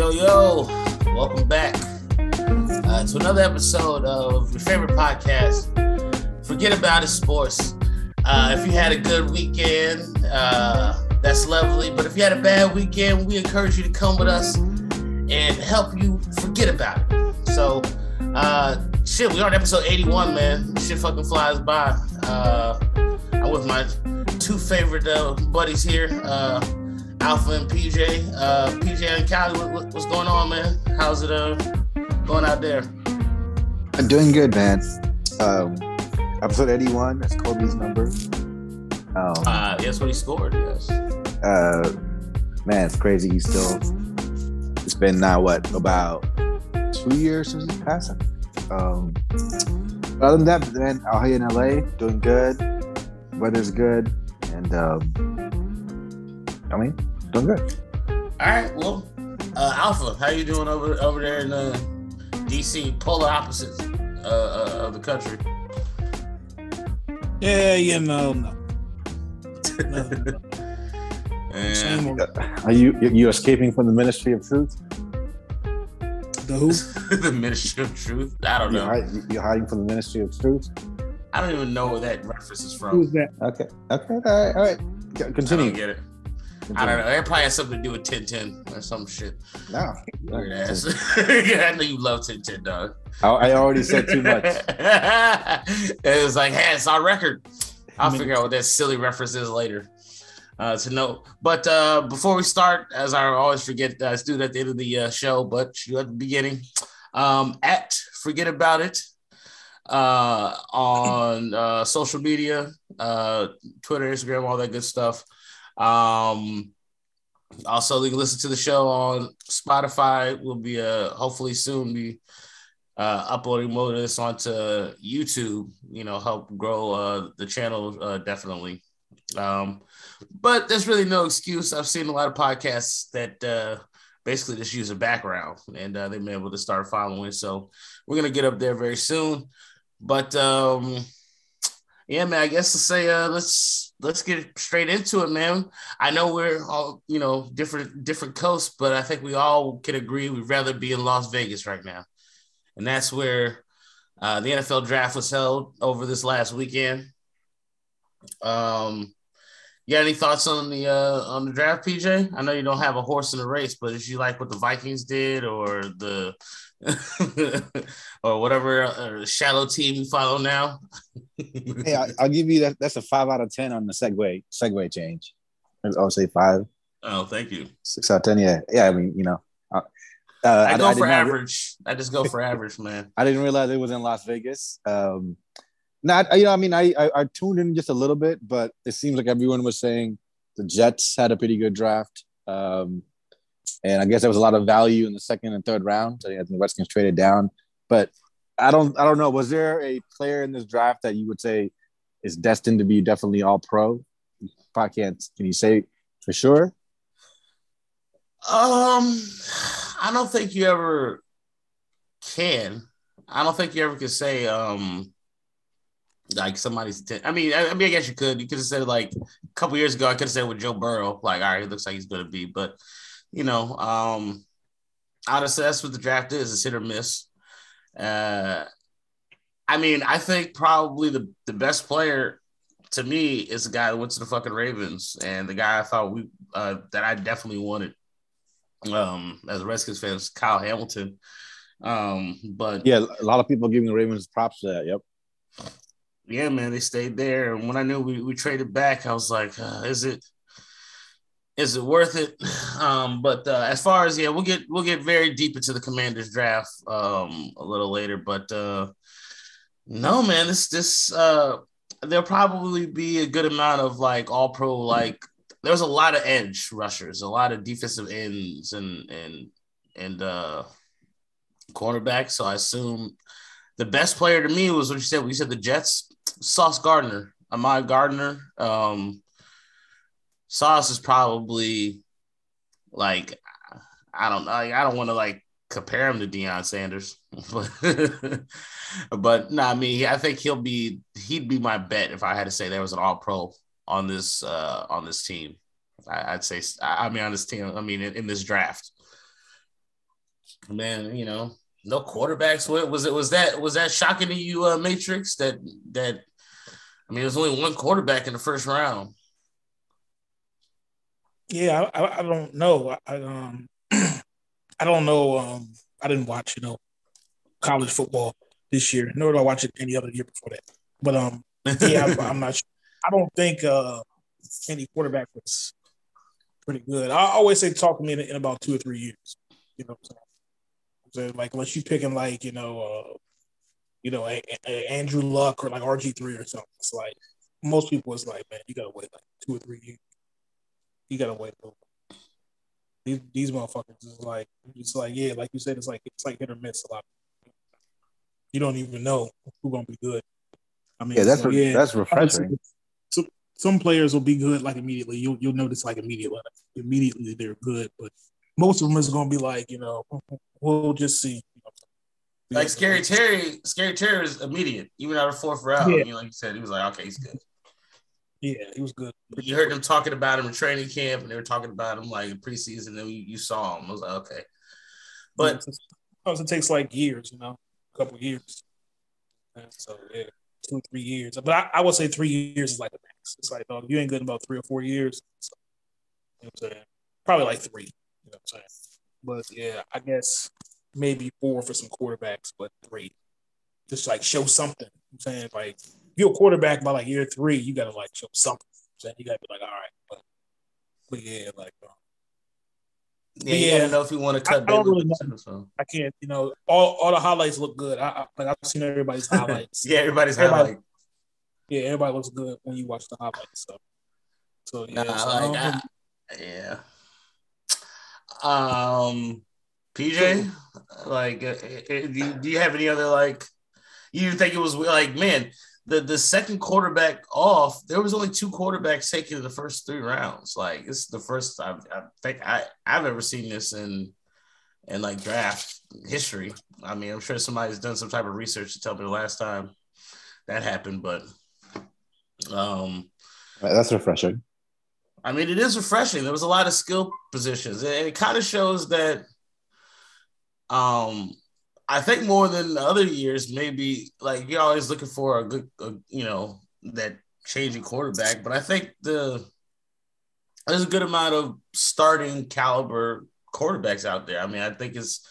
yo, yo. Welcome back uh, to another episode of your favorite podcast, Forget About It Sports. Uh, if you had a good weekend, uh, that's lovely. But if you had a bad weekend, we encourage you to come with us and help you forget about it. So, uh, shit, we are on episode 81, man. Shit fucking flies by. Uh, I'm with my two favorite uh, buddies here, Alpha and PJ. Uh, PJ and Cali, what, what, what's going on, man? How's it uh, going out there? I'm doing good, man. Um, episode 81, that's Kobe's number. Um, Uh, yes, what he scored, yes. uh, man, it's crazy. He's still, it's been now, what, about two years since he passed? Um, other than that, man, out here in LA, doing good. Weather's good. And, um, I mean, doing good. All right, well, uh, Alpha, how you doing over over there in uh, DC, polar opposites uh, uh, of the country? Yeah, you know, no. No, no. And Same old- Are you, you escaping from the Ministry of Truth? The who? the Ministry of Truth. I don't You're, know. hi- you're hiding from the Ministry of Truth? I don't even know where that reference is from. Who's that? Okay. Okay. All right. All right. C- I Continue. don't get it. I don't know. It probably has something to do with Tintin or some shit. No. Weird ass. yeah, I know you love Tintin, dog. I, I already said too much. it was like, hey, it's our record. I'll I mean- figure out what that silly reference is later. Uh, to know, but uh, before we start, as I always forget, I do it at the end of the uh, show, but you at the beginning. Um, at forget about it uh, on uh, social media, uh, Twitter, Instagram, all that good stuff. Um, also, you can listen to the show on Spotify. We'll be uh, hopefully soon be uh, uploading more of this onto YouTube. You know, help grow uh, the channel uh, definitely. Um, but there's really no excuse. I've seen a lot of podcasts that uh, basically just use a background, and uh, they've been able to start following. So we're gonna get up there very soon. But um, yeah, man, I guess to say uh, let's let's get straight into it, man. I know we're all you know different different coasts, but I think we all can agree we'd rather be in Las Vegas right now, and that's where uh, the NFL draft was held over this last weekend. Um, you got any thoughts on the uh, on the draft, PJ? I know you don't have a horse in the race, but did you like what the Vikings did, or the or whatever uh, shallow team you follow now? Hey, I, I'll give you that. That's a five out of ten on the segue segue change. I'll say five, oh, thank you. six out of ten. Yeah, yeah. I mean, you know, uh, I go did for not re- average. I just go for average, man. I didn't realize it was in Las Vegas. Um, not, you know, I mean, I, I I tuned in just a little bit, but it seems like everyone was saying the Jets had a pretty good draft. Um, and I guess there was a lot of value in the second and third round. I think the Redskins traded down, but I don't, I don't know. Was there a player in this draft that you would say is destined to be definitely all pro? Probably can't. Can you say for sure? Um, I don't think you ever can. I don't think you ever could say um like somebody's. T- I mean, I, I mean, I guess you could. You could have said like a couple years ago. I could have said with Joe Burrow, like, all right, it looks like he's going to be, but you know, um, honestly, that's what the draft is. It's hit or miss. Uh, I mean, I think probably the the best player to me is the guy that went to the fucking Ravens, and the guy I thought we uh, that I definitely wanted um as a Redskins fans, Kyle Hamilton. Um, but Yeah, a lot of people giving the Ravens props to that. Yep. yeah, man, they stayed there. And when I knew we, we traded back, I was like, uh, is it is it worth it? Um, but uh, as far as yeah, we'll get we'll get very deep into the Commanders draft um a little later. But uh no, man, this this uh there'll probably be a good amount of like all pro like there's a lot of edge rushers, a lot of defensive ends and and and uh cornerbacks. So I assume the best player to me was what you said. You said the Jets, Sauce Gardner, Ahmad Gardner. Um, Sauce is probably like I don't know. I don't want to like compare him to Deion Sanders, but but no, I mean I think he'll be he'd be my bet if I had to say there was an All Pro on this uh on this team. I, I'd say I I mean on this team. I mean in, in this draft. Man, you know, no quarterbacks. What was it? Was that was that shocking to you, uh, Matrix? That that I mean, there's only one quarterback in the first round. Yeah, I, I don't know. I um, I don't know. Um, I didn't watch you know college football this year, nor did I watch it any other year before that. But um, yeah, I'm, I'm not. Sure. I don't think uh any quarterback was pretty good. I always say talk to me in, in about two or three years. You know? So, like unless you picking like you know, uh, you know, a, a Andrew Luck or like RG three or something. It's like most people is like, man, you gotta wait like two or three years. You gotta wait a little. These these motherfuckers is like, it's like yeah, like you said, it's like it's like hit or miss a lot. You don't even know who's gonna be good. I mean, Yeah, that's so, re- yeah, that's refreshing. so some players will be good like immediately. You'll you'll notice like immediately immediately they're good, but most of them is gonna be like you know we'll just see. Like Scary Terry, Scary Terry is immediate, even out of fourth round. Yeah. You know, like you said, he was like, okay, he's good. Yeah, he was good. You heard them talking about him in training camp, and they were talking about him like in preseason. And you, you saw him. I was like, okay. But But it takes like years, you know, a couple years. And so yeah, two or three years. But I, I would say three years is like the max. It's like, oh, you ain't good in about three or four years. So, you know what I'm saying? Probably like three. You know what I'm saying? But yeah, I guess maybe four for some quarterbacks, but three. Just like show something. I'm saying like you're a quarterback by like year three, you gotta like show something. I'm you gotta be like, all right, but, but yeah, like uh, yeah, you Yeah. gotta know if you want to cut I don't really know. so. I can't, you know, all, all the highlights look good. I, I like I've seen everybody's highlights. Yeah, everybody's Everybody- highlight. yeah, everybody looks good when you watch the highlights. So, so yeah, Nah, so, like, um, I- yeah. Um, PJ, like, uh, uh, do you, have any other like? You think it was like, man, the the second quarterback off. There was only two quarterbacks taken in the first three rounds. Like, it's the first I, I think I I've ever seen this in in like draft history. I mean, I'm sure somebody's done some type of research to tell me the last time that happened, but um. That's refreshing. I mean, it is refreshing. There was a lot of skill positions, and it kind of shows that. Um, I think more than other years, maybe like you're always looking for a good, a, you know, that changing quarterback. But I think the there's a good amount of starting caliber quarterbacks out there. I mean, I think it's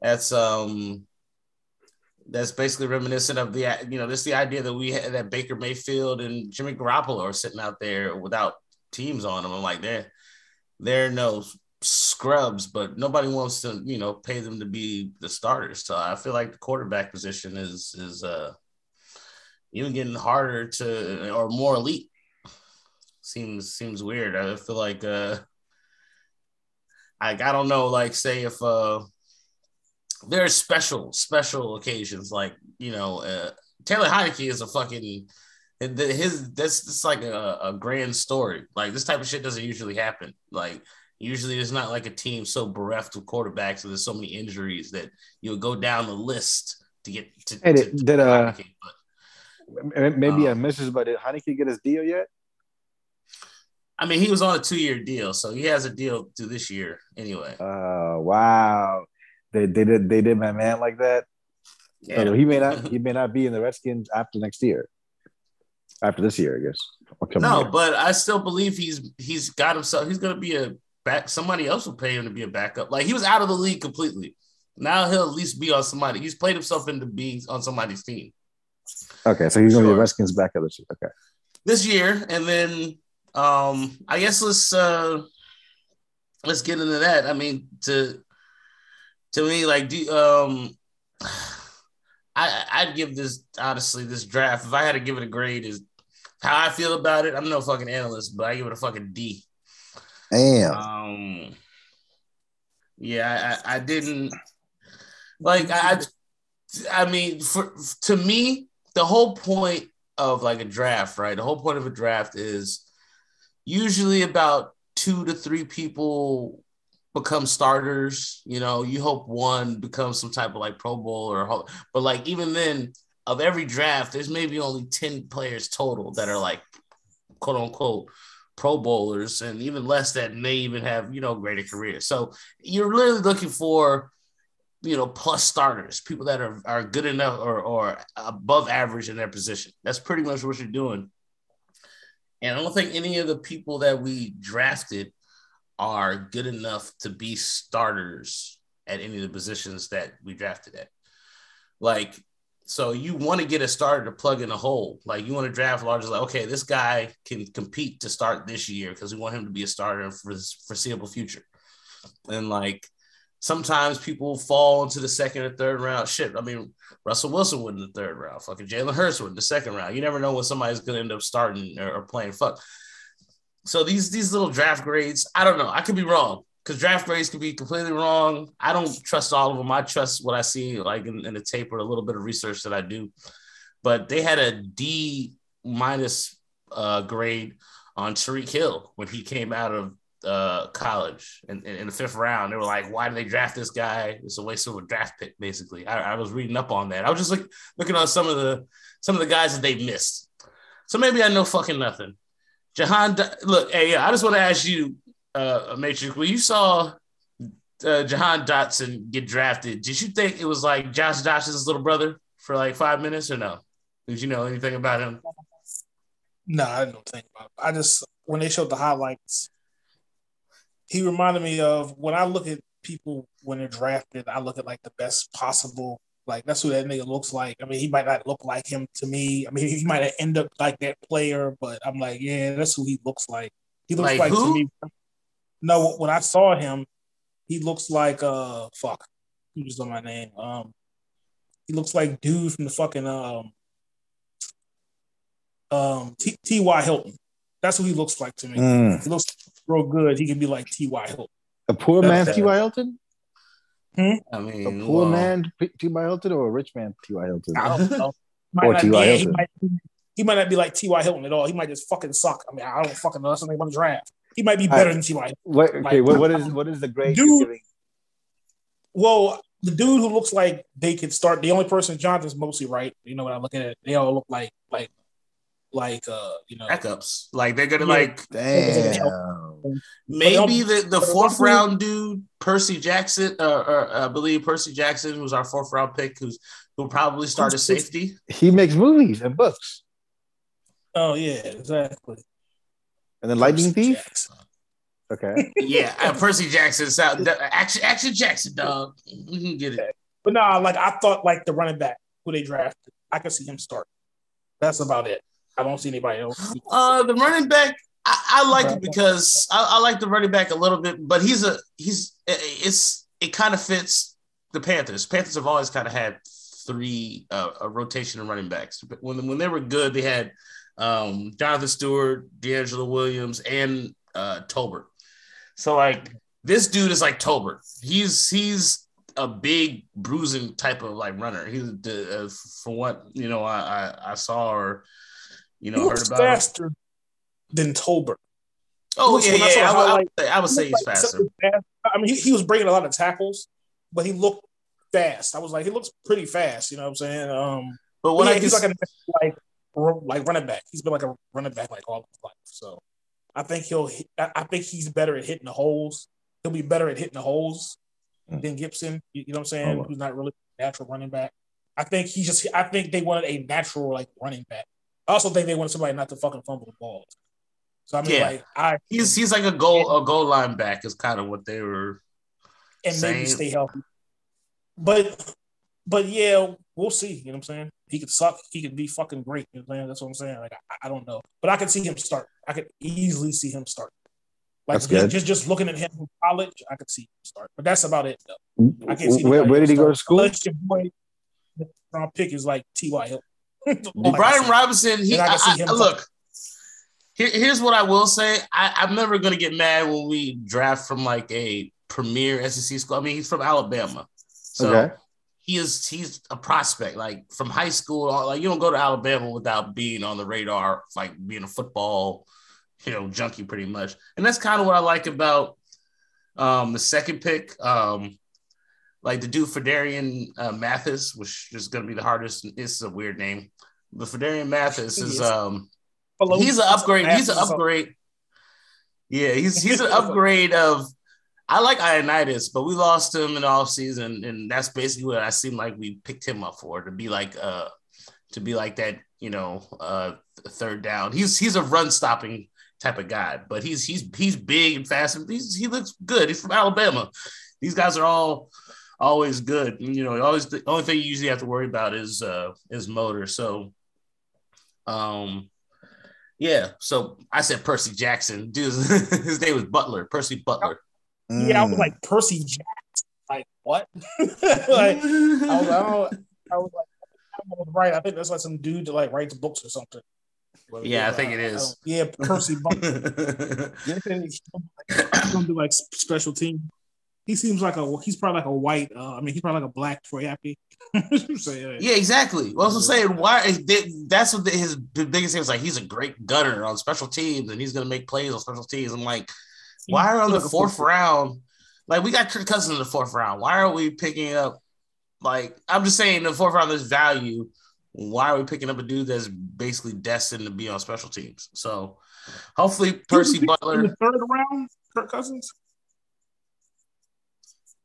that's um that's basically reminiscent of the you know this the idea that we had that Baker Mayfield and Jimmy Garoppolo are sitting out there without teams on them. I'm like they're they're no scrubs, but nobody wants to you know pay them to be the starters. So I feel like the quarterback position is is uh even getting harder to or more elite. Seems seems weird. I feel like uh like I don't know, like say if uh there are special special occasions like you know uh, Taylor Heinicke is a fucking his that's like a, a grand story like this type of shit doesn't usually happen like usually there's not like a team so bereft of quarterbacks and there's so many injuries that you'll go down the list to get to, Hey, to, did- to uh, Heinicke, but Maybe I Um, misses, but did Heinicke get his deal yet? I mean he was on a two year deal so he has a deal to this year anyway Uh, wow. They, they did they did my man like that. yeah So he may not he may not be in the Redskins after next year. After this year, I guess. No, year. but I still believe he's he's got himself. He's gonna be a back. Somebody else will pay him to be a backup. Like he was out of the league completely. Now he'll at least be on somebody. He's played himself into being on somebody's team okay, so he's gonna be the Redskins backup this year. Okay. this year, and then um I guess let's uh let's get into that. I mean, to to me, like do um I I'd give this honestly this draft if I had to give it a grade is how I feel about it. I'm no fucking analyst, but I give it a fucking D. Damn. Um, yeah, I, I didn't like. I, I, mean, for to me, the whole point of like a draft, right? The whole point of a draft is usually about two to three people become starters. You know, you hope one becomes some type of like Pro Bowl or, but like even then, of every draft, there's maybe only ten players total that are like quote unquote pro bowlers and even less that may even have you know greater careers so you're really looking for you know, plus starters, people that are, are good enough or, or above average in their position. That's pretty much what you're doing. And I don't think any of the people that we drafted are good enough to be starters at any of the positions that we drafted at. Like, so you want to get a starter to plug in a hole. Like you want to draft large, like, okay, this guy can compete to start this year because we want him to be a starter for the foreseeable future. And like sometimes people fall into the second or third round. Shit, I mean, Russell Wilson went in the third round. Fucking Jalen Hurts went in the second round. You never know when somebody's gonna end up starting or, or, playing. Fuck. So these these little draft grades, I don't know. I could be wrong because draft grades could be completely wrong. I don't trust all of them. I trust what I see, like in, in the tape or a little bit of research that I do. But they had a D minus uh, grade on Tyreek Hill when he came out of uh, college in, in, in, the fifth round. They were like, why did they draft this guy? It's a waste of a draft pick, basically. I, I, was reading up on that. I was just like looking on some of the some of the guys that they missed. So maybe I know fucking nothing. Jahan, look, hey, yeah, I just want to ask you, uh, Matrix, when you saw uh, Jahan Dotson get drafted, did you think it was like Josh Doctson's little brother for like five minutes or no? Did you know anything about him? No, I don't think about it. I just when they showed the highlights, he reminded me of when I look at people when they're drafted, I look at like the best possible. Like that's who that nigga looks like. I mean, he might not look like him to me. I mean, he might end up like that player, but I'm like, yeah, that's who he looks like. He looks like, like to me. No, when I saw him, he looks like uh fuck. He was on my name. Um, he looks like dude from the fucking um um T. T. Y. Hilton. That's what he looks like to me. Mm. He looks real good, he can be like T.Y. Hilton. A poor man T.Y. Hilton? Hmm? I mean, a poor well, man T.Y. Hilton or a rich man T.Y. Hilton? I don't know. or T.Y. Hilton. He might, he might, not be like T.Y. Hilton at all. He might just fucking suck. I mean, I don't fucking know. That's something about the draft. He might be better right. than T.Y. What, okay, like, what, what is what is the grade dude, Well, the dude who looks like they could start. The only person Jonathan's mostly right. You know what I look at it. They all look like like like uh you know backups. Like they're gonna yeah, like damn. maybe the, the fourth round dude, Percy Jackson, uh, or I believe Percy Jackson was our fourth round pick, who's who probably started safety. He makes movies and books. Oh yeah, exactly. And then Lightning Thief. Jackson. Okay. yeah, uh, Percy Jackson. Sound, action, action Jackson, dog. We can get it. But no, nah, like I thought, like the running back who they drafted, I could see him start. That's about it. I don't see anybody else. Uh, the running back, I, I like it because I, I, like the running back a little bit, but he's a he's it's it kind of fits the Panthers. Panthers have always kind of had three uh, a rotation of running backs. When when they were good, they had um, Jonathan Stewart, DeAngelo Williams, and uh, Tolbert. So like this dude is like Tolbert. He's he's a big bruising type of like runner. He's uh, from what you know I, I, I saw or you know, heard about faster him. than Tolbert. Oh yeah, yeah. I, I, I, would say, I would say he's faster. I mean, he, he was breaking a lot of tackles, but he looked fast. I was like, he looks pretty fast. You know what I'm saying? Um, but when yeah, I he's like a like like running back. He's been like a running back like all his life. So I think he'll. I think he's better at hitting the holes. He'll be better at hitting the holes mm. than Gibson. You, you, know what I'm saying? Oh, Who's not really natural running back. I think he just. I think they wanted a natural like running back. I also think they wanted somebody not to fucking fumble the ball. So I mean, yeah. like, I he's he's like a goal a goal line back is kind of what they were and saying. maybe stay healthy. But but yeah, we'll see. You know what I'm saying? He could suck. He could be fucking great. You know what I'm? That's what I'm saying. Like I, I don't know, but I could see him start. I could easily see him start. Like that's good. just just looking at him in college, I could see him start. But that's about it. Though. I can't see. Where, where did he go to school? Unless your boy, round pick is like T.Y. Hilton. Brian Robinson, he I, I, look. Here, here's what I will say. I, am never gonna get mad when we draft from like a premier SEC school. I mean, he's from Alabama, so okay. He is he's a prospect. Like from high school, like you don't go to Alabama without being on the radar, like being a football, you know, junkie pretty much. And that's kind of what I like about um, the second pick. Um, like the dude Phidarian uh, Mathis, which is going to be the hardest. It's a weird name, but Phidarian Mathis is um he's an upgrade. He's an upgrade. Yeah, he's he's an upgrade of. I like Ioannidis, but we lost him in the off season, and that's basically what I seem like we picked him up for to be like uh to be like that, you know, uh third down. He's he's a run stopping type of guy, but he's he's he's big and fast and he's, he looks good. He's from Alabama. These guys are all always good. You know, always the only thing you usually have to worry about is uh is motor. So um yeah, so I said Percy Jackson. Dude, his name was Butler, Percy Butler. Yeah, I was like Percy Jackson. Like what? like I was, I, don't, I was like, I was right. I think that's like some dude that like writes books or something. But, yeah, I think it is. yeah, Percy Butler. he's gonna do like special team. He seems like a he's probably like a white. Uh, I mean, he's probably like a black Troy Apke. so, yeah. yeah, exactly. Well, I was saying why that's what the, his biggest thing is like. He's a great gunner on special teams, and he's gonna make plays on special teams. I'm like, why are on the fourth round? Like we got Kirk Cousins in the fourth round. Why are we picking up? Like I'm just saying, the fourth round is value. Why are we picking up a dude that's basically destined to be on special teams? So hopefully Percy Butler. In the third round, Kirk Cousins.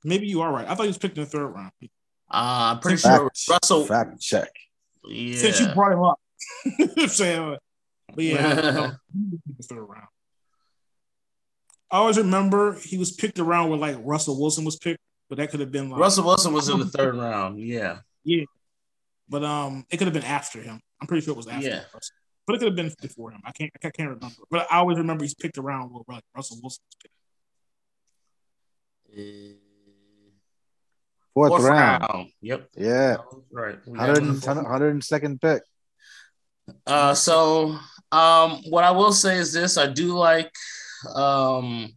Maybe you are right. I thought he was picked in the third round. Uh, I'm pretty fact, sure Russell. Fact check. Yeah. Since you brought him up, I'm saying, but yeah, no, third round. I always remember he was picked around where like Russell Wilson was picked, but that could have been like Russell Wilson was in the third round. Yeah, yeah, but um, it could have been after him. I'm pretty sure it was after. Yeah. Russell. But it could have been before him. I can't. I can't remember. But I always remember he's picked around where like Russell Wilson was picked. Uh, Fourth, Fourth round. round. Yep. Yeah. Right. 100, 102nd pick. Uh, so um, what I will say is this: I do like, um,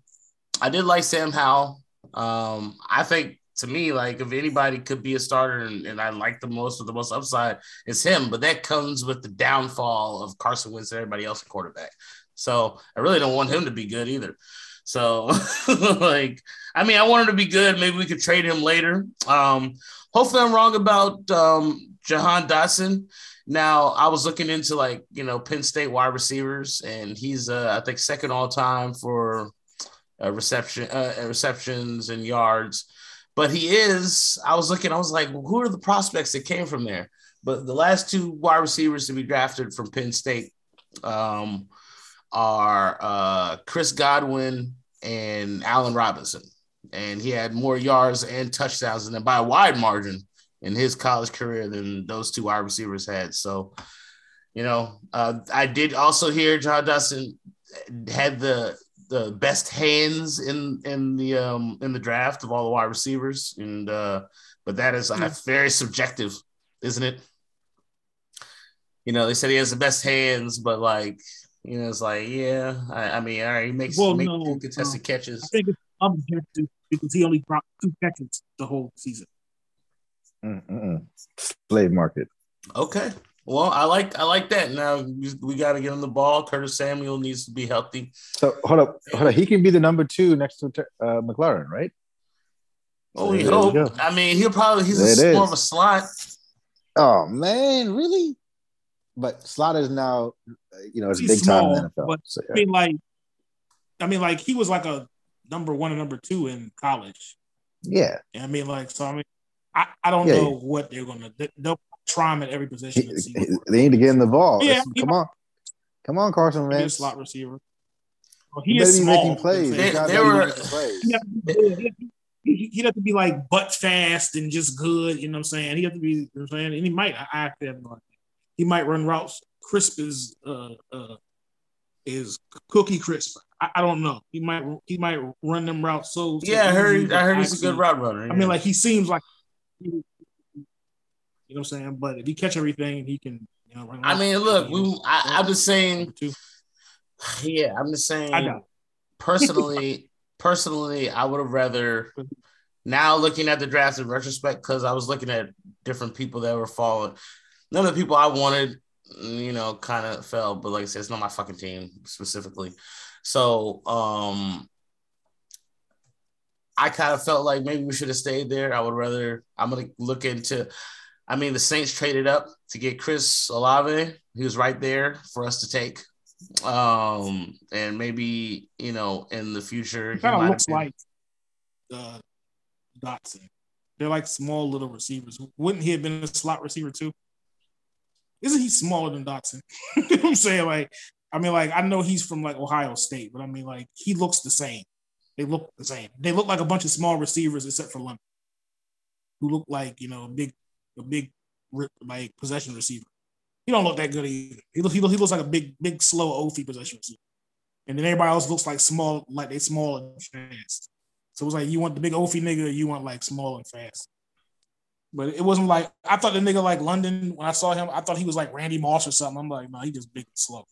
I did like Sam Howell. Um, I think to me, like if anybody could be a starter and, and I like the most with the most upside, it's him. But that comes with the downfall of Carson Wentz and everybody else at quarterback. So I really don't want him to be good either. So, like, I mean, I want him to be good. Maybe we could trade him later. Um, hopefully, I'm wrong about um, Jahan Dotson. Now, I was looking into like you know Penn State wide receivers, and he's uh, I think second all time for uh, reception uh, receptions and yards. But he is. I was looking. I was like, well, who are the prospects that came from there? But the last two wide receivers to be drafted from Penn State um, are uh, Chris Godwin and Allen Robinson. And he had more yards and touchdowns and by a wide margin in his college career than those two wide receivers had. So, you know, uh, I did also hear Jahan Dotson had the the best hands in in the um in the draft of all the wide receivers, and uh, but that is uh, very subjective, isn't it? You know, they said he has the best hands, but like you know, it's like, yeah, I, I mean, all right, he makes, well, makes no, contested no. catches. I think it's objective because he only dropped two catches the whole season. Mm-mm. Slave market. Okay. Well, I like I like that. Now we got to get him the ball. Curtis Samuel needs to be healthy. So hold up, hold up. He can be the number two next to uh, McLaurin, right? Oh, we hope. I mean, he'll probably he's a, more of a slot. Oh man, really? but Slaughter is now, you know, it's big small, time in the NFL. But, so, yeah. I mean, like, I mean, like he was like a number one and number two in college. Yeah. I mean, like, so I mean, I, I don't yeah, know yeah. what they're gonna. They, will try him at every position. He, they need to get in the ball. Yeah, come on, come on, Carson man. Slot receiver. Well, he, he is small. making plays. They, they were. He, he'd have to be like butt fast and just good. You know what I'm saying? He have to be. You know what I'm saying, and he might. I, I actually have no idea. He might run routes crisp as uh, uh, is cookie crisp. I, I, don't know. He might he might run them routes so. Yeah, I heard. I heard he's a good route runner. Yeah. I mean, like he seems like. You know what I'm saying? But if he catch everything, he can. You know, I mean, look, we. I, I'm just saying. Yeah, I'm just saying. I know. Personally, personally, I would have rather. Now looking at the draft in retrospect, because I was looking at different people that were falling none of the people I wanted, you know, kind of fell. But like I said, it's not my fucking team specifically. So um I kind of felt like maybe we should have stayed there. I would rather I'm gonna look into I mean the Saints traded up to get Chris Olave. He was right there for us to take. Um and maybe, you know, in the future he kind of looks like uh, Dotson. They're like small little receivers. Wouldn't he have been a slot receiver too? Isn't he smaller than Dotson? you know what I'm saying? Like, I mean, like, I know he's from like Ohio State, but I mean, like, he looks the same. They look the same. They look like a bunch of small receivers, except for London, who look like you know a big, a big like possession receiver. He don't look that good either. He, look, he, look, he looks like a big, big, slow Ofi possession receiver. And then everybody else looks like small, like they small and fast. So it was like you want the big Ofi nigga, you want like small and fast. But it wasn't like I thought the nigga like London when I saw him, I thought he was like Randy Moss or something. I'm like, no, he just big and slow.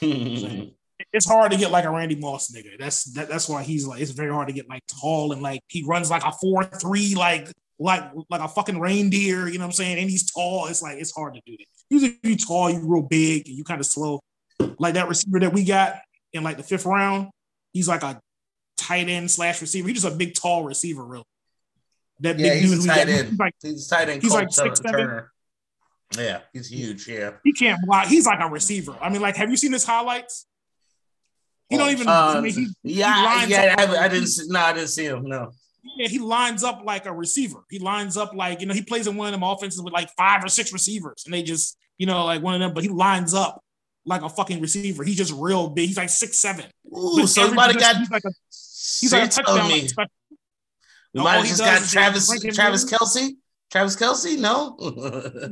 it's hard to get like a Randy Moss nigga. That's that, that's why he's like it's very hard to get like tall and like he runs like a four three like like like a fucking reindeer. You know what I'm saying? And he's tall. It's like it's hard to do that. Usually you tall, you real big, and you kind of slow. Like that receiver that we got in like the fifth round, he's like a tight end slash receiver. He's just a big tall receiver, really. That yeah, big he's dude tight end. He's like he's tight end. He's like six Turner. Yeah, he's huge. Yeah, he can't block. He's like a receiver. I mean, like, have you seen his highlights? He don't even. I um, mean, he, yeah, he yeah. I, I, didn't. See, no, I didn't see him. No. Yeah, he lines up like a receiver. He lines up like you know he plays in one of them offenses with like five or six receivers, and they just you know like one of them. But he lines up like a fucking receiver. He's just real big. He's like six seven. Ooh, somebody got. He's like a, he's like a touchdown. Me. Like, we might have just got Travis Travis Kelce. Travis Kelce, no,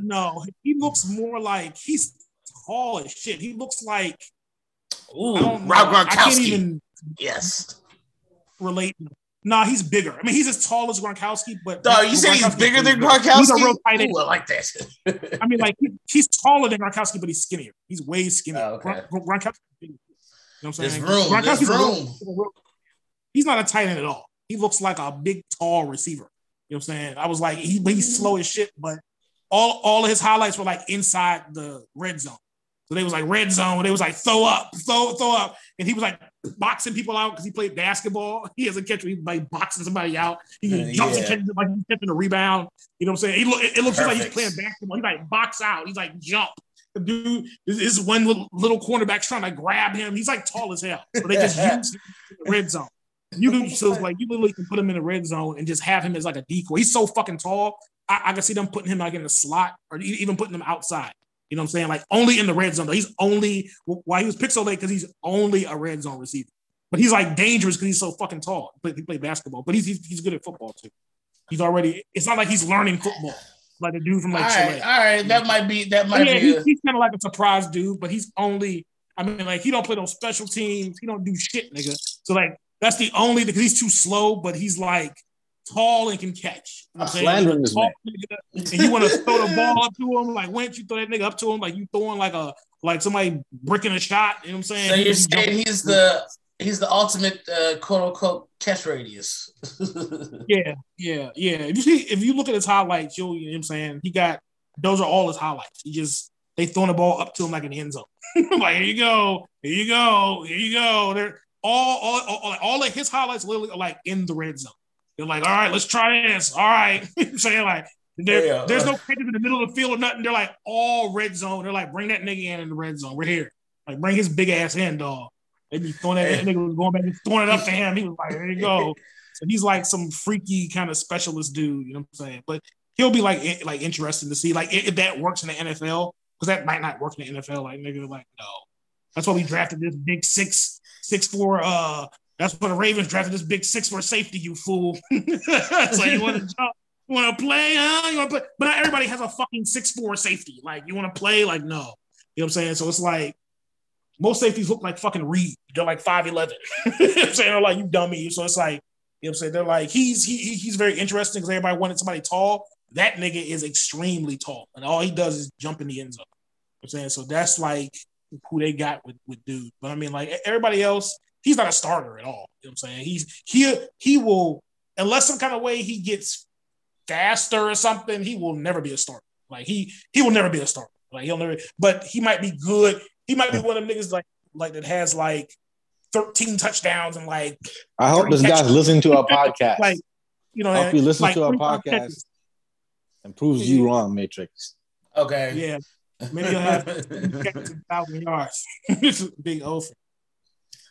no. He looks more like he's tall as shit. He looks like Ooh, Rob Gronkowski. I can't even yes relate. Nah, he's bigger. I mean, he's as tall as Gronkowski, but no, you say he's bigger than Gronkowski. He's a real tight end. Ooh, I like that. I mean, like he's taller than Gronkowski, but he's skinnier. He's way skinnier. Oh, okay. Gronkowski. You know what I'm saying? There's room. Room. Real, he's not a tight end at all. He looks like a big, tall receiver. You know what I'm saying? I was like, he, he's slow as shit, but all, all of his highlights were like inside the red zone. So they was like red zone. They was like throw up, throw, throw up, and he was like boxing people out because he played basketball. He has a catch where he's like boxing somebody out. He uh, jumps yeah. and catches like he's catching a rebound. You know what I'm saying? He look, it, it looks like he's playing basketball. He like box out. He's like jump. The dude is one little, little cornerback's trying to grab him. He's like tall as hell. So they just use the red zone. You can so like you literally can put him in the red zone and just have him as like a decoy. He's so fucking tall. I, I can see them putting him like in a slot or even putting him outside. You know what I'm saying? Like only in the red zone. Though. He's only why he was picked so late because he's only a red zone receiver. But he's like dangerous because he's so fucking tall. He played, he played basketball, but he's, he's, he's good at football too. He's already. It's not like he's learning football like a dude from like all right, Chile. All right, that might be that might yeah, be. A... he's kind of like a surprise dude, but he's only. I mean, like he don't play those special teams. He don't do shit, nigga. So like that's the only because he's too slow, but he's like tall and can catch. You know I'm slandering this man. and you want to throw the ball up to him, like when you throw that nigga up to him, like you throwing like a like somebody bricking a shot. You know what I'm saying? So you're saying he's the he's the ultimate uh, quote unquote catch radius. yeah, yeah, yeah. If you see, if you look at his highlights, you'll you know what I'm saying he got those are all his highlights. He just they throwing the ball up to him like an end zone. like here you go, here you go, here you go. They're all all all, all of his highlights literally are like in the red zone. They're like, all right, let's try this. All right, saying like. Yeah, there's no pitches in the middle of the field or nothing. They're like all red zone. They're like, bring that nigga in in the red zone. We're here. Like, bring his big ass in, dog. They be throwing that, that nigga was going back and throwing it up to him. He was like, there you go. So he's like some freaky kind of specialist dude, you know what I'm saying? But he'll be like like interesting to see like if that works in the NFL because that might not work in the NFL. Like nigga, like no, that's why we drafted this big six six four. Uh, that's what the Ravens drafted this big six four safety. You fool. so you want to jump. You want to play, huh? You want to play, but not everybody has a fucking six four safety. Like you want to play, like no, you know what I'm saying. So it's like most safeties look like fucking Reed. They're like five eleven. you know I'm saying they're like you dummy. So it's like you know what I'm saying they're like he's he, he's very interesting because everybody wanted somebody tall. That nigga is extremely tall, and all he does is jump in the end zone. You know I'm saying so that's like who they got with with dude. But I mean, like everybody else, he's not a starter at all. You know what I'm saying? He's he he will unless some kind of way he gets faster or something, he will never be a starter. Like he he will never be a starter. Like he'll never, but he might be good. He might be one of them niggas like like that has like 13 touchdowns and like I hope this guy's listening to our podcast. like, you know, I hope you listen like to our podcast catches. and proves you wrong, Matrix. Okay. Yeah. Maybe you'll have thousand yards. Big oath.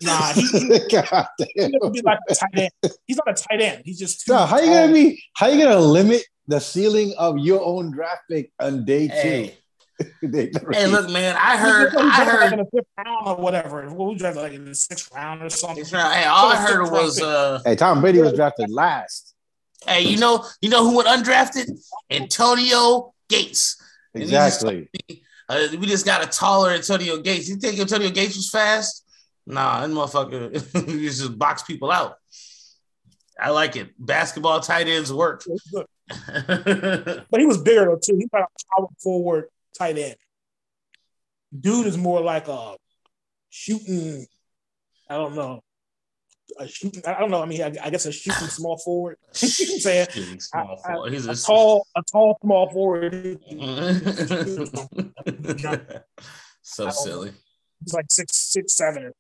Nah, he, he, God damn. He's be like a tight end. He's not a tight end. He's just too. No, how you gonna be? How you gonna limit the ceiling of your own draft pick on day hey. two? hey, look, man! I heard, I heard like in the fifth round or whatever. we drafted like in the sixth round or something. Hey, all I heard was, uh, hey, Tom Brady was drafted last. Hey, you know, you know who went undrafted? Antonio Gates. Exactly. Uh, we just got a taller Antonio Gates. You think Antonio Gates was fast? Nah, that motherfucker he just box people out. I like it. Basketball tight ends work. but he was bigger though too. He's like a power forward tight end. Dude is more like a shooting. I don't know a shooting. I don't know. I mean, I, I guess a shooting small forward. you know I'm saying? Small I, I, He's a, a tall, a tall small forward. so silly. He's like six, six, seven.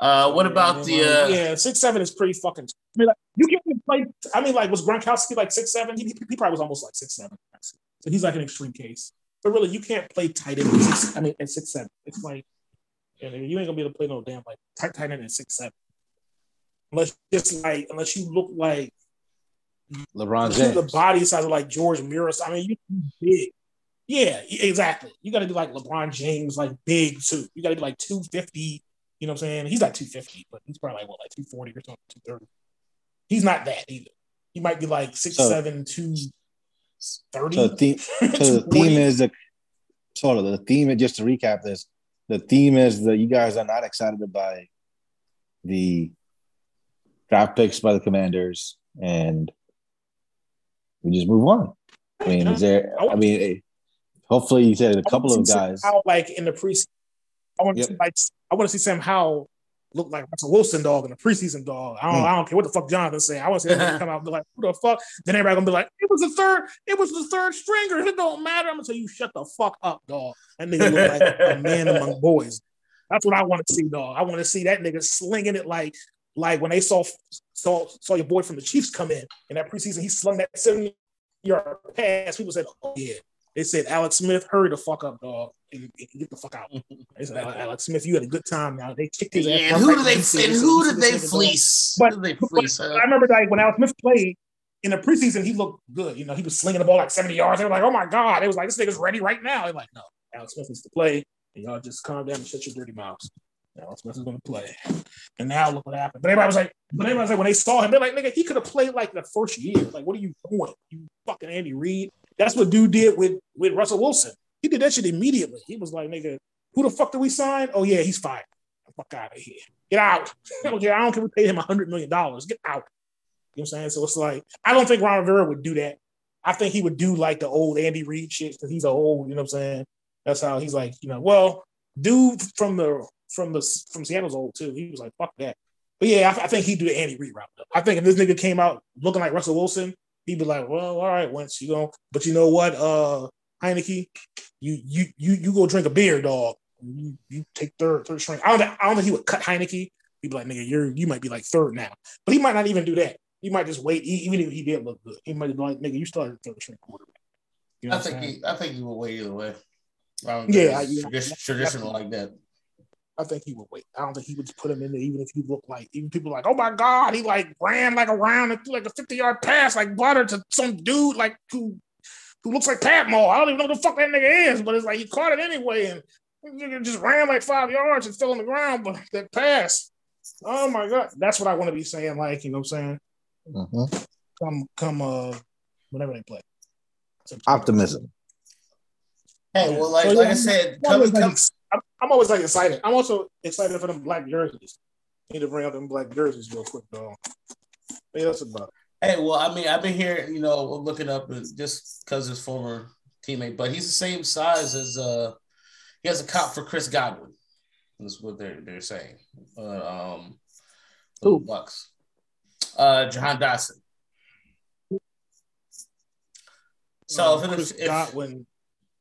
Uh, what about the? Uh... Yeah, six seven is pretty fucking. I mean, like, you can't play. I mean, like, was Gronkowski like six seven? He, he probably was almost like six seven. So he's like an extreme case. But really, you can't play tight end. Six, I mean, at six seven, it's like and you ain't gonna be able to play no damn like tight tight end at six seven. Unless just like unless you look like LeBron James. The body size of like George Miros. I mean, you big. Yeah, exactly. You got to be like LeBron James, like big too. You got to be like two fifty. You know what I'm saying? He's like two fifty, but he's probably like what, like two forty or something, two thirty. He's not that either. He might be like six so, seven, two thirty. So the theme, so the theme is the sort of the theme. Just to recap this, the theme is that you guys are not excited by the draft picks by the Commanders, and we just move on. I mean, is there? I mean, hopefully, you said a couple of guys. How, like in the preseason, I want to see like I want to see Sam Howell look like Russell Wilson dog and a preseason dog. I don't, mm. I don't care what the fuck Jonathan say. I want to see him come out and be like, who the fuck? Then everybody gonna be like, it was the third, it was the third stringer. It don't matter. I'm gonna tell you, shut the fuck up, dog. That nigga look like a man among boys. That's what I want to see, dog. I want to see that nigga slinging it like, like when they saw saw saw your boy from the Chiefs come in in that preseason. He slung that 70 yard pass. People said, oh yeah. They said, Alex Smith, hurry the fuck up, dog and, and get the fuck out. They said, Alex Smith, you had a good time now. They kicked his yeah, ass. who, right did they, and who did they fleece? But, who did they fleece? But, I remember like when Alex Smith played in the preseason, he looked good. You know, he was slinging the ball like 70 yards. They were like, oh my God. It was like, this nigga's ready right now. They're like, no, Alex Smith needs to play. And y'all just calm down and shut your dirty mouths. Alex Smith is going to play. And now look what happened. But everybody was like, but everybody was like, when they saw him, they're like, nigga, he could have played like the first year. Like, what are you doing? You fucking Andy Reid. That's what dude did with, with Russell Wilson. He did that shit immediately. He was like, nigga, who the fuck did we sign? Oh, yeah, he's fired. Fuck out of here. Get out. okay, I don't care. We paid him $100 million. Get out. You know what I'm saying? So it's like, I don't think Ron Rivera would do that. I think he would do like the old Andy Reid shit because he's old, you know what I'm saying? That's how he's like, you know, well, dude from the from the from Seattle's old too. He was like, fuck that. But yeah, I, I think he'd do the Andy Reid route. I think if this nigga came out looking like Russell Wilson, he'd be like, well, all right, once you go. But you know what? Uh Heinicke, you you you you go drink a beer, dog. You, you take third third string. I don't I don't think he would cut Heinicke. He'd be like, nigga, you're you might be like third now, but he might not even do that. He might just wait, even if he did look good. He might be like, nigga, you started third string quarterback. You know I think he I think he will wait either way. yeah, I, tradition, traditional like that. I think he would wait. I don't think he would just put him in there, even if he looked like even people like, oh my god, he like ran like around and threw like a 50 yard pass like butter to some dude like who who looks like Pat Moore. I don't even know who the fuck that nigga is, but it's like he caught it anyway and just ran like five yards and fell on the ground, but that pass. Oh my god, that's what I want to be saying. Like you know, what I'm saying, mm-hmm. come come uh, whenever they play. Optimism. Hey, well, like, so, yeah, like I said, come, come. Like, I'm, I'm, always like excited. I'm also excited for them black jerseys. Need to bring up them black jerseys real quick, though. Yeah, that's about it. Hey, well, I mean, I've been here, you know, looking up just because his former teammate, but he's the same size as uh he has a cop for Chris Godwin. That's what they're they're saying. Uh, um Who Bucks. Uh Jahan Dotson. So um, if, Chris if, Godwin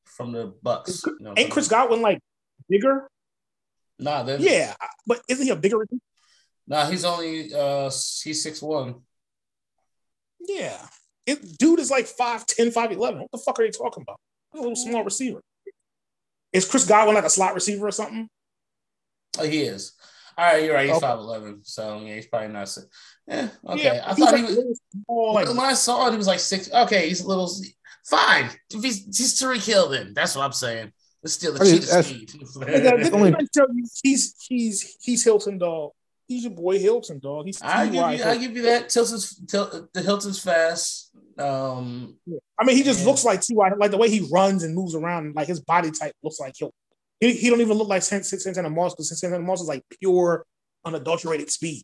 from the Bucks. You know, ain't Chris Godwin like bigger? Nah, yeah, but isn't he a bigger? Nah, he's only uh he's six one. Yeah. It, dude is like 5'10, 5'11. What the fuck are they talking about? A little small mm. receiver. Is Chris Godwin like a slot receiver or something? Oh, he is. All right, you're right. He's Okay. five eleven, so yeah, he's probably not. si- eh, Yeah, okay. Yeah, I thought like he was. really small, like when I saw it, he was like six. Okay, he's a little fine. If he's he's Tyreek Hill, then that's what I'm saying. Let's steal the I mean, cheetah speed. Nigga, didn't Only- I tell you he's he's he's Hilton dog. He's your boy Hilton dog. He's I give you, I give you that. Tilton's Til, the Hilton's fast. Um, I mean, he just Yeah. looks like Ty. Like the way he runs and moves around, like his body type looks like Hilton. He, he don't even look like San- San- Santana Moss because Santana Moss is like pure, unadulterated speed.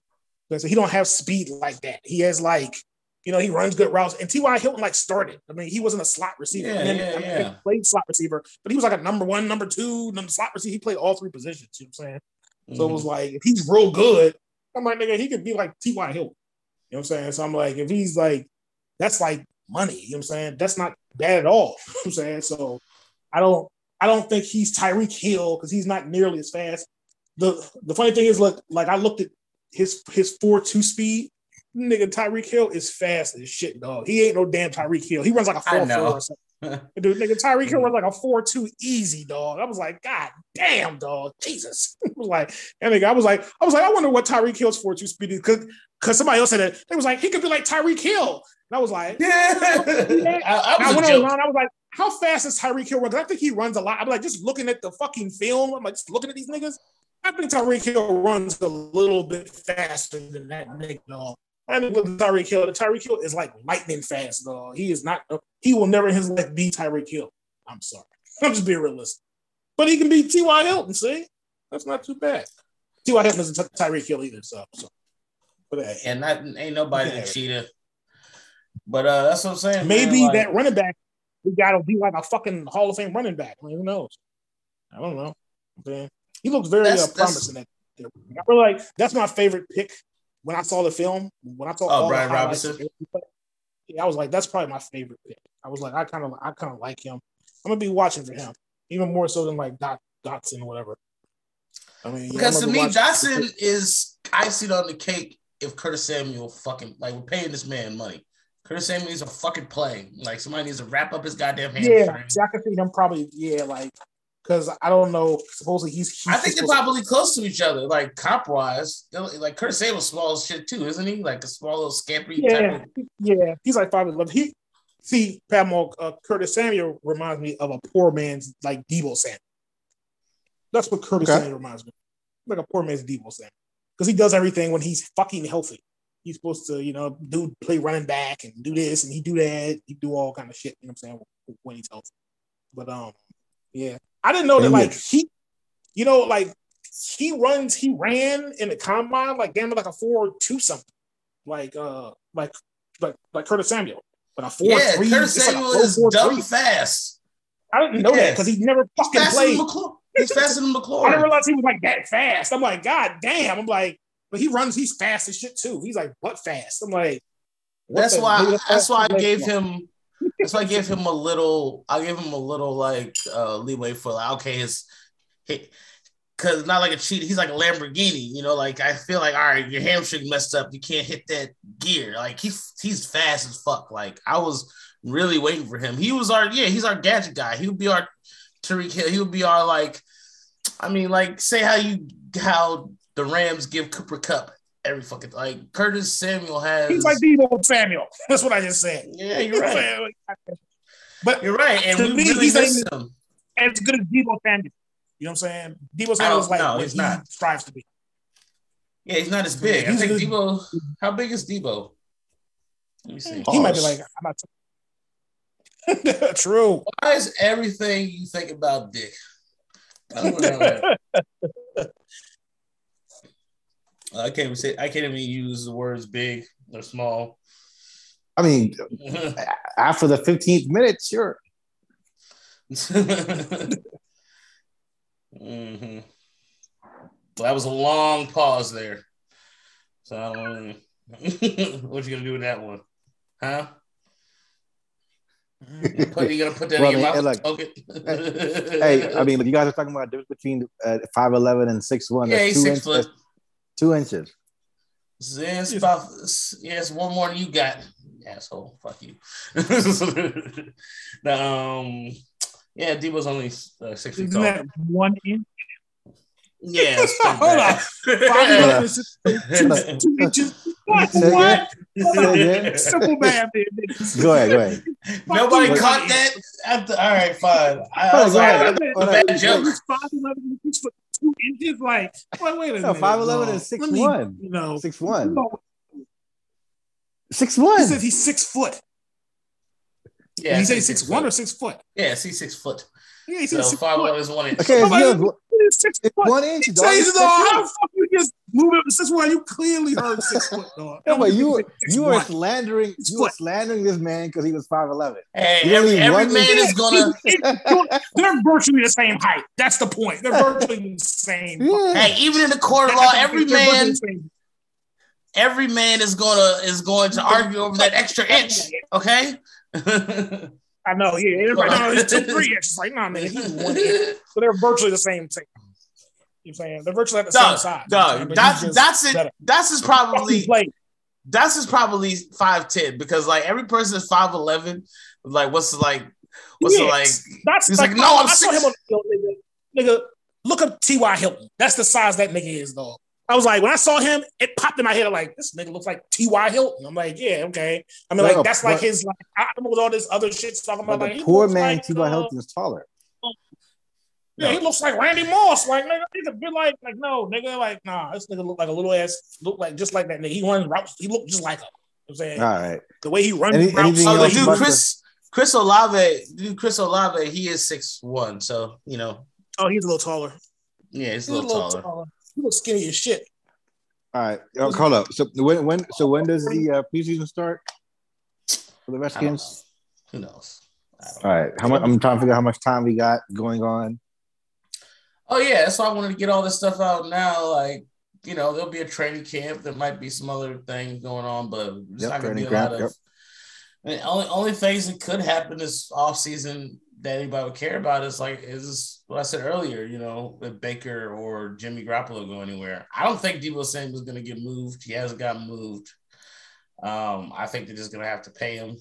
So he don't have speed like that. He has like, you know, he runs good routes. And T.Y. Hilton like started. I mean, he wasn't a slot receiver. Yeah, And then, yeah, I mean, yeah. He played slot receiver, but he was like a number one, number two, number slot receiver. He played all three positions. You know what I'm saying? So Mm-hmm. it was like, if he's real good, I'm like, nigga, he could be like T.Y. Hill. You know what I'm saying? So I'm like, if he's like, that's like money. You know what I'm saying? That's not bad at all. You know what I'm saying? So I don't I don't think he's Tyreek Hill because he's not nearly as fast. The the funny thing is, look, like I looked at his his four two speed. Nigga, Tyreek Hill is fast as shit, dog. He ain't no damn Tyreek Hill. He runs like a 4-4 or something. Dude, nigga, Tyreek Hill mm. runs like a four two easy, dog. I was like, God damn, dog, Jesus. I was like, and nigga, I was like, I was like, I wonder what Tyreek Hill's four two speed is because because somebody else said it. They was like, he could be like Tyreek Hill, and I was like, yeah, I, I and I was went online. I was like, "How fast is Tyreek Hill run?" 'Cause I think he runs a lot. I'm like, just looking at the fucking film. I'm like, just looking at these niggas. I think Tyreek Hill runs a little bit faster than that nigga. Dog. I think with Tyreek Hill, the Tyreek Hill is like lightning fast, dog. He is not. He will never in his life be Tyreek Hill. I'm sorry. I'm just being realistic. But he can be T.Y. Hilton. See, that's not too bad. T.Y. Hilton isn't Ty- Tyreek Hill either. So, so. but hey, and not ain't nobody Yeah. But uh, that's what I'm saying. Maybe man, like- that running back, we got to be like a fucking Hall of Fame running back. I mean, who knows? I don't know. Man, he looks very That's- uh, that's- promising. At, I feel like that's my favorite pick when I saw the film. When I saw Oh, all Brian Robinson? Yeah, I was like, that's probably my favorite pick. I was like, I kind of, I kind of like him. I'm gonna be watching for him, even more so than like Dot Dotson or whatever. I mean, Because I'm to gonna me, be watching- Dotson is icing on the cake if Curtis Samuel fucking like we're paying this man money. Curtis Samuel needs a fucking play. Like somebody needs to wrap up his goddamn hamstring. Yeah, see, I can see him probably. Yeah, like because I don't know. Supposedly he's. he's I think they're supposed to- probably close to each other, like comp wise. Like Curtis Samuel's small as shit too, isn't he? Like a small little scampery Yeah, type of yeah, he's like five eleven. He see Pat Mo, uh, Curtis Samuel reminds me of a poor man's like Deebo Samuel. That's what Curtis Okay. Samuel reminds me, like a poor man's Deebo Samuel, because he does everything when he's fucking healthy. He's supposed to, you know, do play running back and do this and he do that. He do all kind of shit. You know what I'm saying when he's healthy. But um, yeah, I didn't know that like he, you know, like he runs, he ran in the combine like damn like a four two something, like uh, like like like Curtis Samuel. But a four Yeah, three, Curtis it's like Samuel four, is four, dumb three. fast. I didn't know that because he never fucking faster than played. McClure. He's faster than I didn't realize he was like that fast. I'm like, God damn. I'm like, but he runs, he's fast as shit too. He's like, what fast? I'm like, That's why. That's why I fast gave leg. him. Why I gave him a little. I gave him a little like uh leeway for like okay his, because not like a cheat. He's like a Lamborghini. You know, like I feel like all right, your hamstring messed up. You can't hit that gear. Like he's he's fast as fuck. Like I was really waiting for him. He was our yeah. He's our gadget guy. He would be our Tyreek Hill. He would be our like. I mean, like say how you how the Rams give Cooper Kupp every fucking like Curtis Samuel has. He's like Deebo Samuel. That's what I just said. Yeah, you're right. But You're right, and To we me, really he's miss like- him. as good as Deebo Samuel. You know what I'm saying? Deebo Samuel is like no, he's he not. strives to be. Yeah, he's not as big. I think good. Deebo. How big is Deebo? Let me see. He might be like, I'm not. True. Why is everything you think about Dick? I don't know that. I can't even say. I can't even use the words big or small. I mean, after the 15th minute, sure. hmm Well, that was a long pause there. So, I don't know. what you gonna do with that one, huh? You gonna put that Well, in your mouth? look, okay. Hey, I mean, you guys are talking about the difference between uh, 5'11 and 6'1. yeah, That's he's two, six inch- foot. That's two inches. Yeah, it's about yeah, it's one more than you got, asshole. Fuck you. the, um, yeah, Deebo's only uh, six feet Isn't tall. that one inch? Yeah, Hold bad. Five eleven is just two, two inches. What? What? Simple math. Go ahead, go ahead. Nobody Fuck caught that. After, all right, fine. I, I was like, go I ahead. think Hold it's a bad joke. He's five eleven and six foot two inches. Like, wait, wait a No, minute. 5'11" dog. is Let me, 6'1". You know, Six one. no, Six he one. said he's six foot. Yeah, Did he say see six one foot. or six foot? Yeah, see six foot. Yeah, he So said six five foot. eleven is one inch. Okay, it's, Nobody- yeah, It's six it's foot. one inch. He dog. tells It's you, dog, how the fuck you just move it to six one? You clearly heard six foot, dog. No, but you you were slandering Six you were slandering this man because he was five eleven. Hey, every, every man inch. is gonna. They're virtually the same height. That's the point. They're virtually the same. Yeah. Hey, even in the court of law, every man, every man is gonna is going to argue over that extra inch. Okay. I know, yeah. Everybody, no, he's two, three inches. Like, nah, man, he's one. So they're virtually the same thing. You know saying? They're virtually at the same size. But that's that's it. better. That's is probably that's is probably five ten because like every person is five eleven. Like what's like what's the, like That's He's like, like, no, I'm I saw six- him on the nigga, nigga. Look up T.Y. Hilton. That's the size that nigga is, dog. I was like, when I saw him, it popped in my head. I'm like, this nigga looks like T.Y. Hilton. I'm like, yeah, okay. I mean, No, like, that's like his like I don't know what all this other shit talking about. Like, the he poor man like, T.Y. uh, Hilton is taller. Yeah, he looks like Randy Moss. Like, nigga, he's a bit like, like, no, nigga, like, nah, this nigga look like a little ass, look like just like that nigga. He runs routes. He look just like him. You know what I'm saying All right. the way he runs Any- routes. oh, the dude about Chris Chris Olave, dude Chris Olave, he is six one. So you know, Oh, he's a little taller. yeah, he's He's a little taller. He looks skinny as shit. All right. Oh, hold up. So when when so when does the uh, preseason start for the I don't Redskins? know. Who knows? All right. How much? I'm trying to figure out how much time we got going on. Oh yeah, that's why I wanted to get all this stuff out now. Like, you know, there'll be a training camp. There might be some other things going on, but it's Yep, not going to be a training lot camp, of. I mean, only only things that could happen this off season that anybody would care about is like is what I said earlier. You know, if Baker or Jimmy Garoppolo go anywhere, I don't think Deebo Samuel's going to get moved. He hasn't gotten moved. Um, I think they're just going to have to pay him.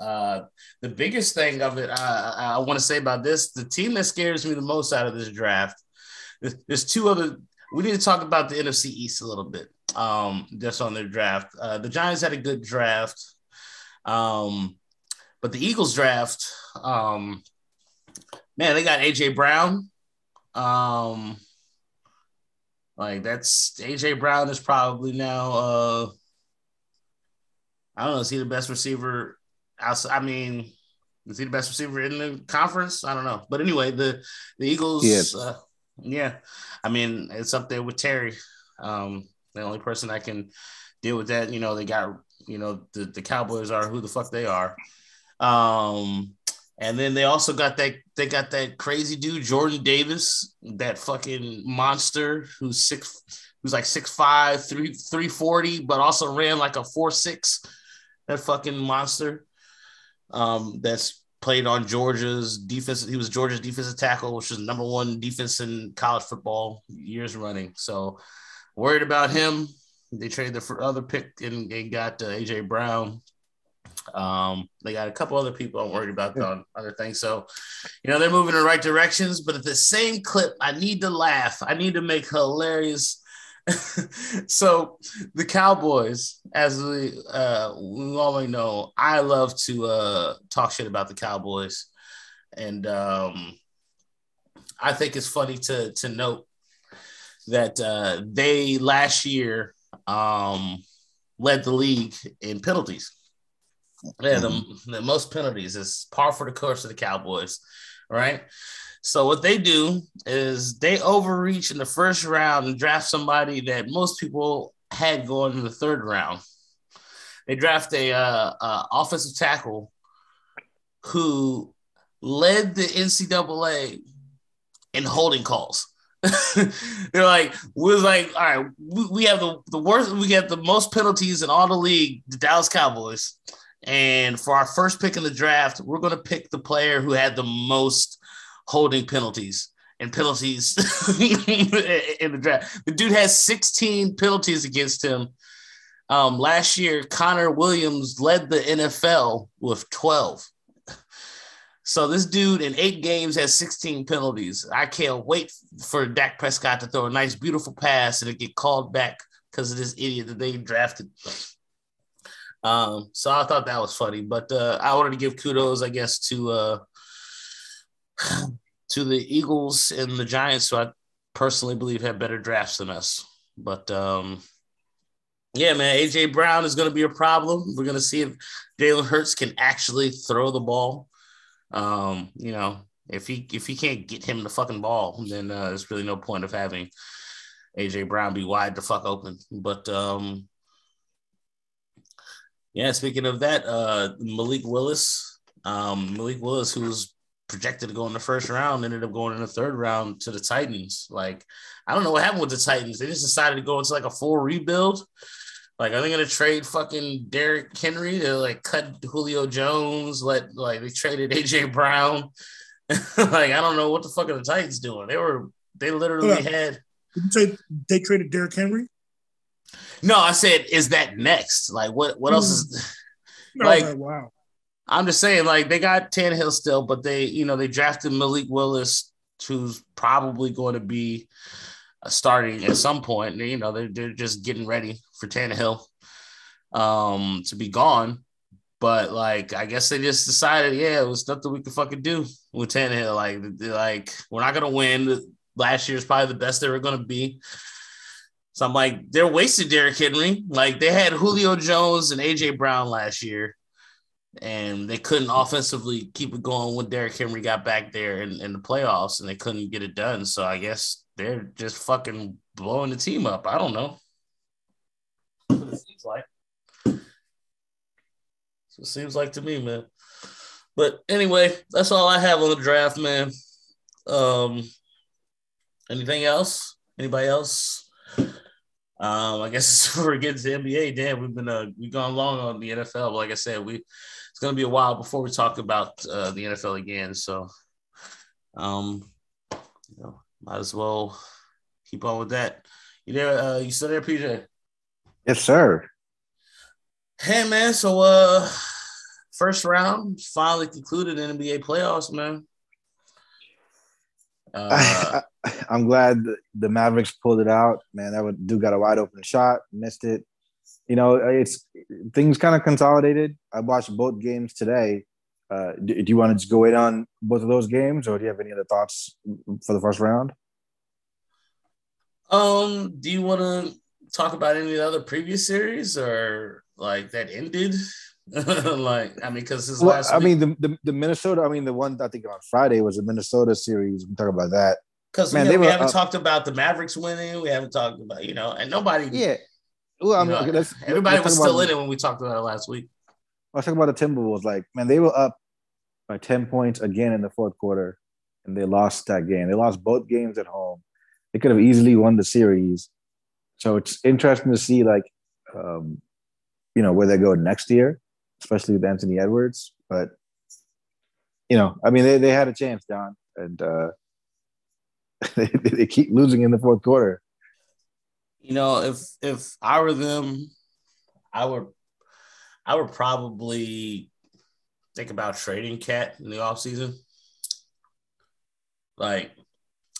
Uh, the biggest thing of it, I, I want to say about this, the team that scares me the most out of this draft, there's two other. We need to talk about the NFC East a little bit. Um, just on their draft, uh, the Giants had a good draft, um, but the Eagles draft, um, man, they got AJ Brown. Um, like that's AJ Brown is probably now. Uh, I don't know. Is he the best receiver? Outside, I mean, is he the best receiver in the conference? I don't know. But anyway, the the Eagles, He is. uh, yeah. I mean, it's up there with Terry. Um, the only person that can deal with that, you know, they got, you know, the, the Cowboys are who the fuck they are. Um, and then they also got that they got that crazy dude Jordan Davis, that fucking monster who's six, who's like six five, three three forty, but also ran like a four six. That fucking monster. Um, that's played on Georgia's defense. He was Georgia's defensive tackle, which is number one defense in college football years running. So worried about him. They traded for other pick and, and got uh, AJ Brown. Um, they got a couple other people I'm worried about on other things. So, you know, they're moving in the right directions, but at the same clip, I need to laugh. I need to make hilarious. so the Cowboys, as we uh we all know, I love to uh talk shit about the Cowboys. And um I think it's funny to to note that uh they last year um led the league in penalties. Yeah, the, the most penalties is par for the course of the Cowboys, right? So what they do is they overreach in the first round and draft somebody that most people had going in the third round. They draft a uh, uh, offensive tackle who led the NCAA in holding calls. They're like, we're like, all right, we, we have the, the worst, we get the most penalties in all the league, the Dallas Cowboys. And for our first pick in the draft, we're going to pick the player who had the most holding penalties and penalties in the draft. The dude has 16 penalties against him. Um, last year, Connor Williams led the NFL with 12. So this dude in eight games has 16 penalties. I can't wait for Dak Prescott to throw a nice, beautiful pass and it get called back because of this idiot that they drafted. Um, so I thought that was funny, but uh, I wanted to give kudos, I guess, to uh, to the Eagles and the Giants, who I personally believe have better drafts than us. But um, yeah, man, AJ Brown is going to be a problem. We're going to see if Jalen Hurts can actually throw the ball. Um, you know, if he if he can't get him the fucking ball, then uh, there's really no point of having AJ Brown be wide the fuck open. But um, yeah, speaking of that, uh, Malik Willis, um, Malik Willis, who's projected to go in the first round, ended up going in the third round to the Titans. Like, I don't know what happened with the Titans. They just decided to go into like a full rebuild. Like, are they gonna trade fucking Derrick Henry to like cut Julio Jones? Let like they traded AJ Brown. like, I don't know what the fuck are the Titans doing. They were they literally yeah. had. Did you say they traded Derrick Henry? No, I said, is that next? Like, what what else is no, like? Wow. I'm just saying, like, they got Tannehill still, but they, you know, they drafted Malik Willis, who's probably going to be starting at some point. You know, they're, they're just getting ready for Tannehill um, to be gone. But like, I guess they just decided, yeah, it was nothing we could fucking do with Tannehill. Like, like we're not gonna win. Last year is probably the best they were gonna be. So I'm like, they're wasted Derrick Henry. Like they had Julio Jones and AJ Brown last year, and they couldn't offensively keep it going when Derrick Henry got back there in, in the playoffs, and they couldn't get it done. So I guess they're just fucking blowing the team up. I don't know. That's what it seems like. So it seems like to me, man. But anyway, that's all I have on the draft, man. Um, anything else? Anybody else? Um, I guess we're getting to NBA. Damn, we've been uh we've gone long on the NFL. But Like I said, we it's gonna be a while before we talk about uh, the NFL again. So, um, you know, might as well keep on with that. You there? Uh, you still there, PJ? Yes, sir. Hey, man. So, uh, first round finally concluded in NBA playoffs, man. Uh, I, am glad the Mavericks pulled it out, man. That would do got a wide open shot, missed it. You know, it's things kind of consolidated. I watched both games today. Uh, do, do, you want to just go in on both of those games, or do you have any other thoughts for the first round? Um, do you want to talk about any other previous series or like that ended? like, I mean, because his well, last. I mean, the, the, the Minnesota. I mean, the one I think on Friday was the Minnesota series. We talk about that because man, we, we haven't uh, talked about the Mavericks winning. We haven't talked about you know, and nobody. Yeah. Well, I mean, know, okay, everybody was still in it when we talked about it last week. I was talking about the Timberwolves. Like, man, they were up by ten points again in the fourth quarter, and they lost that game. They lost both games at home. They could have easily won the series. So it's interesting to see, like, um, you know, where they go next year especially with Anthony Edwards. But you know, I mean, they, they had a chance, Don, and uh, they, they keep losing in the fourth quarter. You know, if if I were them, I would I would probably think about trading KAT in the offseason. Like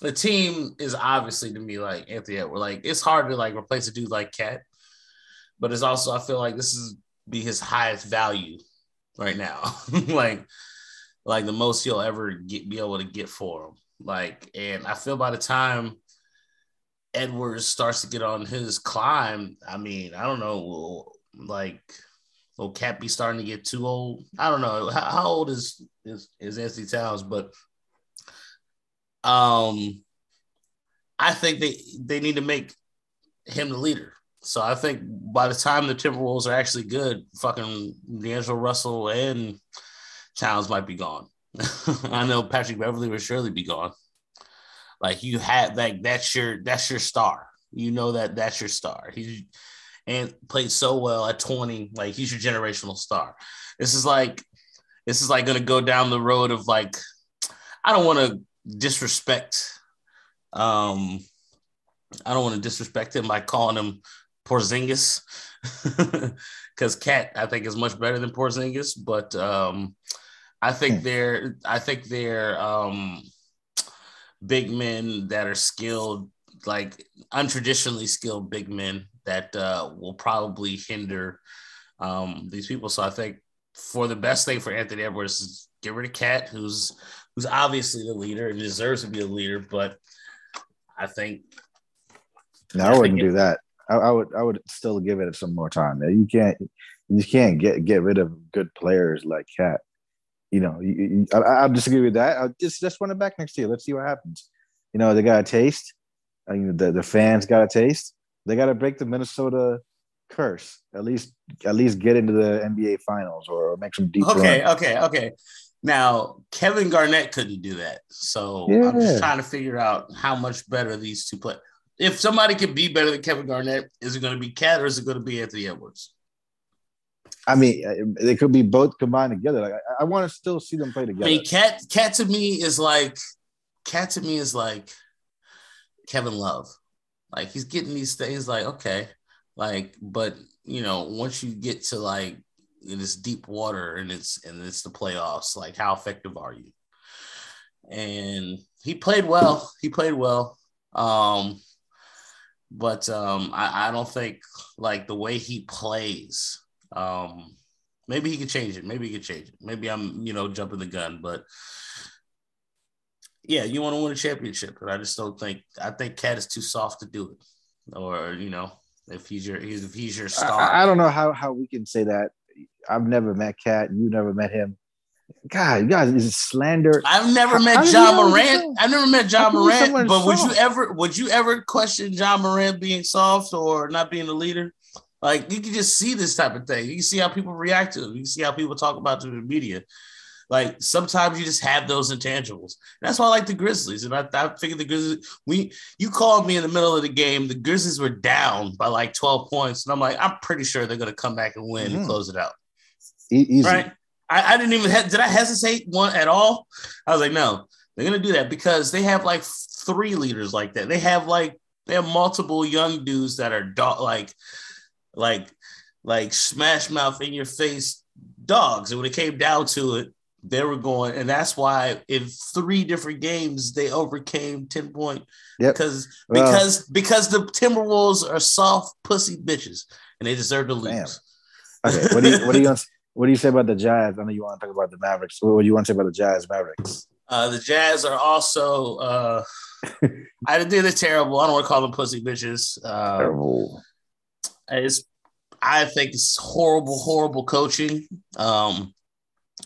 the team is obviously to me like Anthony Edwards. Like it's hard to like replace a dude like KAT, but it's also I feel like this is be his highest value right now. like, like the most he'll ever get be able to get for him. Like, and I feel by the time Edwards starts to get on his climb, I mean, I don't know, will, like, will KAT be starting to get too old? I don't know. How, how old is, is is Anthony Towns? But um, I think they they need to make him the leader. So I think by the time the Timberwolves are actually good, fucking D'Angelo Russell and Towns might be gone. I know Patrick Beverley will surely be gone. Like you had like that's your that's your star. You know that that's your star. He's and played so well at 20. Like he's your generational star. This is like this is like gonna go down the road of like I don't want to disrespect um I don't want to disrespect him by calling him Porzingis because KAT I think is much better than Porzingis, but um, I think hmm. they're I think they're um, big men that are skilled, like untraditionally skilled big men that uh, will probably hinder um, these people. So I think for the best thing for Anthony Edwards is get rid of KAT, who's who's obviously the leader and deserves to be a leader, but I think no, I, I wouldn't do that. I, I, would I would still give it some more time. You can't you can't get get rid of good players like KAT. You know, you, you, I, will disagree with that. I'll just just run it back next year. Let's see what happens. You know, they got a taste. I mean, the, the fans got a taste. They got to break the Minnesota curse. At least at least get into the NBA finals or make some deep. Okay, run. okay, okay. Now Kevin Garnett couldn't do that, so yeah. I'm just trying to figure out how much better these two play. If somebody could be better than Kevin Garnett, is it going to be KAT or is it going to be Anthony Edwards? I mean, they could be both combined together. Like I, I want to still see them play together. I mean, KAT KAT to me is like KAT to me is like Kevin Love. Like he's getting these things like, okay, like, but you know, once you get to like in this deep water and it's and it's the playoffs, like how effective are you? And he played well. He played well. Um, but um, I, I don't think like the way he plays. Um, maybe he could change it. Maybe he could change it. Maybe I'm, you know, jumping the gun, but yeah, you want to win a championship, but I just don't think I think KAT is too soft to do it, or you know, if he's your if he's your star. I, I don't know how how we can say that. I've never met KAT. You never met him. God, you guys is slander. I've never met Ja Morant. I've never met Ja Morant. But would you ever would you ever question Ja Morant being soft or not being a leader? Like you can just see this type of thing. You can see how people react to it. You can see how people talk about it in the media. Like sometimes you just have those intangibles. That's why I like the Grizzlies. And I, I figured the Grizzlies, we you called me in the middle of the game. The Grizzlies were down by like 12 points. And I'm like, I'm pretty sure they're gonna come back and win mm-hmm. and close it out. easy. Right. I, I didn't even have, did I hesitate one at all? I was like, no, they're gonna do that because they have like three leaders like that. They have like they have multiple young dudes that are do- like like like smash mouth in your face dogs. And when it came down to it, they were going, and that's why in three different games they overcame 10 point. Yep. Because well, because because the Timberwolves are soft pussy bitches and they deserve to lose. Damn. Okay, what do you what do you what do you say about the Jazz? I know you want to talk about the Mavericks. What do you want to say about the Jazz Mavericks? Uh, the Jazz are also uh, I think they're terrible. I don't want to call them pussy bitches. Uh, terrible. It's I think it's horrible, horrible coaching. Um,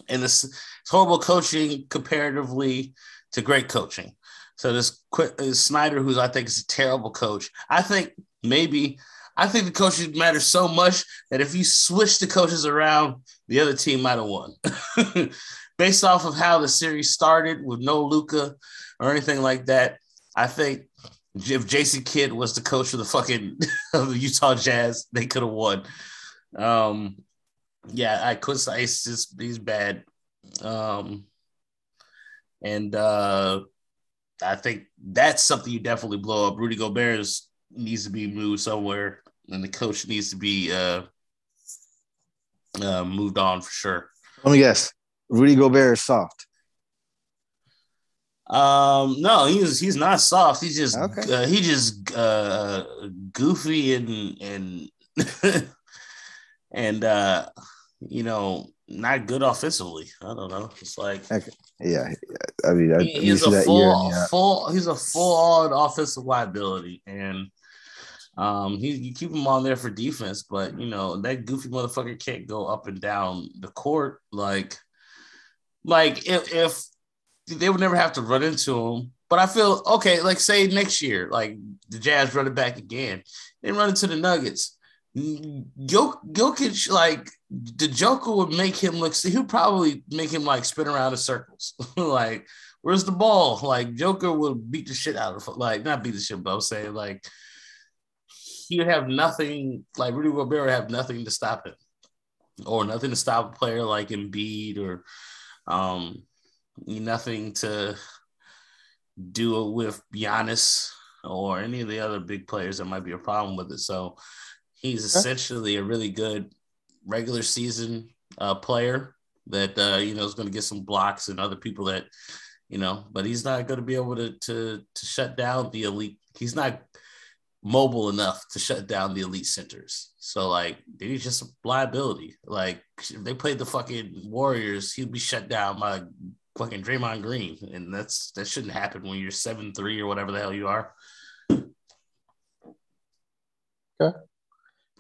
and it's, it's horrible coaching comparatively to great coaching. So this, this Snyder, who's I think is a terrible coach, I think maybe I think the coaches matter so much that if you switch the coaches around, the other team might have won. Based off of how the series started with no Luka or anything like that, I think if Jason Kidd was the coach of the fucking of the Utah Jazz, they could have won. Um, yeah, I could say it's just he's bad. Um, and uh, I think that's something you definitely blow up. Rudy Gobert needs to be moved somewhere, and the coach needs to be uh, uh, moved on for sure. Let me guess. Rudy Gobert is soft. Um, no, he's he's not soft. He's just okay. uh, he just uh, goofy and and and uh, you know not good offensively. I don't know. It's like okay. yeah, I mean I, he's a full full he's a full on offensive liability and. Um, he you keep him on there for defense, but you know that goofy motherfucker can't go up and down the court like, like if, if they would never have to run into him. But I feel okay, like say next year, like the Jazz run it back again, they run into the Nuggets. Jok- Jokic, like the Joker would make him look. See, he'll probably make him like spin around in circles. like, where's the ball? Like Joker would beat the shit out of like not beat the shit, but I'm saying like he would have nothing. Like Rudy Gobert would have nothing to stop him, or nothing to stop a player like Embiid or um nothing to do it with Giannis or any of the other big players that might be a problem with it. So he's essentially a really good regular season uh, player, that uh, you know is going to get some blocks and other people that you know, but he's not going to be able to to to shut down the elite. He's not mobile enough to shut down the elite centers. So like, he's just a liability. Like if they played the fucking Warriors, he'd be shut down by fucking Draymond Green, and that's that shouldn't happen when you're seven three or whatever the hell you are. Okay.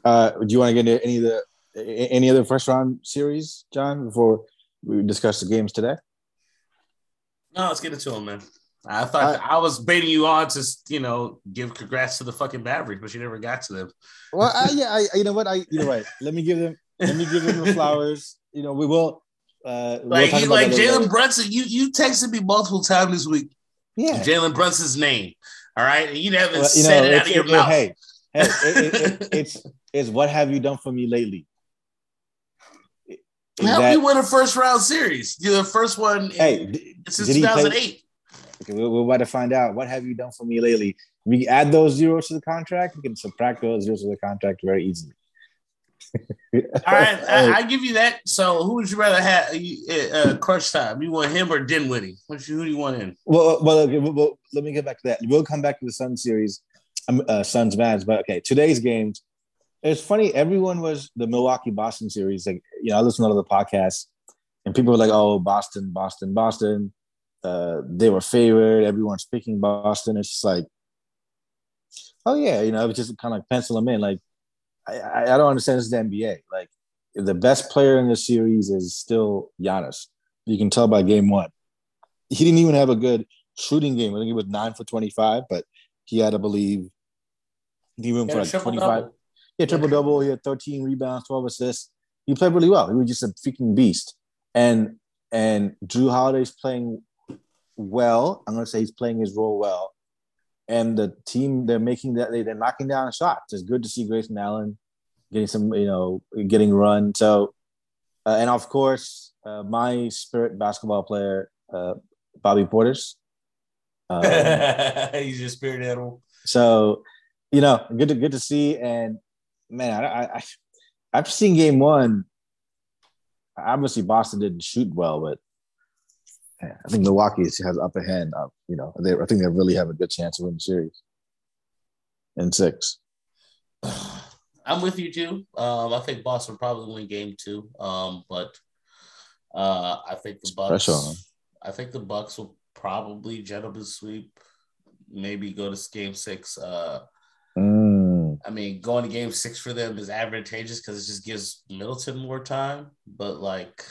Uh, do you want to get into any of the any other first round series, John, before we discuss the games today? No, let's get into them, man. I thought I, I, was baiting you on to, you know, give congrats to the fucking Mavericks, but you never got to them. Well, I, yeah, I, you know what? I, you're right. Let me give them, let me give them the flowers. You know, we will. Uh, like, we'll like Jalen Brunson, you you texted me multiple times this week. Yeah, Jalen Brunson's name. All right, you haven't well, you said know, it out of your it, mouth. Hey, hey it, it, it's it's what have you done for me lately? Help that, you win a first round series. You're the first one. Hey, in, since 2008. Okay, we're, we're, about to find out. What have you done for me lately? We add those zeros to the contract. We can subtract those zeros to the contract very easily. All right, I, I, give you that. So, who would you rather have? Uh, uh, crunch time. You want him or Dinwiddie? Which who do you want in? Well, well, okay, well, well, let me get back to that. We'll come back to the Sun series, um, uh, Suns Mavs. But okay, today's games. It's funny. Everyone was the Milwaukee Boston series. Like, you know, I listen to other podcasts, and people were like, "Oh, Boston, Boston, Boston." Uh, they were favored. Everyone's picking Boston. It's just like, oh yeah, you know, it was just kind of like pencil them in. Like, I, I don't understand this is the NBA. Like, the best player in the series is still Giannis. You can tell by game one. He didn't even have a good shooting game. I think he was nine for twenty-five, but he had, to believe, he went for like twenty-five. Double. Yeah, triple double. He had thirteen rebounds, twelve assists. He played really well. He was just a freaking beast. And and Jrue Holiday's playing well. I'm going to say he's playing his role well. And the team, they're making that, they're knocking down shots. It's good to see Grayson Allen getting some, you know, getting run. So, uh, and of course, uh, my spirit basketball player, uh, Bobby Portis. Um, he's your spirit animal. So, you know, good to good to see. And man, I, I after seeing game one, obviously Boston didn't shoot well, but I think Milwaukee has upper hand. Of, you know, they, I think they really have a good chance of winning the series in six. I'm with you too. Um, I think Boston probably win game two. Um, but uh, I think the Bucks. I think the Bucks will probably gentleman sweep. Maybe go to game six. Uh, mm. I mean, going to game six for them is advantageous because it just gives Middleton more time. But like,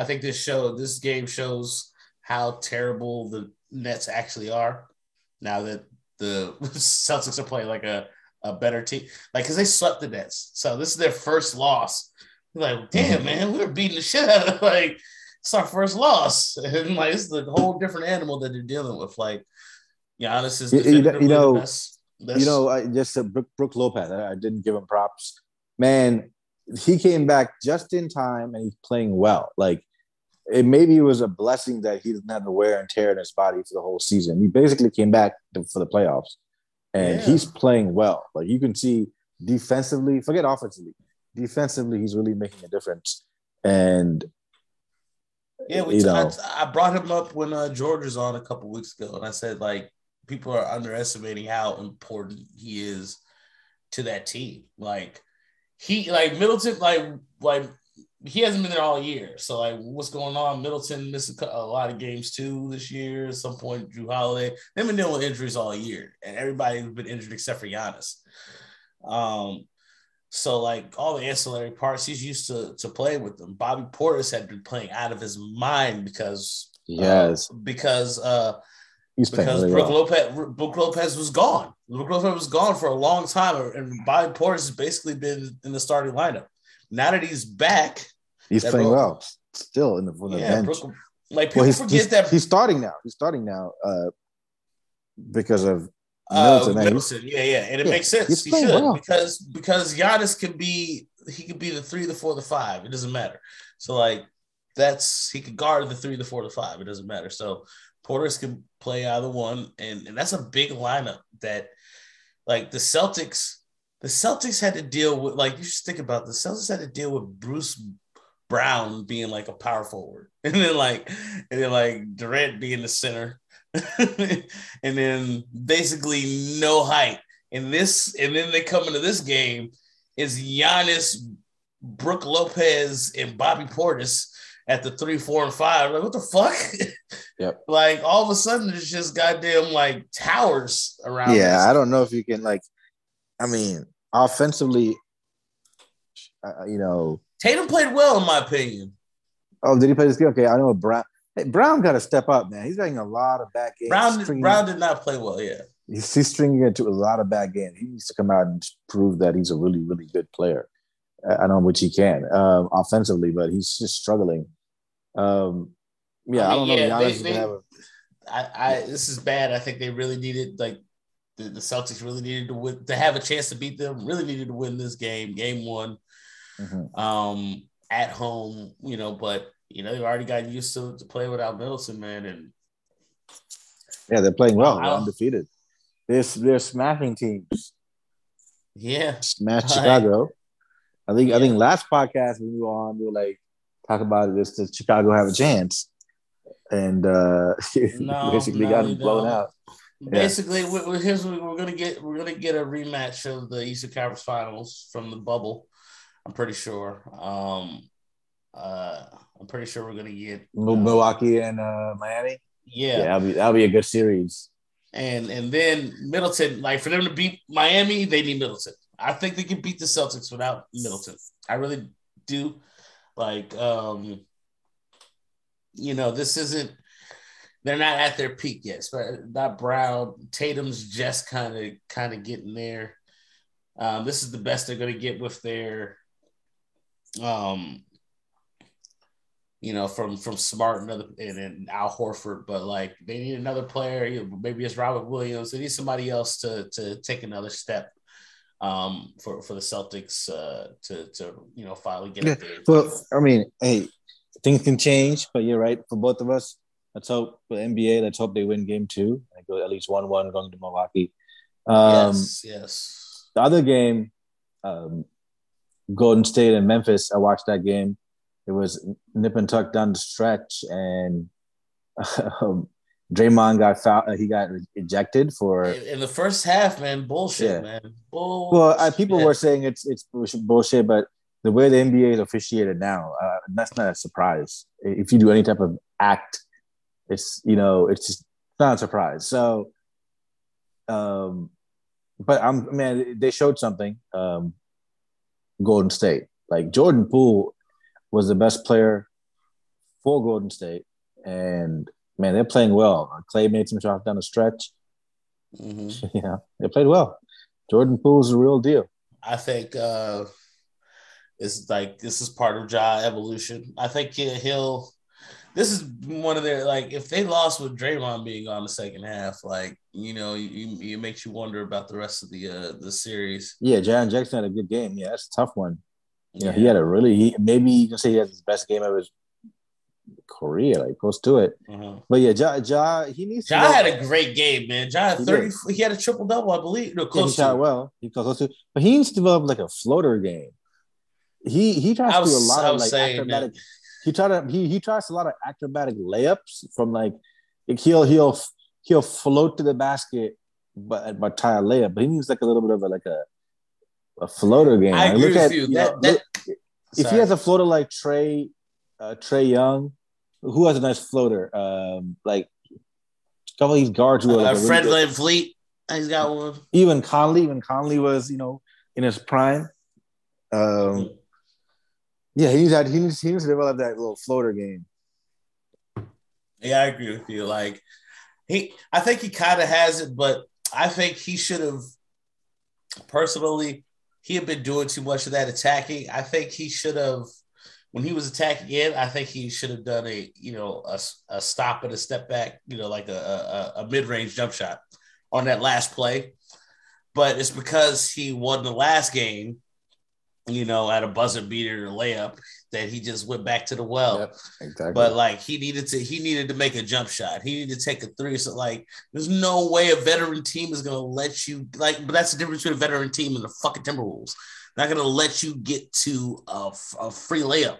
I think this show, this game shows how terrible the Nets actually are. Now that the Celtics are playing like a, a better team, like because they swept the Nets, so this is their first loss. Like, damn mm-hmm. man, we were beating the shit out of like it's our first loss, and like it's the whole different animal that they're dealing with. Like, Giannis is you, you know, you know, best, best. you know, I just uh, Brook, Brook Lopez. I, I didn't give him props, man he came back just in time and he's playing well. Like it maybe it was a blessing that he didn't have the wear and tear in his body for the whole season. He basically came back to, for the playoffs, and yeah. he's playing well. Like you can see defensively, forget offensively, defensively he's really making a difference. And yeah, we, you know, I, I, brought him up when uh, George was on a couple weeks ago, and I said like people are underestimating how important he is to that team. Like he like Middleton, like like he hasn't been there all year. So like, what's going on? Middleton missed a, lot of games too this year. At some point, Jrue Holiday. They've been dealing with injuries all year, and everybody's been injured except for Giannis. Um, so like all the ancillary parts, he's used to to play with them. Bobby Portis had been playing out of his mind because yes, uh, because uh He's because really Brook well. Lopez, Brook Lopez was gone. Brook Lopez was gone for a long time, and Bobby Portis has basically been in the starting lineup. Now that he's back, he's playing Brook, well. Still in the, from the yeah, bench. Brook, like people well, he's, forget he's, that he's starting now. He's starting now uh, because of uh, Middleton. Uh, Middleton. Yeah, yeah, and it yeah, makes sense. He should well. because because Giannis could be he could be the three, the four, the five. It doesn't matter. So like that's he could guard the three, the four, the five. It doesn't matter. So Portis can play either one, and, and that's a big lineup that like the Celtics the Celtics had to deal with, like, you should think about the Celtics had to deal with Bruce Brown being like a power forward, and then like and then like Durant being the center, and then basically no height. And this, and then they come into this game is Giannis, Brook Lopez, and Bobby Portis at the three, four, and five. Like, what the fuck? Yep. like all of a sudden, it's just goddamn like towers around. Yeah. I don't know if you can like. I mean, offensively, uh, you know. Tatum played well, in my opinion. Oh, did he play this game? Okay, I know Brown. Hey, Brown got to step up, man. He's getting a lot of bad games. Brown, Stringing- Brown did not play well. Yeah, he's, he's stringing into a lot of bad games. He needs to come out and prove that he's a really, really good player. I I know which he can um, offensively, but he's just struggling. Um, yeah, I, I don't mean, know. Giannis they- they- have a, I, I this is bad. I think they really needed like the, the Celtics really needed to win to have a chance to beat them. Really needed to win this game, game one, Mhm. um, at home. You know, but you know they've already gotten used to, to play without Middleton, man, and yeah, they're playing well. They're undefeated. They're they're smashing teams. yeah, Smash Right. Chicago. I think I think last podcast we were on, we were like talk about this. Does Chicago have a chance? And uh No, basically no, got blown don't. out. Basically, we- here's what we're gonna get. We're gonna get a rematch of the Eastern Conference Finals from the bubble. I'm pretty sure. Um, uh, I'm pretty sure we're gonna get uh, Milwaukee and uh, Miami. Yeah. Yeah, that'll be that'll be a good series. and and then Middleton. Like for them to beat Miami, they need Middleton. I think they can beat the Celtics without Middleton. I really do. Like, um, you know, this isn't. They're not at their peak yet. But not Brown. Tatum's just kind of kind of getting there. Um, this is the best they're going to get with their, um, you know, from from Smart and other and, and Al Horford. But like they need another player. You know, maybe it's Robert Williams. They need somebody else to to take another step. Um, for for the Celtics, uh, to to you know finally get Yeah, up there. Well, I mean, hey, things can change, but you're right for both of us. Let's hope for NBA. Let's hope they win game two. I go at least one one going to Milwaukee. Um, yes, yes. The other game, um, Golden State and Memphis. I watched that game. It was nip and tuck down the stretch, and um, Draymond got foul. uh, He got ejected for. In, the first half, man, bullshit, Yeah. man. Bull. Well, I, people were saying it's it's bullshit, but the way the NBA is officiated now, uh, that's not a surprise. If you do any type of act, it's you know it's just not a surprise. So, um, but I'm man, they showed something. Um, Golden State, like Jordan Poole, was the best player for Golden State, and man, they're playing well. Clay made some shots down the stretch. Mhm. Yeah, they played well. Jordan Poole's the real deal. I think uh it's like this is part of Ja evolution. I think he- he'll. This is one of their like if they lost with Draymond being on the second half, like you know, you, it makes you wonder about the rest of the uh the series. Yeah, Jaren Jackson had a good game. Yeah, that's a tough one. You know, he had a really he maybe you can say he has his best game of his career, like close to it. uh But yeah, Ja, ja he needs to Ja had a great game, man. Ja had He thirty. did. He had a triple double, I believe. No, yeah, he close shot to. it. well. He close to but he needs to develop like a floater game. He he tries to do a lot of like saying acrobatic. He tried to he he tries a lot of acrobatic layups from like, like he'll he'll he'll float to the basket but but tie a layup. But he needs like a little bit of a like a a floater game. I Like, agree look with at, you. know, That, that, look- if sorry. he has a floater like Trey, uh, Trae Young, who has a nice floater, um, like a couple of these guards who are like uh, a really Fred good- VanVleet, he's got one. even Conley, when Conley was you know in his prime. Um, yeah, he needs that. He needs he needs to develop that little floater game. Yeah, I agree with you. Like he, I think he kind of has it, but I think he should have. Personally, he had been doing too much of that attacking. I think he should have, when he was attacking in, I think he should have done a you know a, a stop and a step back, you know, like a, a, a mid range jump shot on that last play. But it's because he won the last game, you know, at a buzzer beater or layup that he just went back to the well. Yep, exactly. But like he needed to, he needed to make a jump shot. He needed to take a three. So like, there's no way a veteran team is gonna let you like. But that's the difference between a veteran team and the fucking Timberwolves. Not gonna let you get to a, a free layup.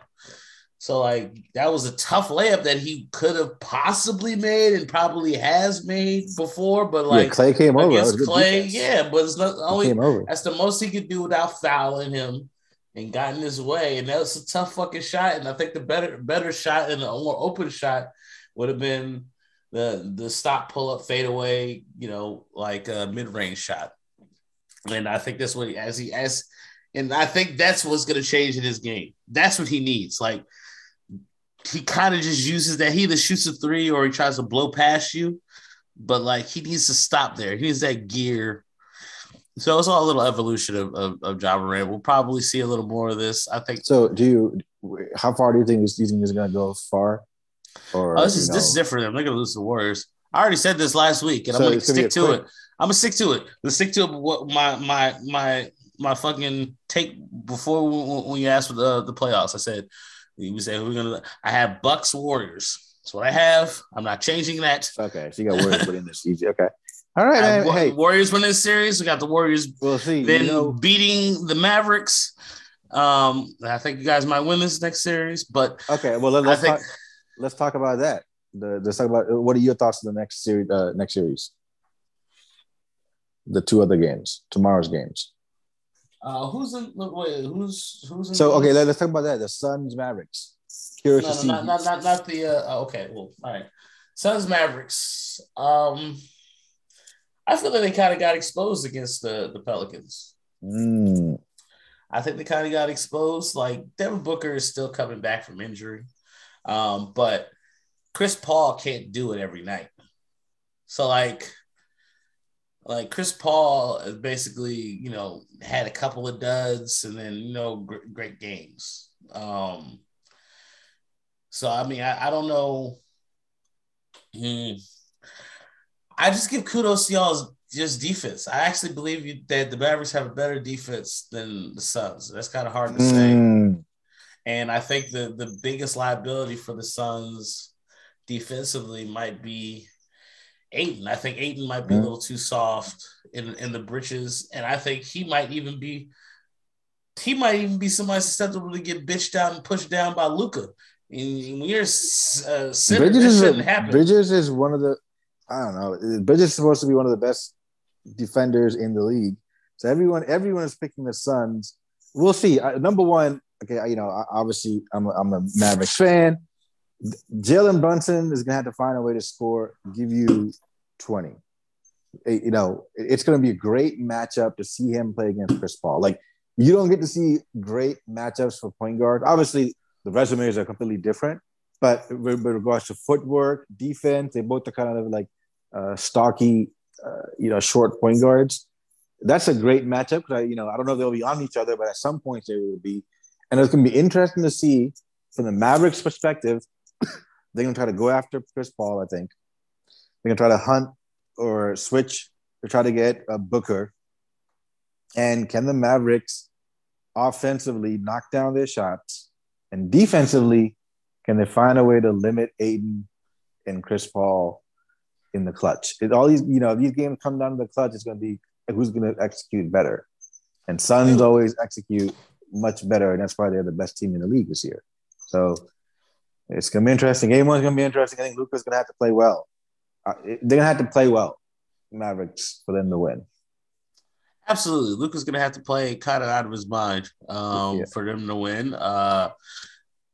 So like that was a tough layup that he could have possibly made and probably has made before, but like yeah, Clay came over. Clay, yeah, but it's not only that's the most he could do without fouling him and got in his way, and that was a tough fucking shot. And I think the better better shot and a more open shot would have been the the stop pull up fadeaway, you know, like a mid range shot. And I think that's what he as he as and I think that's what's gonna change in his game. That's what he needs. Like he kind of just uses that. He either shoots a three or he tries to blow past you, but like he needs to stop there. He needs that gear. So it's all a little evolution of, of, of Ja Morant. We'll probably see a little more of this. I think. So do you? How far do you think this season is going to go far? Or oh, this is know? this is different. I'm not going to lose the Warriors. I already said this last week, and so I'm going to stick to quick. it. I'm gonna stick to it. Let's stick to what my my my my fucking take before when you asked for the the playoffs. I said we say we're gonna. I have Bucks Warriors. That's what I have. I'm not changing that. Okay, so you got Warriors winning this easy. Okay. All right, man. hey, Warriors win this series. We got the Warriors. We'll see. Then you know, beating the Mavericks. Um, I think you guys might win this next series. But okay, well let's think, talk. Let's talk about that. The, let's talk about what are your thoughts on the next series? Uh, next series. The two other games, tomorrow's games. Uh, who's in? Wait, who's who's in? So okay, let, us talk about that. The Suns Mavericks. Curious no, no, not, not, not not the. Uh, okay, well, all right. Suns Mavericks. Um, I feel like they kind of got exposed against the the Pelicans. Mm. I think they kind of got exposed. Like Devin Booker is still coming back from injury, um, but Chris Paul can't do it every night. So like like Chris Paul is basically, you know, had a couple of duds and then, you know, great, great games. Um, so, I mean, I, I don't know. Hmm. I just give kudos to y'all's just defense. I actually believe you, that the Mavericks have a better defense than the Suns. That's kind of hard to say. Mm. And I think the the biggest liability for the Suns defensively might be Ayton. I think Ayton might be a little too soft in in the britches, and I think he might even be he might even be somebody susceptible to get bitched out and pushed down by Luka. When you're uh, center, Bridges, is a, Bridges is one of the I don't know. Bridges is supposed to be one of the best defenders in the league. So everyone everyone is picking the Suns. We'll see. Number one, okay, you know, obviously I'm a, I'm a Mavericks fan. Jalen Brunson is gonna have to find a way to score, give you 20. Eh, you know, it's gonna be a great matchup to see him play against Chris Paul. Like you don't get to see great matchups for point guard. Obviously, the resumes are completely different, but with regards to footwork, defense, they both are kind of like uh, stocky, uh, you know, short point guards. That's a great matchup I, you know, I don't know if they'll be on each other, but at some point they will be, and it's going to be interesting to see from the Mavericks' perspective they're gonna try to go after Chris Paul. I think they're gonna try to hunt or switch to try to get a Booker. And can the Mavericks offensively knock down their shots, and defensively, can they find a way to limit Ayton and Chris Paul in the clutch? It, all these, you know, these games come down to the clutch. It's going to be who's going to execute better. And Suns always execute much better, and that's why they're the best team in the league this year. So it's gonna be interesting. Game one's gonna be interesting. I think Luka's gonna have to play well. Uh, they're gonna have to play well, Mavericks, for them to win. Absolutely, Luka's gonna have to play kind of out of his mind um, yeah. for them to win. Uh,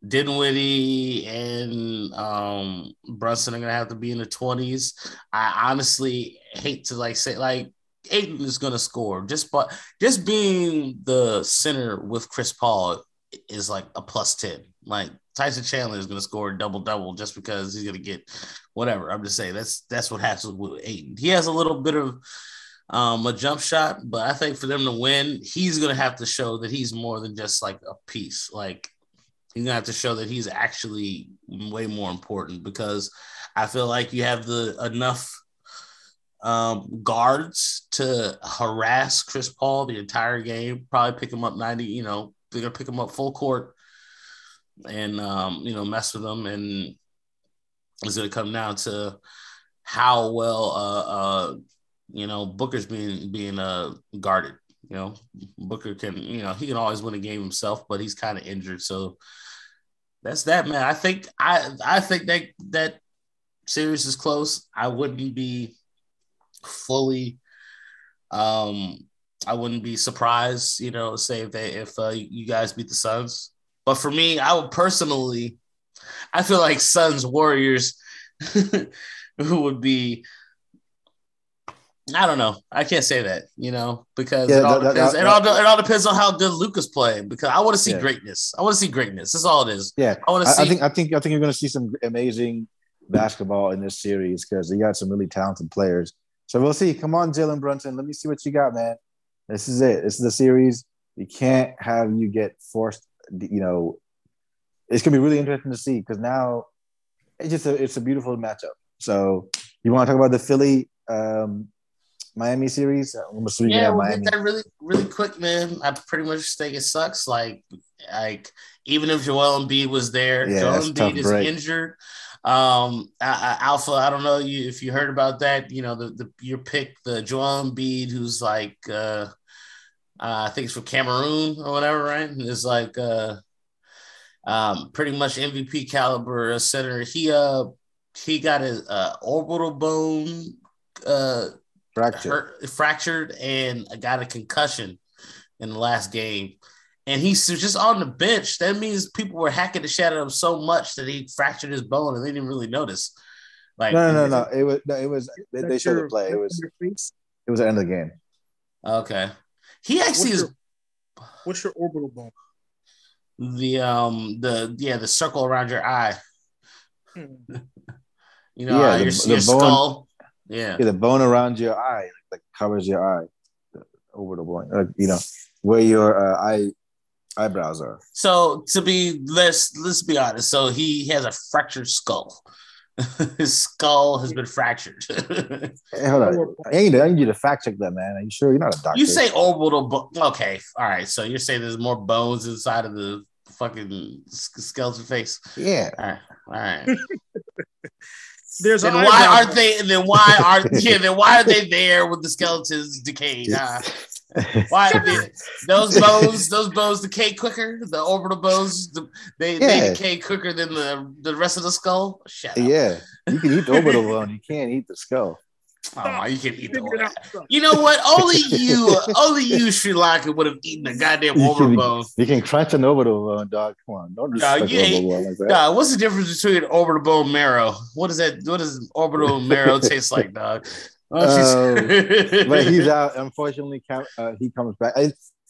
Dinwiddie and um, Brunson are gonna have to be in the twenties. I honestly hate to like say like Ayton is gonna score just but just being the center with Chris Paul is like a plus ten. Like Tyson Chandler is going to score double double just because he's going to get whatever. I'm just saying that's that's what happens with Ayton. He has a little bit of um, a jump shot, but I think for them to win, he's going to have to show that he's more than just like a piece. Like he's to have to show that he's actually way more important because I feel like you have the enough um, guards to harass Chris Paul the entire game. Probably pick him up 90. You know, they're gonna pick him up full court and um, you know mess with them, and it's to come down to how well uh, uh, you know Booker's being being uh, guarded. You know, Booker can you know he can always win a game himself, but he's kind of injured, so that's that man. I think I I think that that series is close. I wouldn't be fully um I wouldn't be surprised, you know, say if they if uh, you guys beat the Suns. But for me, I would personally I feel like Suns Warriors who would be I don't know. I can't say that, you know, because yeah, it, all that, depends, that, it, all, it all depends on how good Luka's playing. Because I want to see yeah. greatness. I want to see greatness. That's all it is. Yeah, I want to see. I think I think I think you're going to see some amazing basketball in this series because you got some really talented players. So we'll see. Come on, Jalen Brunson. Let me see what you got, man. This is it. This is the series. You can't have you get forced. You know, it's gonna be really interesting to see because now it's just a it's a beautiful matchup. So you want to talk about the Philly um, Miami series? I'm assuming yeah, we'll Miami. get that really really quick, man. I pretty much think it sucks. Like like even if Joel Embiid was there, yeah, Joel Embiid is break. injured. Um, Alpha, I don't know you if you heard about that. You know the, the your pick, the Joel Embiid, who's like uh, uh, I think it's from Cameroon or whatever, right? Is like uh, um, pretty much MVP caliber center. He uh he got a uh, orbital bone uh fractured, hurt, fractured, and got a concussion in the last game. And he's just on the bench. That means people were hacking the shit out of him so much that he fractured his bone, and they didn't really notice. Like no, no, no, no. It was no, it was. They, they showed the play. It was. It was the end of the game. Okay. He actually what's is. Your, what's your orbital bone? The um the yeah the circle around your eye. Hmm. you know, yeah, uh, the, your, the your bone, skull. Yeah. yeah, the bone around your eye like, like covers your eye, over the bone. Uh, you know where your uh, eye eyebrows are. So to be let's let's be honest. So he has a fractured skull. His skull has been fractured. hey, hold on. I need, I need you to fact check that, man. Are you sure you're not a doctor? You say orbital. Bo- okay, all right. So you're saying there's more bones inside of the fucking skeleton face? Yeah. All right. All right. There's then why aren't they? Then why are yeah? Then why are they there with the skeletons decaying? Uh, why they, those bones? Those bones decay quicker. The orbital bones, the, they, yeah. they decay quicker than the the rest of the skull. Shut up. yeah, you can eat the orbital bone. You can't eat the skull. Oh, you can eat the You know what? Only you, only you, Sri Lanka would have eaten a goddamn orbital bone. You can crunch an orbital bone, dog. Come on, don't just you ain't, like that. Dog, what's the difference between orbital bone marrow? What is that? What does orbital marrow taste like, dog? Oh, um, but he's out. Unfortunately, uh, he comes back.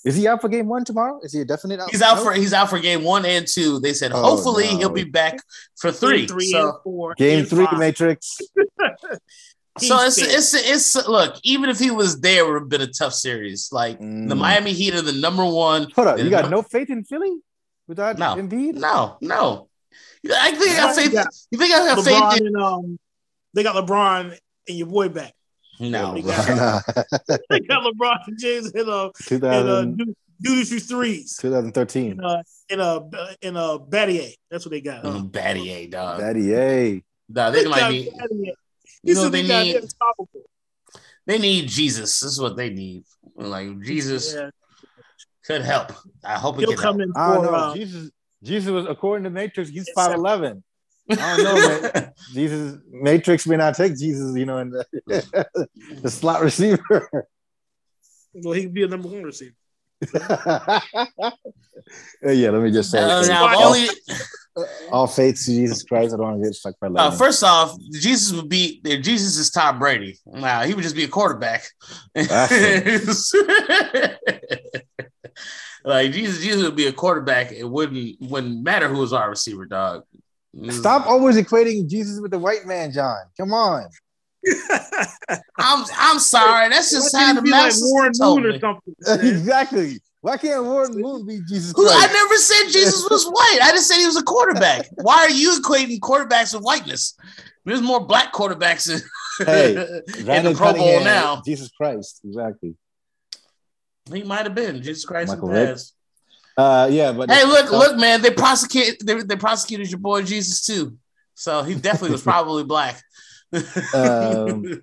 Is he out for game one tomorrow? Is he a definite out? He's out for he's out for game one and two. They said oh, hopefully no. he'll be back for three. Game three so, four, game three, five. Matrix. So it's, it's it's look. Even if he was there, it would have been a tough series. Like mm. the Miami Heat are the number one. Hold on, you got no faith in Philly without no, Embiid? No, no. I think I got faith. You think I got LeBron faith in? um, they got LeBron and your boy back. No, they got, they got LeBron and James in a 2000, in a through threes. 2013 in a in a in a Battier. That's what they got. Huh? Mm, Battier, dog. Battier. Nah, they, they might be. You know they need. They need Jesus. This is what they need. Like Jesus yeah. could help. I hope he'll come help. in. For, I don't know. Uh, Jesus. Jesus was according to Matrix. He's five eleven. I don't know, man. Jesus Matrix may not take Jesus, you know, in the, the slot receiver. Well, he could be a number one receiver. yeah, let me just say. Uh, now, all, only, all faith to Jesus Christ. I don't want to get stuck by. Uh, first off, Jesus would be Jesus is Tom Brady. Now he would just be a quarterback. like Jesus, Jesus would be a quarterback. It wouldn't wouldn't matter who was our receiver, dog. Stop always equating Jesus with the white man, John. Come on. I'm I'm sorry. That's just how the master like Warren told Moon me. Or something, exactly. Why can't Warren Moon be Jesus Christ? I never said Jesus was white. I just said he was a quarterback. Why are you equating quarterbacks with whiteness? There's more black quarterbacks in, hey, in the Pro Bowl now. Jesus Christ, exactly. He might have been Jesus Christ Michael in the past. Uh, yeah, but hey, look, look, man, they prosecute they, they prosecuted your boy Jesus too, so he definitely was probably black. Um,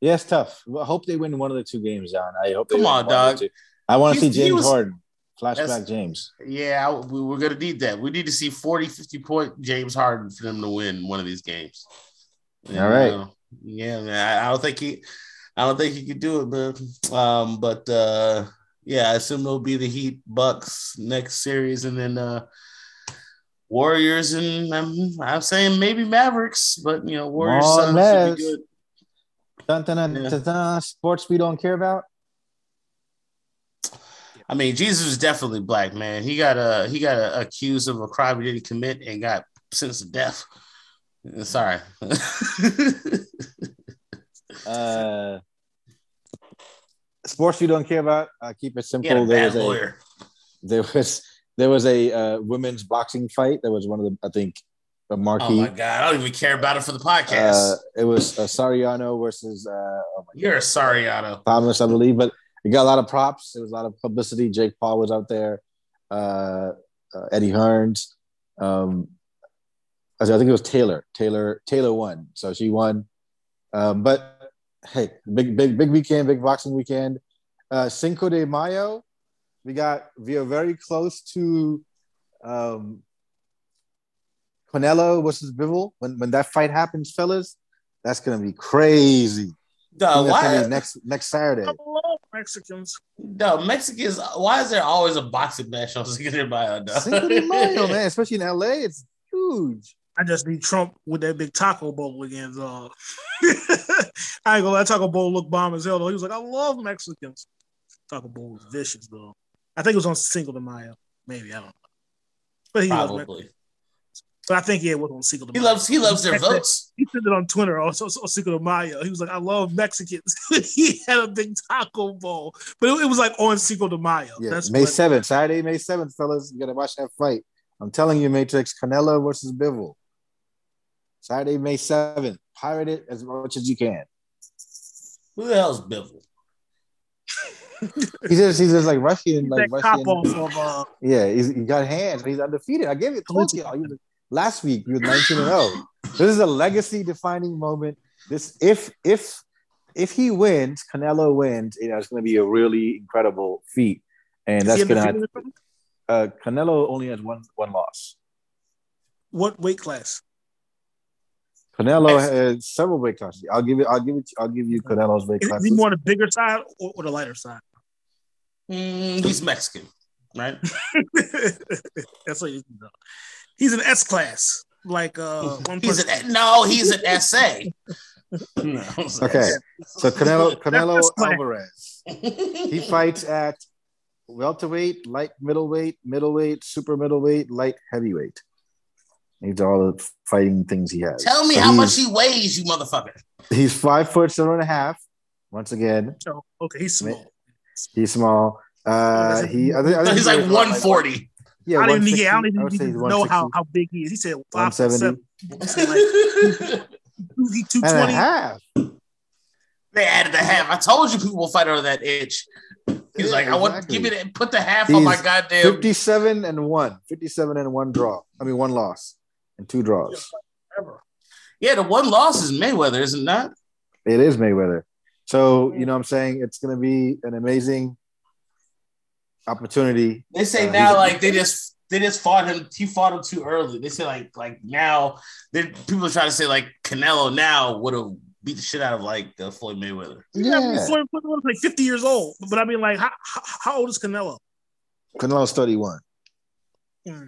yeah, it's tough. I hope they win one of the two games, John. I hope. Come on, dog. I want to see James was, Harden Flashback James. Yeah, we, we're gonna need that. We need to see 40, 50 point James Harden for them to win one of these games. All right. Uh, yeah, man. I, I don't think he, I don't think he could do it, man. Um, but uh, yeah, I assume it'll be the Heat Bucks next series, and then uh, Warriors, and um, I'm saying maybe Mavericks, but you know, Warriors Suns should be good. Dun, dun, dun, Yeah. dun, sports we don't care about. I mean, Jesus is definitely black, man. He got uh, he got uh, accused of a crime he didn't commit and got sentenced to death. Sorry. Uh, sports we don't care about. Uh, keep it he had a simple. There bad was a, lawyer. there was there was a uh, women's boxing fight. That was one of the I think a marquee. Oh my god, I don't even care about it for the podcast. uh, it was uh, Serrano versus uh, oh my You're a Serrano. Thomas, I believe, but it got a lot of props. There was a lot of publicity. Jake Paul was out there. Uh, uh, Eddie Hearns. Um, I think it was Taylor. Taylor Taylor won, so she won. Um, but hey, big big big weekend, big boxing weekend. Uh, Cinco de Mayo, we got we are very close to um, Canelo versus Bivol. When when that fight happens, fellas, that's gonna be crazy. I No, think gonna why? be next next Saturday. I love Mexicans. No, Mexicans. Why is there always a boxing match on Cinco de Mayo? No? Cinco de Mayo, man, especially in LA, it's huge. I just need Trump with that big taco bowl again. Uh, I ain't gonna let Taco Bowl look bomb as hell though. He was like, I love Mexicans. Taco Bowl was vicious though. I think it was on Cinco de Mayo. Maybe I don't know. But he loves Probably. But I think yeah, it was on Cinco de He loves. He loves their He said- votes. He said it on Twitter also on Cinco de Mayo. He was like, I love Mexicans. he had a big taco bowl, but it, it was like on Cinco de Mayo. Yeah, That's May 7th, Saturday, May 7th, fellas. You gotta watch that fight. I'm telling you, Matrix, Canelo versus Bivol. Saturday, May 7th. Pirate it as much as you can. Who the hell's Bivol? He's just, he's just like Russian, He's like Russian. of uh, Yeah, he's, he got hands, but he's undefeated. I gave it told you was- last week. He was 19 and 0. This is a legacy defining moment. This if if if he wins, Canelo wins, you know, it's gonna be a really incredible feat. And is that's gonna undefeated uh Canelo only has one one loss. what weight class? Canelo has several weight classes. I'll give it. I'll give it. I'll give you Canelo's weight Is he more the bigger side or, or the lighter side? Mm, he's Mexican, right? That's what you know. He's an S class, like uh, one He's punch- an no. He's an SA. No, Okay, so Canelo Canelo Alvarez. He fights at welterweight, light middleweight, middleweight, super middleweight, light heavyweight. These are all the fighting things he has. Tell me So how much he weighs, you motherfucker. He's five foot seven and a half. Once again, So, okay, he's small. He's small. Uh, he. I think, I think He's like around, 140. Yeah, I didn't, 160. yeah, I don't even would say he's know how, how big he is. He said five 170 seven. Like he two and a twenty. half. They added a half. I told you people will fight over that itch. He's Yeah, like, I want exactly. give me that. Put the half on my He's goddamn. 57 and one. 57 and one draw. I mean, one loss and two draws. Yeah, the one loss is Mayweather, isn't that? It is Mayweather. So, you know what I'm saying? It's going to be an amazing opportunity. They say Uh, now, like they just they just fought him. He fought him too early. They say like like now. Then people are trying to say like Canelo now would have beat the shit out of like uh, Floyd Mayweather. Yeah, I mean, Yeah. Floyd Mayweather's like fifty years old. But I mean, like, how, how, how old is Canelo? Canelo's 31. Hmm.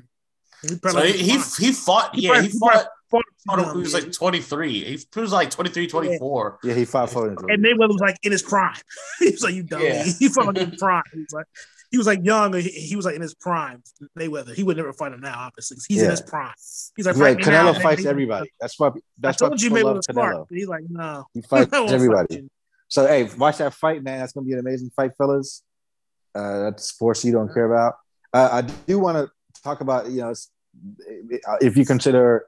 He So probably he he, he fought. He Yeah, probably- he he fought. Fought- fought him when he was like 23. He, he was like 23, 24. Yeah, he fought for it. and Mayweather was like in his prime. he was like, "You dummy." Yeah. He fought like in his prime. He was like, he was like young. He, he was like in his prime. Mayweather. He would never fight him now, obviously. 'cause He's in his prime. He's like, Right, fight me now, Canelo fights He's everybody. Like, That's why. I That's why you people Mayweather love was smart. Canelo. He's like, no. He fights won't fight everybody. So, hey, watch that fight, man. That's going to be an amazing fight, fellas. Uh, that's sports you don't care about. Uh, I do want to talk about, you know, if you consider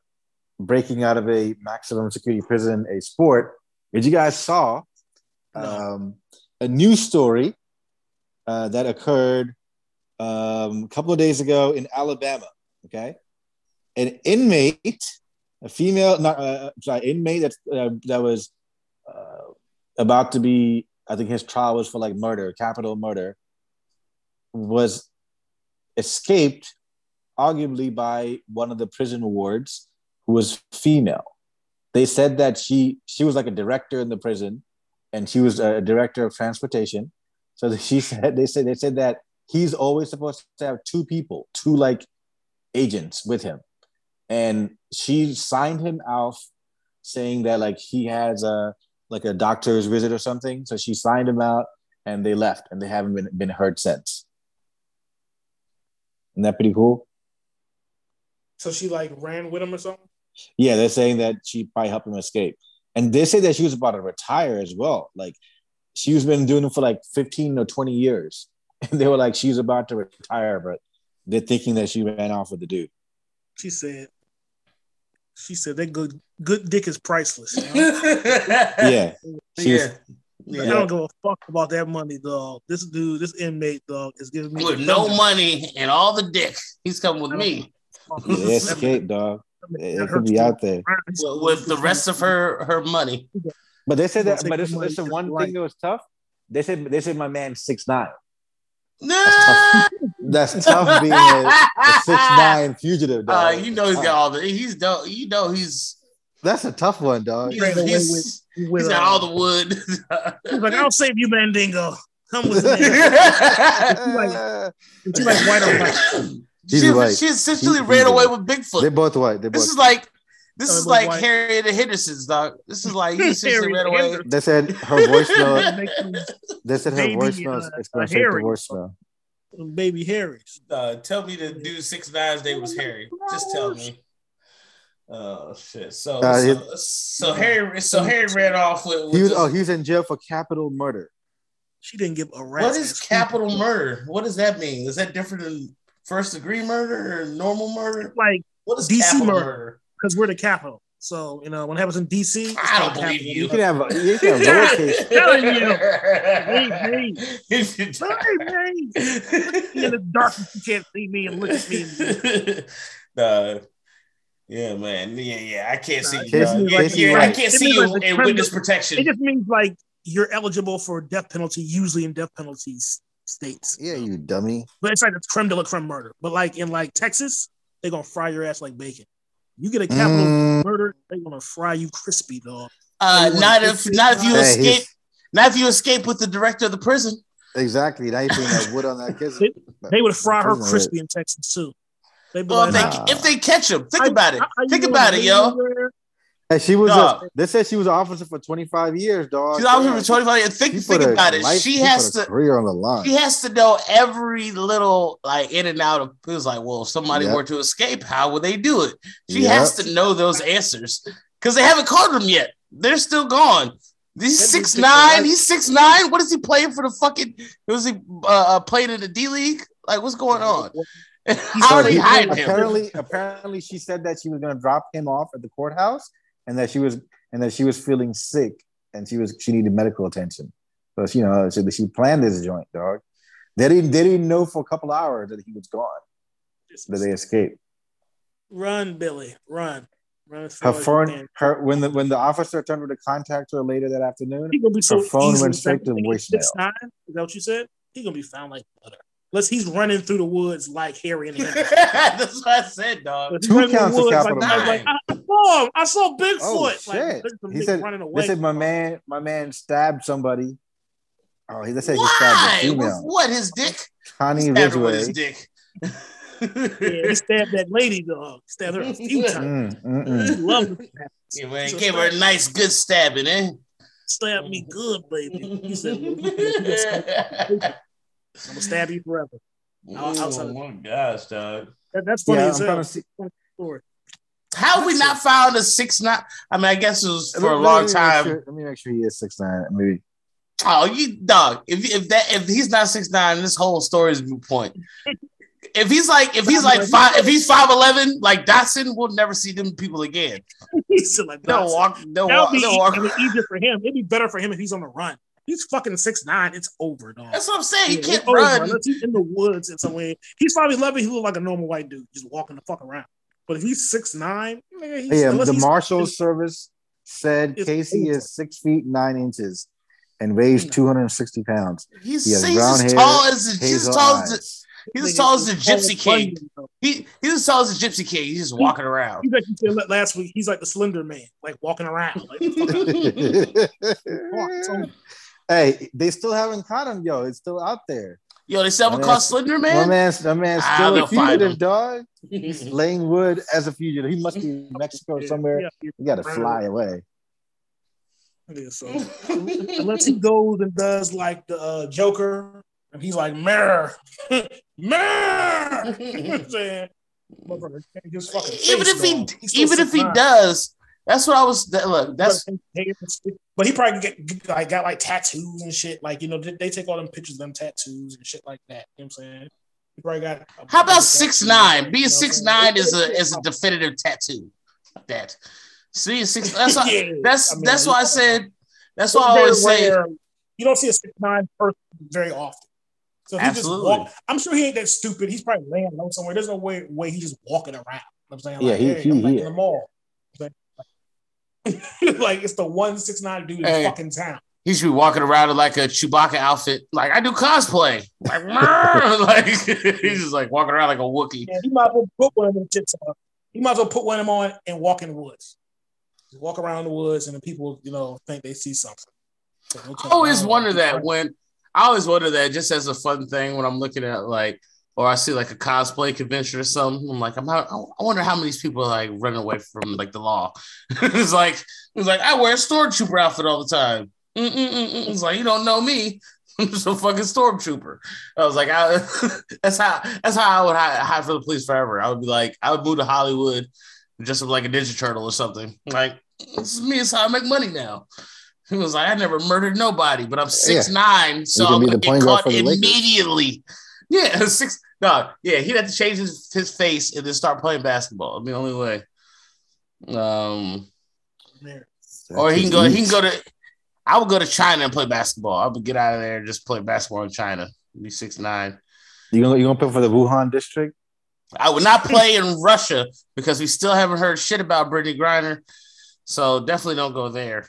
breaking out of a maximum security prison a sport, as you guys saw, um, a news story uh, that occurred um, a couple of days ago in Alabama. Okay, an inmate, a female, not uh, sorry, inmate that uh, that was uh, about to be. I think his trial was for like murder, capital murder. Was escaped, arguably by one of the prison wards was female. They said that she she was like a director in the prison, and she was a director of transportation. So she said they said they said that he's always supposed to have two people, two like agents with him, and she signed him off saying that like he has a like a doctor's visit or something. So she signed him out, and they left, and they haven't been been heard since. Isn't that pretty cool? So she like ran with him or something. Yeah, they're saying that she probably helped him escape, and they say that she was about to retire as well. Like she was been doing it for like fifteen or twenty years, and they were like she's about to retire, but they're thinking that she ran off with the dude. She said. She said that good good dick is priceless. You know? Yeah, she was- yeah. I don't give a fuck about that money, dog. This dude, this inmate, dog, is giving me With no money and all the dick, he's coming with me. yeah, they escaped, dog. It, it could be out there. With with the rest of her her money. But they said that. But the this, money this is to one thing that was tough. They said they said my man six nine. Nah. That's tough being a, a six nine fugitive, Uh, dog. you know he's got all the he's dope. you know he's That's a tough one, dog. he's, Ran away he's, with, he's got uh, all the wood. He's like, I'll save you, Mandingo. Come with me. They're And she like white on white. He's she, white. she essentially He- ran he's away white. with Bigfoot. They both white. They This both. is like this is like both white. Harriet Henderson's dog. This is like he essentially ran away. They said her voicemail. Make They said her Baby, voicemail uh, is going straight to Harry. voicemail. baby Harry's. Uh, tell me the dude six nine's name was Harry. Just tell me. Oh shit! So Uh, so, it- so Harry so Harry ran off with. with He was. this- Oh, he was in jail for capital murder. She didn't give a rat. what is capital murder? What does that mean? Is that different than first degree murder or normal murder? Like, What is DC capital murder. murder? because we're the capital. So, you know, when it happens in DC, it's I don't called believe capital you. You can have. You can have lowercase. telling you. Hey, Hey, man. In the darkness, you can't see me and look at me. Nah. yeah, man. Yeah, yeah. I can't see you. Casey- dog. Yeah, Casey yeah, I can't It see you like in criminal- witness It just means like you're eligible for death penalty, usually in death penalties states. Yeah, you dummy. But it's like it's creme de la creme murder. But like in like Texas, they're gonna fry your ass like bacon. You get a capital Mm. murder, they're gonna fry you crispy, dog. Uh, not if not if you Hey, escape. he's- Not if you escape with the director of the prison. Exactly. Now you putting that wood on that kid. They would fry her crispy in Texas too. They'd be Well, if they Nah. if they catch him, think I- about it. I- I- Think about it, yo. Hey, she was. A, they said she was an officer for 25 years, dog. She's here Damn. for 25 years. Think think about it. life- She has to career on the line. she has to know every little like in and out of it was like, well, if somebody Yep. were to escape, how would they do it? She Yep. has to know those answers because they haven't caught them yet. They're still gone. He's six nine. He's six nine. What is he playing for the fucking? Was he uh, uh, playing in the D League? Like, what's going on? How are So they him? apparently, apparently, she said that she was going to drop him off at the courthouse, and that she was and that she was feeling sick, and she was she needed medical attention. So she, you know, so she planned this joint, dog. They didn't they didn't know for a couple hours that he was gone, that they escaped. Run, Billy, run, run. Her phone, her when the when the officer turned to contact her later that afternoon, He gonna be so her phone went straight to voicemail. Is that what you said? He gonna be found like butter. Unless he's running through the woods like Harry and Henry. That's what I said, dog. But Two counts of through the woods capital like, I, was like, I I saw him. I saw Bigfoot. Oh shit! there's some he said running away. they said my man my man stabbed somebody. Oh, he they said he stabbed a With female. what? His dick? Connie Stabbed his dick. Yeah, he stabbed that lady dog. Stabbed her a few times. Mm, mm, mm. She loved it. Yeah, man, So gave her a nice, good stabbing, eh? Stabbed me good, baby. He said, "Well, you- you- you got I'm gonna stab you forever. outside oh of- my gosh, dog! That, that's funny Yeah, I'm to see. How have we not found a six nine? I mean, I guess it was for a Let me- long let time. sure- let me make sure he is six nine. Maybe Oh, you dog! If if that if he's not six nine, this whole story is a moot point. If he's like if he's like five if he's five eleven like Dotson, we'll never see them people again. He's still like, They'll "Dotson." walk. They'll That would walk. be They'll walk. I mean, easier for him. It'd be better for him if he's on the run. He's fucking six nine. It's over, dog. That's what I'm saying. He can't it's over. run. Unless he's in the woods and somewhere. He's probably eleven. He look like a normal white dude, just walking the fuck around. But if he's six nine, nigga, he's, yeah. The he's- Marshals Service said Casey over. is six feet nine inches and weighs two hundred and sixty pounds. He's, He has he's brown as hair, tall as he's as Hazel tall as eyes. he's as tall as the Gypsy King. He he's as tall as the Gypsy King. He's just walking around. He's like you said last week. He's like the Slender Man, like walking around. Like, hey, they still haven't caught him, yo. It's still out there. Yo, they still haven't caught Slender Man. My man's, my man's still a fugitive, dog. He's laying wood as a fugitive. He must be in Mexico somewhere. Yeah, yeah. He got to fly away. Yeah, so unless he goes and does like the uh, Joker, and he's like mirror, mirror. you know saying? Just fucking even if he even if he does, that's what I was. That, Look, that's. But he probably get like got like tattoos and shit. Like you know, they, they take all them pictures of them tattoos and shit like that. You know what I'm saying? He probably got. How about six nine? Being six nine is a is a definitive tattoo. That. See, six. That's why, yeah. that's I mean, that's why I said. That's why I always say. You don't see a six nine person very often. So he Absolutely. just walk, I'm sure he ain't that stupid. He's probably laying low somewhere. There's no way way he's just walking around. I'm saying, like, yeah, he, hey, he, I'm like in the mall. like it's the one six nine dude hey, in fucking town. He should be walking around in like a Chewbacca outfit. Like I do cosplay. Like, like he's just like walking around like a Wookiee. Yeah, he might as well put one of them shits on. He might as well put one of them on and walk in the woods. walk around the woods and the people, you know, think they see something. So I always wonder that when I always wonder that just as a fun thing when I'm looking at like or I see like a cosplay convention or something. I'm like, I'm out, I wonder how many people are like running away from like the law. it's like it's like I wear a stormtrooper outfit all the time. Mm-mm-mm-mm. It's like you don't know me. I'm just a fucking stormtrooper. I was like, I, that's how that's how I would hide, hide, for the police forever. I would be like, I would move to Hollywood, just like a Ninja Turtle or something. Like this is me. It's how I make money now. He was like, I never murdered nobody, but I'm six yeah. nine, so I'm gonna get caught immediately. Yeah, six. No, yeah, he'd have to change his, his face and then start playing basketball. I mean, the only way. Um, or he can go. He can go to. I would go to China and play basketball. I would get out of there and just play basketball in China. Be six nine. You gonna you gonna play for the Wuhan district? I would not play in Russia because we still haven't heard shit about Brittney Griner. So definitely don't go there.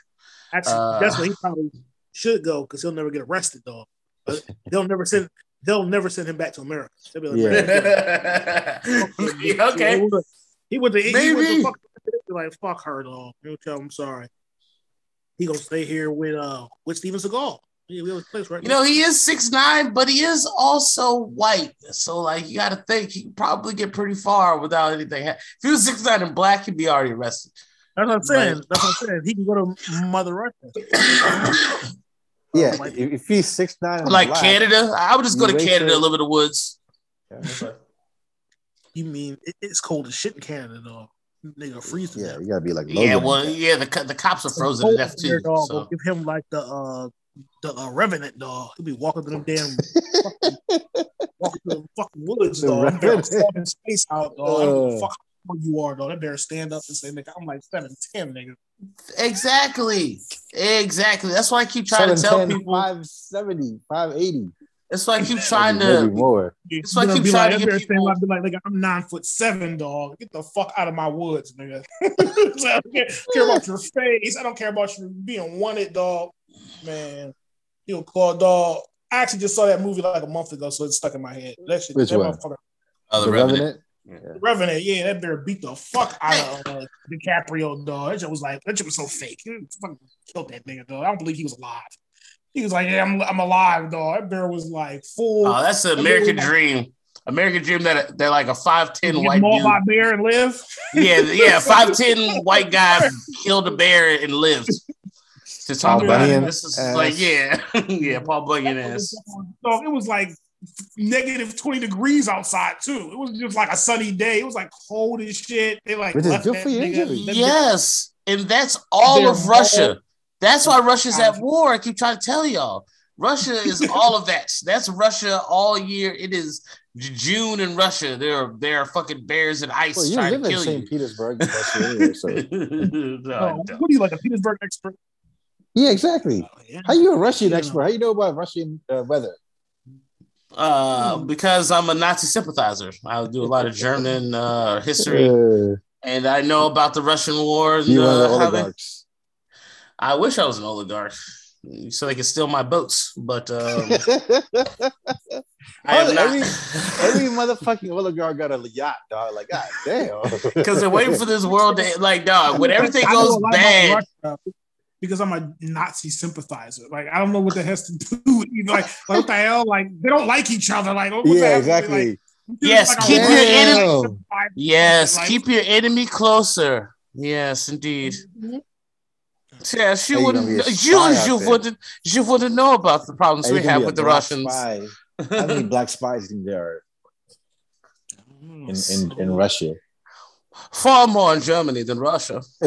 Actually, uh, that's where he probably should go because he'll never get arrested, though. But they'll never send they'll never send him back to America. They'll be like, yeah. okay. okay. He would have. Maybe. He fuck, like fuck her though. He'll tell him sorry. He gonna stay here with uh with Steven Seagal. place right you know, he is six nine, but he is also white. So like you gotta think he could probably get pretty far without anything. If he was six nine and black, he'd be already arrested. That's what I'm saying. But, That's what I'm saying. He can go to Mother Russia. Yeah, like, if he's six nine, like black, Canada, I would just go to Canada, to... live in the woods. Yeah, you mean it's cold as shit in Canada, though? Nigga, freeze to Yeah, death. you gotta be like. Logan yeah, well, yeah, the the cops are frozen to death too. Dog, so. Give him like the uh the uh, revenant dog. He'll be walking through them damn fucking, walking through the fucking woods, the dog. space out, dog. Uh, fuck you are, though. That better stand up and say, nigga, I'm like 7'10, nigga. Exactly. Exactly. That's why I keep trying to tell people 570, 580. That's why I keep trying to more. That's why I keep trying like, to get people. I'd be like, nigga, I'm nine foot seven, dog. Get the fuck out of my woods, nigga. I don't care, care about your face. I don't care about you being wanted, dog. Man, you know, call dog. I actually just saw that movie like a month ago, so it's stuck in my head. That shit, Which that one? Oh, the, the Revenant. Revenant? Yeah. Revenant, yeah, that bear beat the fuck out of uh, DiCaprio, dog. That shit was like, that shit was so fake. He fucking killed that nigga, dog. I don't believe he was alive. He was like, yeah, I'm, I'm alive, dog. That bear was like full. Oh, that's the American dream. American dream that they're like a five ten white maul my bear and live. Yeah, yeah, five ten white guy killed a bear and lived. To talk Paul about Bunyan it. This is ass. like, yeah, yeah, Paul Bunyan ass. So it was like negative 20 degrees outside too. It was just like a sunny day. It was like cold as shit. They like Which is good for you. Yes. And that's all of Russia. That's why Russia's at war. I keep trying to tell y'all. Russia is all of that. That's Russia all year. It is June in Russia. There are there are fucking bears and ice well, you trying live to kill in St. Petersburg. anyway, so. no, oh, what are you like a Petersburg expert? Yeah, exactly. Oh, yeah. How you a Russian expert? How you know about Russian uh, weather? Uh, because I'm a Nazi sympathizer. I do a lot of German uh, history, and I know about the Russian war. And, you uh, oligarchs. I wish I was an oligarch. so they could steal my boats. But um, I am not every, every motherfucking oligarch got a yacht, dog. Like, god damn. because they're waiting for this world to like, dog. When everything goes a bad, Russia because I'm a Nazi sympathizer. Like I don't know what that has to do. with you. Like, like what the hell? Like they don't like each other. Like what, what's yeah, exactly. Like, Yes, like keep your enemy- yes, Like- keep your enemy closer. Yes, indeed. Mm-hmm. Yes, you Hey, you wouldn't. gonna be a You, you wouldn't. You wouldn't know about the problems Hey, we have with the Russians. spy. How many black spies do think there are in, in, in Russia? Far more in Germany than Russia.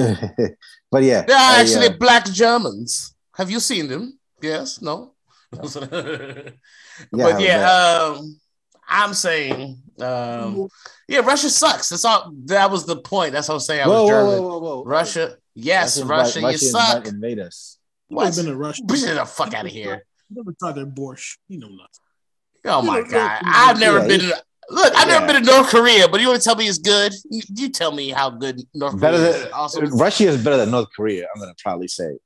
but yeah, There are I, actually uh, black Germans. Have you seen them? Yes. No. but yeah, um, I'm saying, um, yeah, Russia sucks. That's all. That was the point. That's what I'm saying. I whoa, was whoa, German. whoa, whoa, whoa. Russia. Yes, Russians Russia. might- you Russians suck. might invade us. What? What? been to Russia. Get the fuck out of here. Never tried their borscht. You know nothing. Oh my Yeah, yeah, god! I've never Yeah, been. you- Look, I've never been to North Korea, but you want to tell me it's good? You, you tell me how good North Better Korea than is. Awesome. Russia is better than North Korea. I'm gonna proudly say.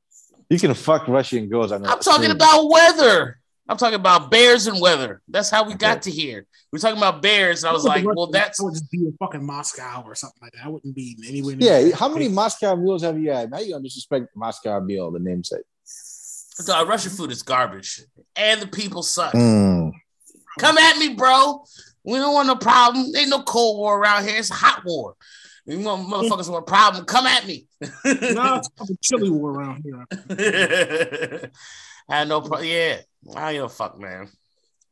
You can fuck Russian girls. I'm, I'm talking about weather. I'm talking about bears and weather. That's how we got to here. We're talking about bears, and I was like, well, that's I would just be in fucking Moscow or something like that. I wouldn't be anywhere. near Yeah, how many Moscow meals have you had? Now you gonna disrespect Moscow meal, the namesake. Dog, Russian food is garbage, and the people suck. Mm. Come at me, bro. We don't want no problem. Ain't no cold war around here. It's a hot war. You want motherfuckers want a problem? Come at me. No, it's a chilly war around here. I had no problem. Yeah, I don't fuck, man.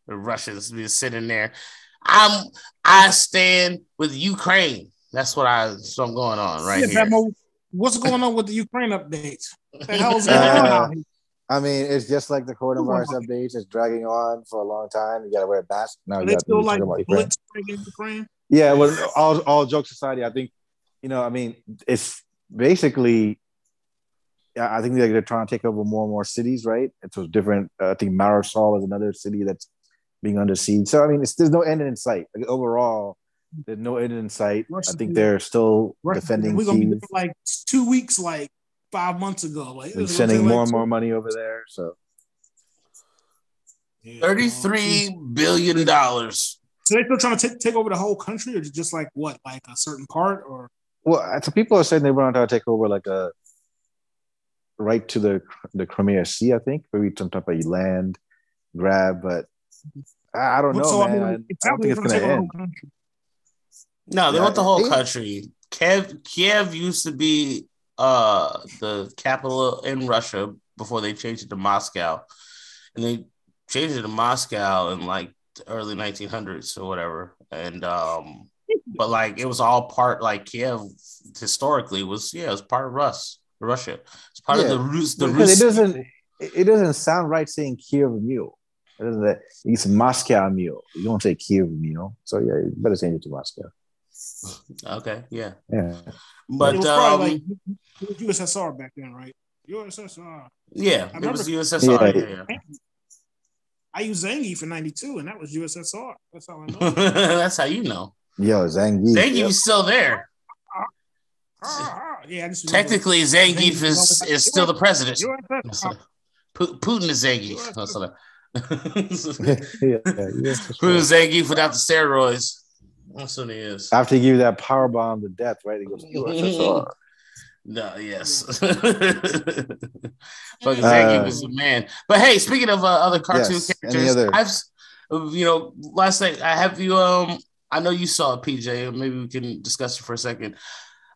The Russians be sitting there. I'm. I stand with Ukraine. That's what I. So I'm going on right yeah, here. What's going on with the Ukraine updates? What the hell's Uh, on? I mean, it's just like the coronavirus updates. It's dragging on for a long time. You gotta wear a mask. Now you got to like about Ukraine. Yeah, well, all all jokes aside, I think you know, I mean, it's basically. I think they're, they're trying to take over more and more cities, right? It's a different. Uh, I think Mariupol is another city that's being under siege. So I mean, it's, there's no end in sight. Like, overall, there's no end in sight. Russia- I think they're still Russia- defending We're gonna be Kiev looking like two weeks, like five months ago. Like and it's gonna sending take, like, more and two- more money over there. So Yeah. Thirty-three um, billion dollars. So they're still trying to take, take over the whole country, or just like what, like a certain part, or Well, so people are saying they want to take over like a right to the the Crimea Sea. I think maybe some type of land grab, but I I don't know, so man. I I, mean, it's I don't think it's gonna gonna take over the end. whole country. No, they Yeah, want the whole country. Kiev, Kiev used to be uh the capital in Russia before they changed it to Moscow, and they changed it to Moscow in like the early 1900s or whatever. And um, but like it was all part like Kiev historically was yeah it was part of Rus Russia. It's part Yeah. of the Rus the Because Rus. it doesn't it doesn't sound right saying Kiev meal. It doesn't. It's Moscow meal. You don't say Kiev meal. So yeah, you better change it to Moscow. Okay, yeah, Yeah. it but was um, probably like it was USSR back then, right? USSR. yeah, I it was USSR. Yeah. Yeah, yeah. I used Zangief for '92, and that was USSR. That's how I know. That's how you know. Yo, Zangief. Zangief yep. is still there. Ah, ah, yeah, I just Technically, Zangief is, is still the president. Putin is Zangief. That's what I- yeah, yeah, for sure. Putin is Zangief without the steroids. That's what he is. After he give you that power bomb to death, right? He goes, USSR. No, yes. Fucking Uh, Zangief is the man. But hey, speaking of uh, other cartoon Yes, characters, other- I've, you know, last night I have you. Um, I know you saw it, PJ. Maybe we can discuss it for a second.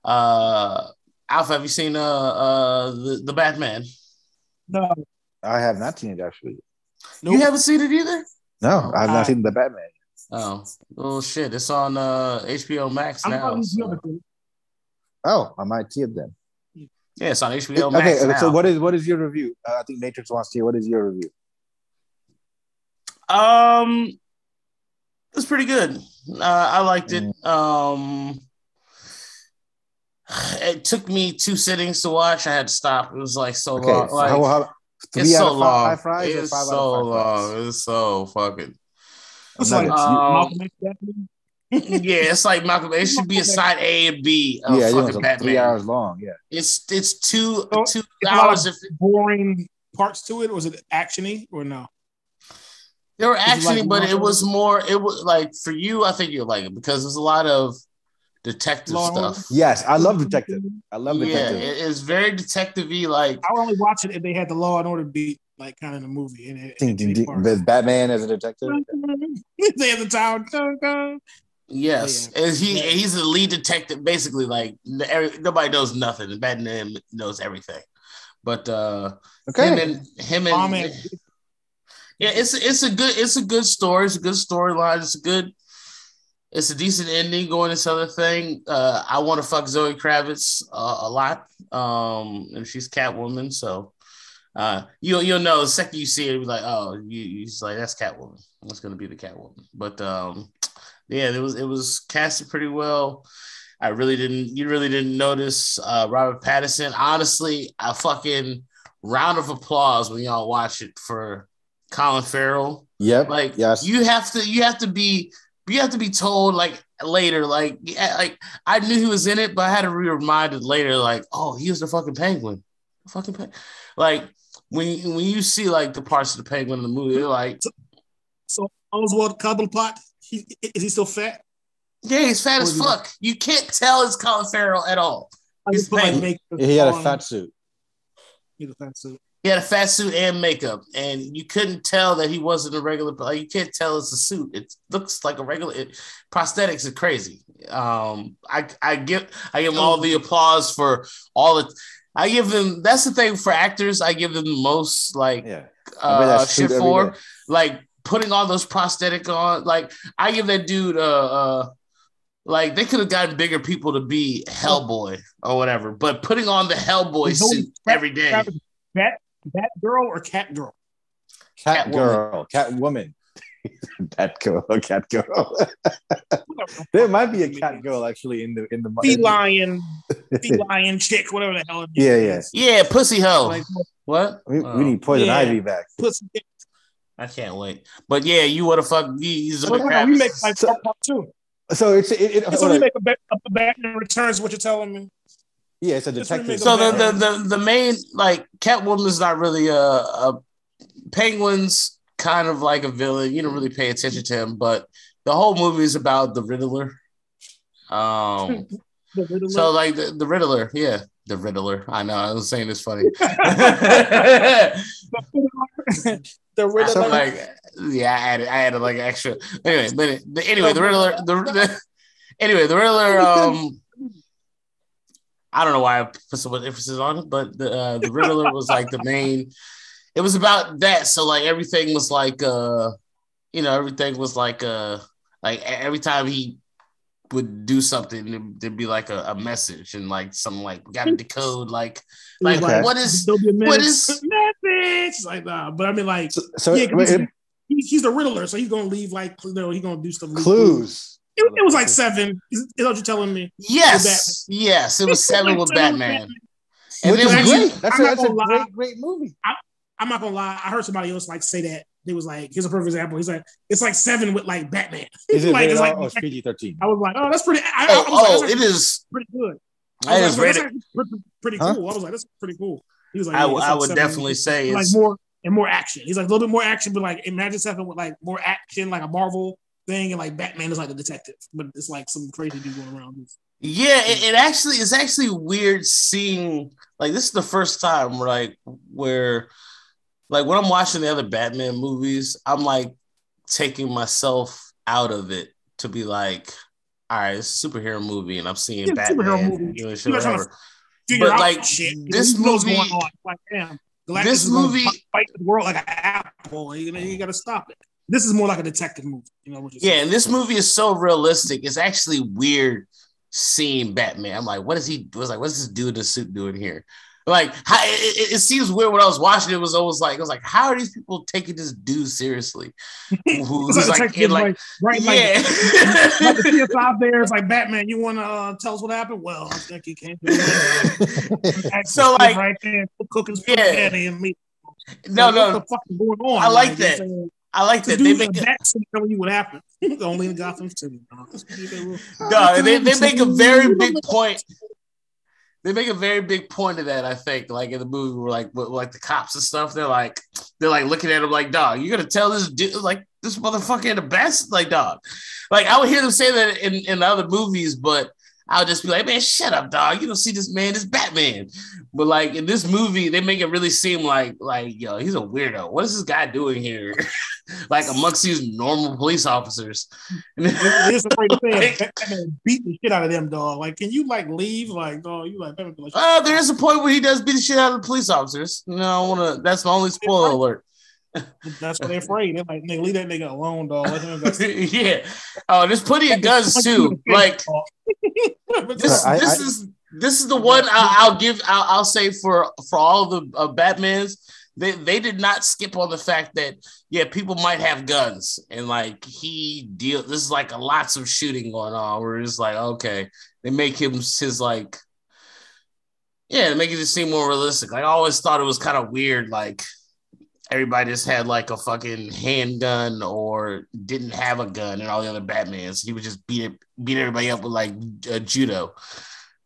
Uh, Alpha, have you seen uh, uh the, the Batman? No, I have not seen it actually. nope. You haven't seen it either. No, I have Uh, not seen the Batman. Oh, oh shit! It's on uh, HBO Max I'm now. so- the other thing. Oh, I might see it then. Yeah, it's on HBO Max okay, now. so what is what is your review? Uh, I think Matrix wants to hear. What is your review? Um, it's pretty good. Uh, I liked it. Mm. Um, it took me two sittings to watch. I had to stop. It was like so Okay, long. Like, how, how, three it's out so of five, long. five fries it's five so five long. fries? It's so fucking. It's like Um, Malcolm X Batman. yeah, it's like Malcolm. It should be a side A and B of yeah, you know, fucking it's like three hours long. Yeah, It's it's two So, two It's a lot hours. of boring parts to it, or was it actiony or no? There were actiony, like but it was more. It was like for you, I think you like it because there's a lot of detective Law and Order? stuff. Yes, I love detective. I love detective. it- it's very detective-y. Like I would only watch it if they had the Law and Order to beat, like kind of the movie. And it, Ding, ding, ding. With Batman as a detective. they had the town. dun, dun. yes, Yeah. and he Yeah. he's the lead detective. Basically, like every, nobody knows nothing. and Batman knows everything. But uh, him Okay. and him and Oh, yeah, it's it's a good it's a good story. It's a good storyline. It's a good. It's a decent ending going this other thing. Uh, I want to fuck Zoe Kravitz uh, a lot. Um, and she's Catwoman, so uh, you'll you'll know the second you see it, be like, oh, you you just like that's Catwoman. That's gonna be the Catwoman. But um, yeah, it was it was casted pretty well. I really didn't you really didn't notice uh, Robert Pattinson. Honestly, a fucking round of applause when y'all watch it for Colin Farrell. Yep. Like yes. you have to you have to be you have to be told like later like yeah, like I knew he was in it, but I had to be reminded later like oh he was the fucking penguin, fucking penguin. Like when when you see like the parts of the penguin in the movie, you're like So Oswald Cobblepot, he, is he still fat? yeah he's fat Or as is he- fuck. You can't tell it's Colin Farrell at all. He's just like, fat. he had a fat suit. He had a fat suit. He had a fat suit and makeup, and you couldn't tell that he wasn't a regular. Like you can't tell it's a suit. It looks like a regular. It, prosthetics are crazy. Um, I I give I give him all the applause for all the. I give them. That's the thing for actors. I give them the most like Yeah. Uh, shit for day. like putting all those prosthetic on. Like I give that dude uh uh like they could have gotten bigger people to be Hellboy or whatever, but putting on the Hellboy There's only suit every day. Bat, bat girl or cat girl? Cat Catwoman. girl. Cat woman. Cat girl. Cat girl. there might be a cat girl actually in the in the Feline, feline chick, whatever the hell. it Yeah, is. Yeah, pussy hoe. Like, what? We, Oh, we need poison Yeah. ivy back. pussy. I can't wait. But yeah, you would have fucked these. So now we make like So- part two. So it's it, it, So hold we on. make a, ba- a Batman Returns. What you're telling me? yeah, it's a detective. so the, the the the main like Catwoman is not really a, a Penguin's kind of like a villain. You don't really pay attention to him, but the whole movie is about the Riddler. Um. The Riddler. So like the, the Riddler, yeah, the Riddler. I know I was saying this funny. the Riddler. So like, yeah, I added, I added like extra. Anyway, but the, anyway, the Riddler, the, the anyway, the Riddler. Um, I don't know why I put so much emphasis on it, but the uh, the Riddler was like the main. It was about that, so like everything was like, uh, you know, everything was like, uh, like every time he would do something, there'd- there'd be like a, a message and like something like got to decode, like, like Okay. what is There'll be a what message. is- message? It's Like nah, but I mean, like So, so Yeah, 'cause wait, he's- it- he, he's the Riddler, so he's gonna leave like you know he's gonna do some clues. It, it was like seven. Is, is that what you're telling me? yes, yes, it was seven with Batman. And Which then is when actually- you- great. That's I'm a, not that's a great, great movie. I'm not gonna lie. I heard somebody else like say that. They was like, here's a perfect example. He's like, it's like seven with like Batman. Is it Like, rated it's like- it's PG thirteen? I was like, oh, that's pretty. I, I, Oh, I was like, oh, that's it is. pretty good. It I was like, rated. that's actually pretty, pretty Huh? cool. I was like, that's pretty cool. He was like, I, yeah, w- I like would definitely say like it's more and more action. He's like a little bit more action, but like imagine seven with like more action, like a Marvel thing, and like Batman is like a detective, but it's like some crazy dude going around. yeah. It, it actually it's actually weird seeing like this is the first time like where like when I'm watching the other Batman movies, I'm like taking myself out of it to be like, all right, it's a superhero movie, and I'm seeing Yeah, Batman movie. doing You're not whatever. But, like, shit. This movie- going on. Like, damn, Galactus This movie- fight- the world like an apple. You know, you got to stop it. This is more like a detective movie. You know, Yeah, and this movie is so realistic. It's actually weird seeing Batman. I'm like, what is he? Was like, what's this dude in the suit doing here? Like, how, it, it, seems weird when I was watching. It was always like, I was like, how are these people taking this dude seriously? Who's like, like, in like, like, right, yeah, like the CSI there. It's like Batman. You want to uh, tell us what happened? Well, I think he came. So, like- right there, cooking Yeah. and meat. no, Like, no, what the fuck is going on? I like you that. what I'm saying? I like that they make that telling you what happened. Only in Gotham City. no, they, they make a very big point. They make a very big point of that. I think, like in the movie, where like like the cops and stuff, they're like they're like looking at him like, dog, you're gonna tell this dude like this motherfucker the best, like dog. Like I would hear them say that in in other movies, but I'll just be like, man, shut up, dog. You don't see this man, this Batman. But like in this movie, they make it really seem like like yo, he's a weirdo. What is this guy doing here? like amongst these normal police officers. a great thing. Batman beat the shit out of them, dog. Like, can you like leave? Like, dog, you like Batman? Like, uh, there is a point where he does beat the shit out of the police officers. No, I wanna. That's my only spoiler alert. That's what they're afraid. They're like, nigga, leave that nigga alone, dog. yeah. Oh, there's plenty of guns too. Like this, I, this I, is this is the one I'll, I'll give. I'll, I'll, say for for all the uh, Batman's, they they did not skip on the fact that yeah, people might have guns and like he deal. This is like a lots of shooting going on. Where it's like okay, they make him his like. Yeah, to make it just seem more realistic. Like I always thought it was kind of weird, like everybody just had like a fucking handgun or didn't have a gun and all the other Batmans. He would just beat it, beat everybody up with like uh, judo.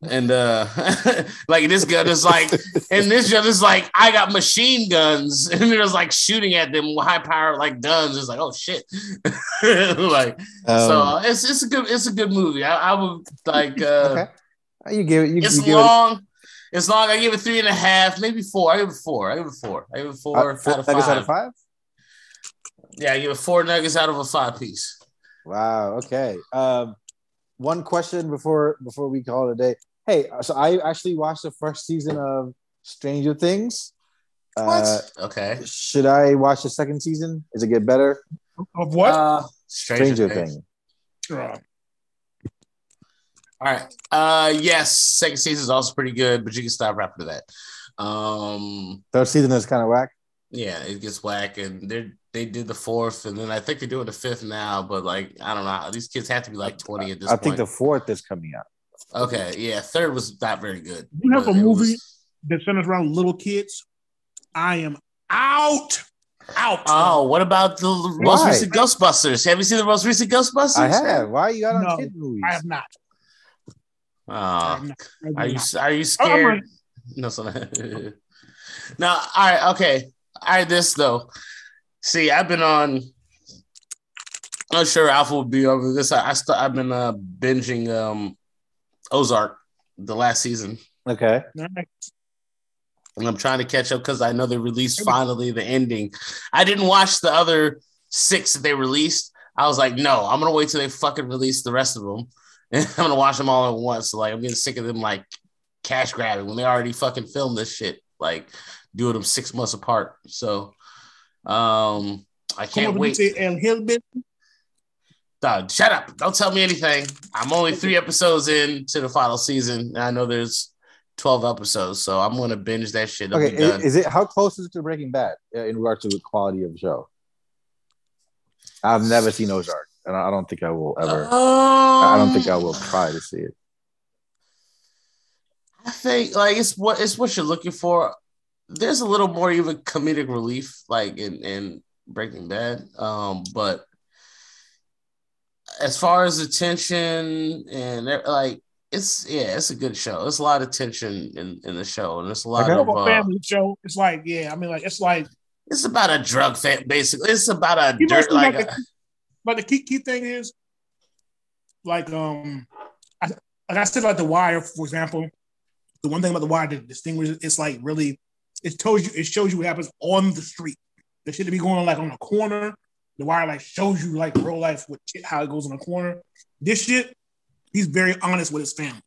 And uh like this gun is like, and this gun is like, I got machine guns, and it was like shooting at them with high power like guns. It's like, oh shit, like um, so. Uh, it's it's a good it's a good movie. I, I would like. uh okay. You give it. You, it's you long. It. It's long. I give it three and a half, maybe four. I give it four. I give it four. I give it four, uh, four out, of five. out of five. Yeah, I give it four nuggets out of a five piece. Wow. Okay. Um, one question before before we call it a day. Hey, so I actually watched the first season of Stranger Things. What? Uh, okay. Should I watch the second season? Is it get better? Of what? Uh, Stranger, Stranger Things. Things. All right. Uh yes, second season is also pretty good, but you can stop after that. Um third season is kind of whack. Yeah, it gets whack, and they they did the fourth, and then I think they're doing the fifth now. But like, I don't know. These kids have to be like twenty at this. I point. think the fourth is coming out. Okay, yeah, third was not very good. You have a movie was... that centers around little kids. I am out. Out. Oh, what about the Why? most recent Ghostbusters? Have you seen the most recent Ghostbusters? I have. Why you got on no, kid movies? I have not. Uh, are you are you scared? No, so no. All right, okay. All right, this though. See, I've been on. I'm not sure Alpha will be over this. I, I st- I've been uh, binging um, Ozark the last season. Okay. And I'm trying to catch up because I know they released finally the ending. I didn't watch the other six that they released. I was like, no, I'm gonna wait till they fucking release the rest of them. I'm gonna watch them all at once. So like I'm getting sick of them like cash grabbing when they already fucking filmed this shit, like doing them six months apart. So um I can't wait. And Hillbilly. Dog, shut up. Don't tell me anything. I'm only three episodes in to the final season. I know there's 12 episodes, so I'm gonna binge that shit. okay, is, is, it how close is it to Breaking Bad uh, in regards to the quality of the show? I've never seen Ozark and I don't think I will ever. Um, I don't think I will try to see it. I think like it's what it's what you're looking for. There's a little more even comedic relief, like in in Breaking Bad, um, but as far as the tension and like it's yeah, it's a good show. It's a lot of tension in, in the show, and it's a lot like, of a uh, family show. It's like yeah, I mean like it's like it's about a drug fan basically. It's about a dirt like. A, but the key key thing is, like um, I, like I said, like the Wire, for example. The one thing about the Wire that distinguishes it's like really, it tells you, it shows you what happens on the street. The shit to be going on like on the corner. The Wire like shows you like real life what shit how it goes on the corner. This shit, he's very honest with his family.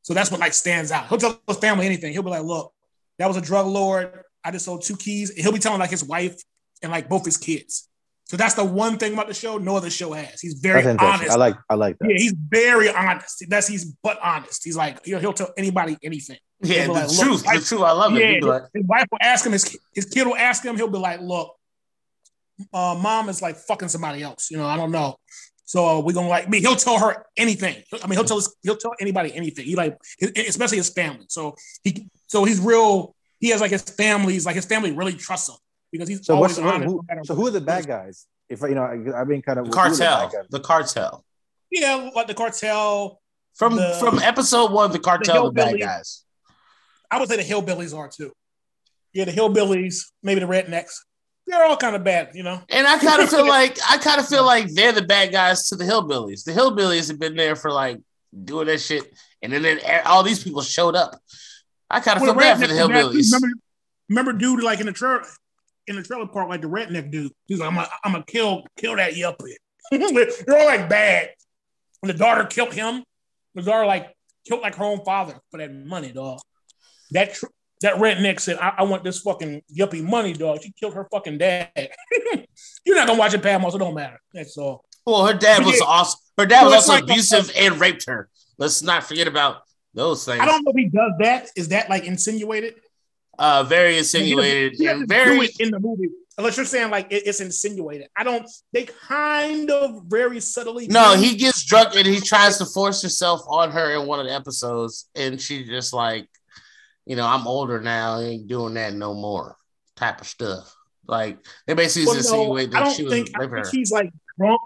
So that's what like stands out. He'll tell his family anything. He'll be like, look, that was a drug lord. I just sold two keys. He'll be telling like his wife and like both his kids. So that's the one thing about the show no other show has. He's very honest. I like I like that. Yeah, he's very honest. That's he's but honest. He's like he'll, he'll tell anybody anything. Yeah, the like, truth. The truth. I love yeah, it. Like, his wife will ask him. His his kid will ask him. He'll be like, "Look, uh, mom is like fucking somebody else. You know, I don't know. So uh, we're gonna like me. He'll tell her anything. I mean, he'll tell his, he'll tell anybody anything. He like, especially his family. So he so he's real. He has like his family. He's like his family really trusts him because he's so always honest. Who, so who are the bad guys? If you know, I've been kind of the cartel. The, the, cartel. Yeah, like the cartel. From the, from episode one, the cartel, the, the bad guys. I would say the hillbillies are too. Yeah, the hillbillies, maybe the rednecks. They're all kind of bad, you know. And I kind of feel like I kind of feel like they're the bad guys to the hillbillies. The hillbillies have been there for like doing that shit, and then, then all these people showed up. I kind of well, feel bad for the hillbillies. Remember, remember, dude, like in the trailer, in the trailer park, like the redneck dude. He's like, I'm gonna, I'm gonna kill, kill that yuppie. They're all like bad. And the daughter killed him. The daughter like killed like her own father for that money, dog. That tr- that redneck said, I-, I, want this fucking yuppie money, dog. She killed her fucking dad. You're not gonna watch it, Pam, so it don't matter. That's all. Well, her dad was awesome. Her dad was also like abusive and raped her. Let's not forget about those things. I don't know if he does that. Is that like insinuated? Uh, very insinuated he and very in the movie. Unless you're saying like it, it's insinuated. I don't. They kind of very subtly. No, he gets drunk and he tries to force himself on her in one of the episodes, and she just like, you know, I'm older now, I ain't doing that no more, type of stuff. Like they basically well, insinuate no, that she was think, I think he's like drunk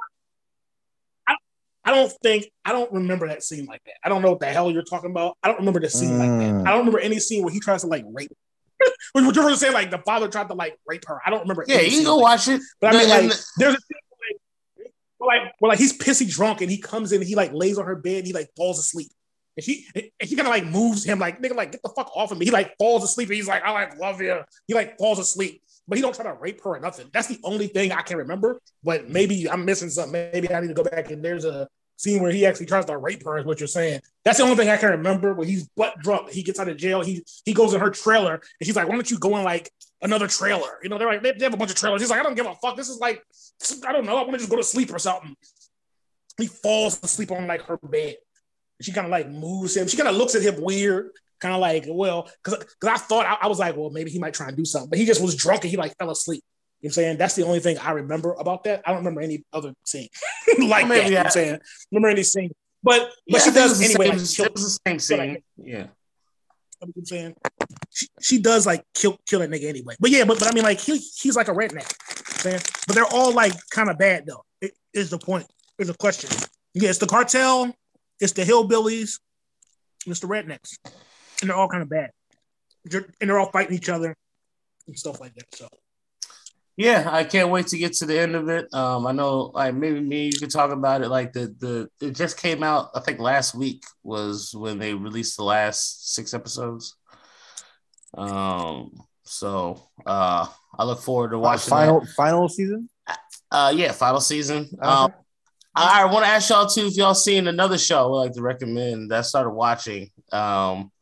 I don't think I don't remember that scene like that. I don't know what the hell you're talking about. I don't remember the scene mm. like that. Mm. I don't remember any scene where he tries to like rape. what you're saying, like the father tried to like rape her. I don't remember. Yeah, you go watch it. But I mean, like, the, there's a scene like, well, like, well, like he's pissy drunk and he comes in and he like lays on her bed and he like falls asleep. And she and she kind of like moves him like nigga like get the fuck off of me. He like falls asleep and he's like I like love you. He like falls asleep, but he don't try to rape her or nothing. That's the only thing I can remember. But maybe I'm missing something. Maybe I need to go back and there's a scene where he actually tries to rape her, is what you're saying. That's the only thing I can remember. When he's butt drunk, he gets out of jail. He he goes in her trailer, and she's like, "Why don't you go in like another trailer?" You know, they're like they, they have a bunch of trailers. He's like, "I don't give a fuck. This is like, I don't know. I want to just go to sleep or something." He falls asleep on like her bed. She kind of like moves him. She kind of looks at him weird, kind of like, well, because I thought I, I was like, well, maybe he might try and do something, but he just was drunk and he like fell asleep. You know I'm saying? That's the only thing I remember about that. I don't remember any other scene like that. You know I'm saying? Remember any scene but but yeah, she does anyway. Same, like, kill, the same scene. Like, yeah. I'm saying she, she does like kill kill that nigga anyway. But yeah, but but I mean like he he's like a redneck. Saying, but they're all like kind of bad though. It, is the point? Is the question? Yeah, it's the cartel, it's the hillbillies, it's the rednecks, and they're all kind of bad. and they're all fighting each other and stuff like that. So yeah, I can't wait to get to the end of it. Um, I know, like maybe me, you could talk about it. Like the the it just came out. I think last week was when they released the last six episodes. Um, so uh, I look forward to watching uh, final that. final season. Uh, yeah, final season. Okay. Um, I, I want to ask y'all too if y'all seen another show I would like to recommend that I started watching. Um,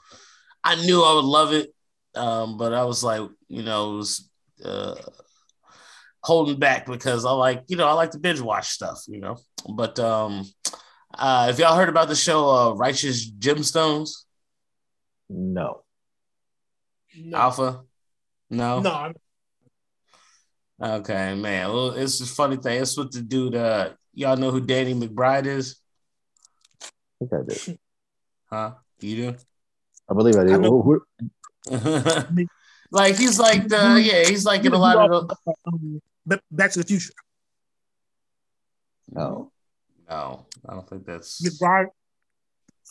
I knew I would love it, um, but I was like, you know, it was. Uh, holding back because I like, you know, I like to binge watch stuff, you know. But um uh if y'all heard about the show uh Righteous Gemstones? No. no. Alpha? No. No. Okay, man. Well, it's a funny thing. It's with the dude uh y'all know who Danny McBride is? I think I did. Huh? You do? I believe I do. I like he's like the yeah, he's like in a lot of the Back to the Future. No, no, I don't think that's McBride.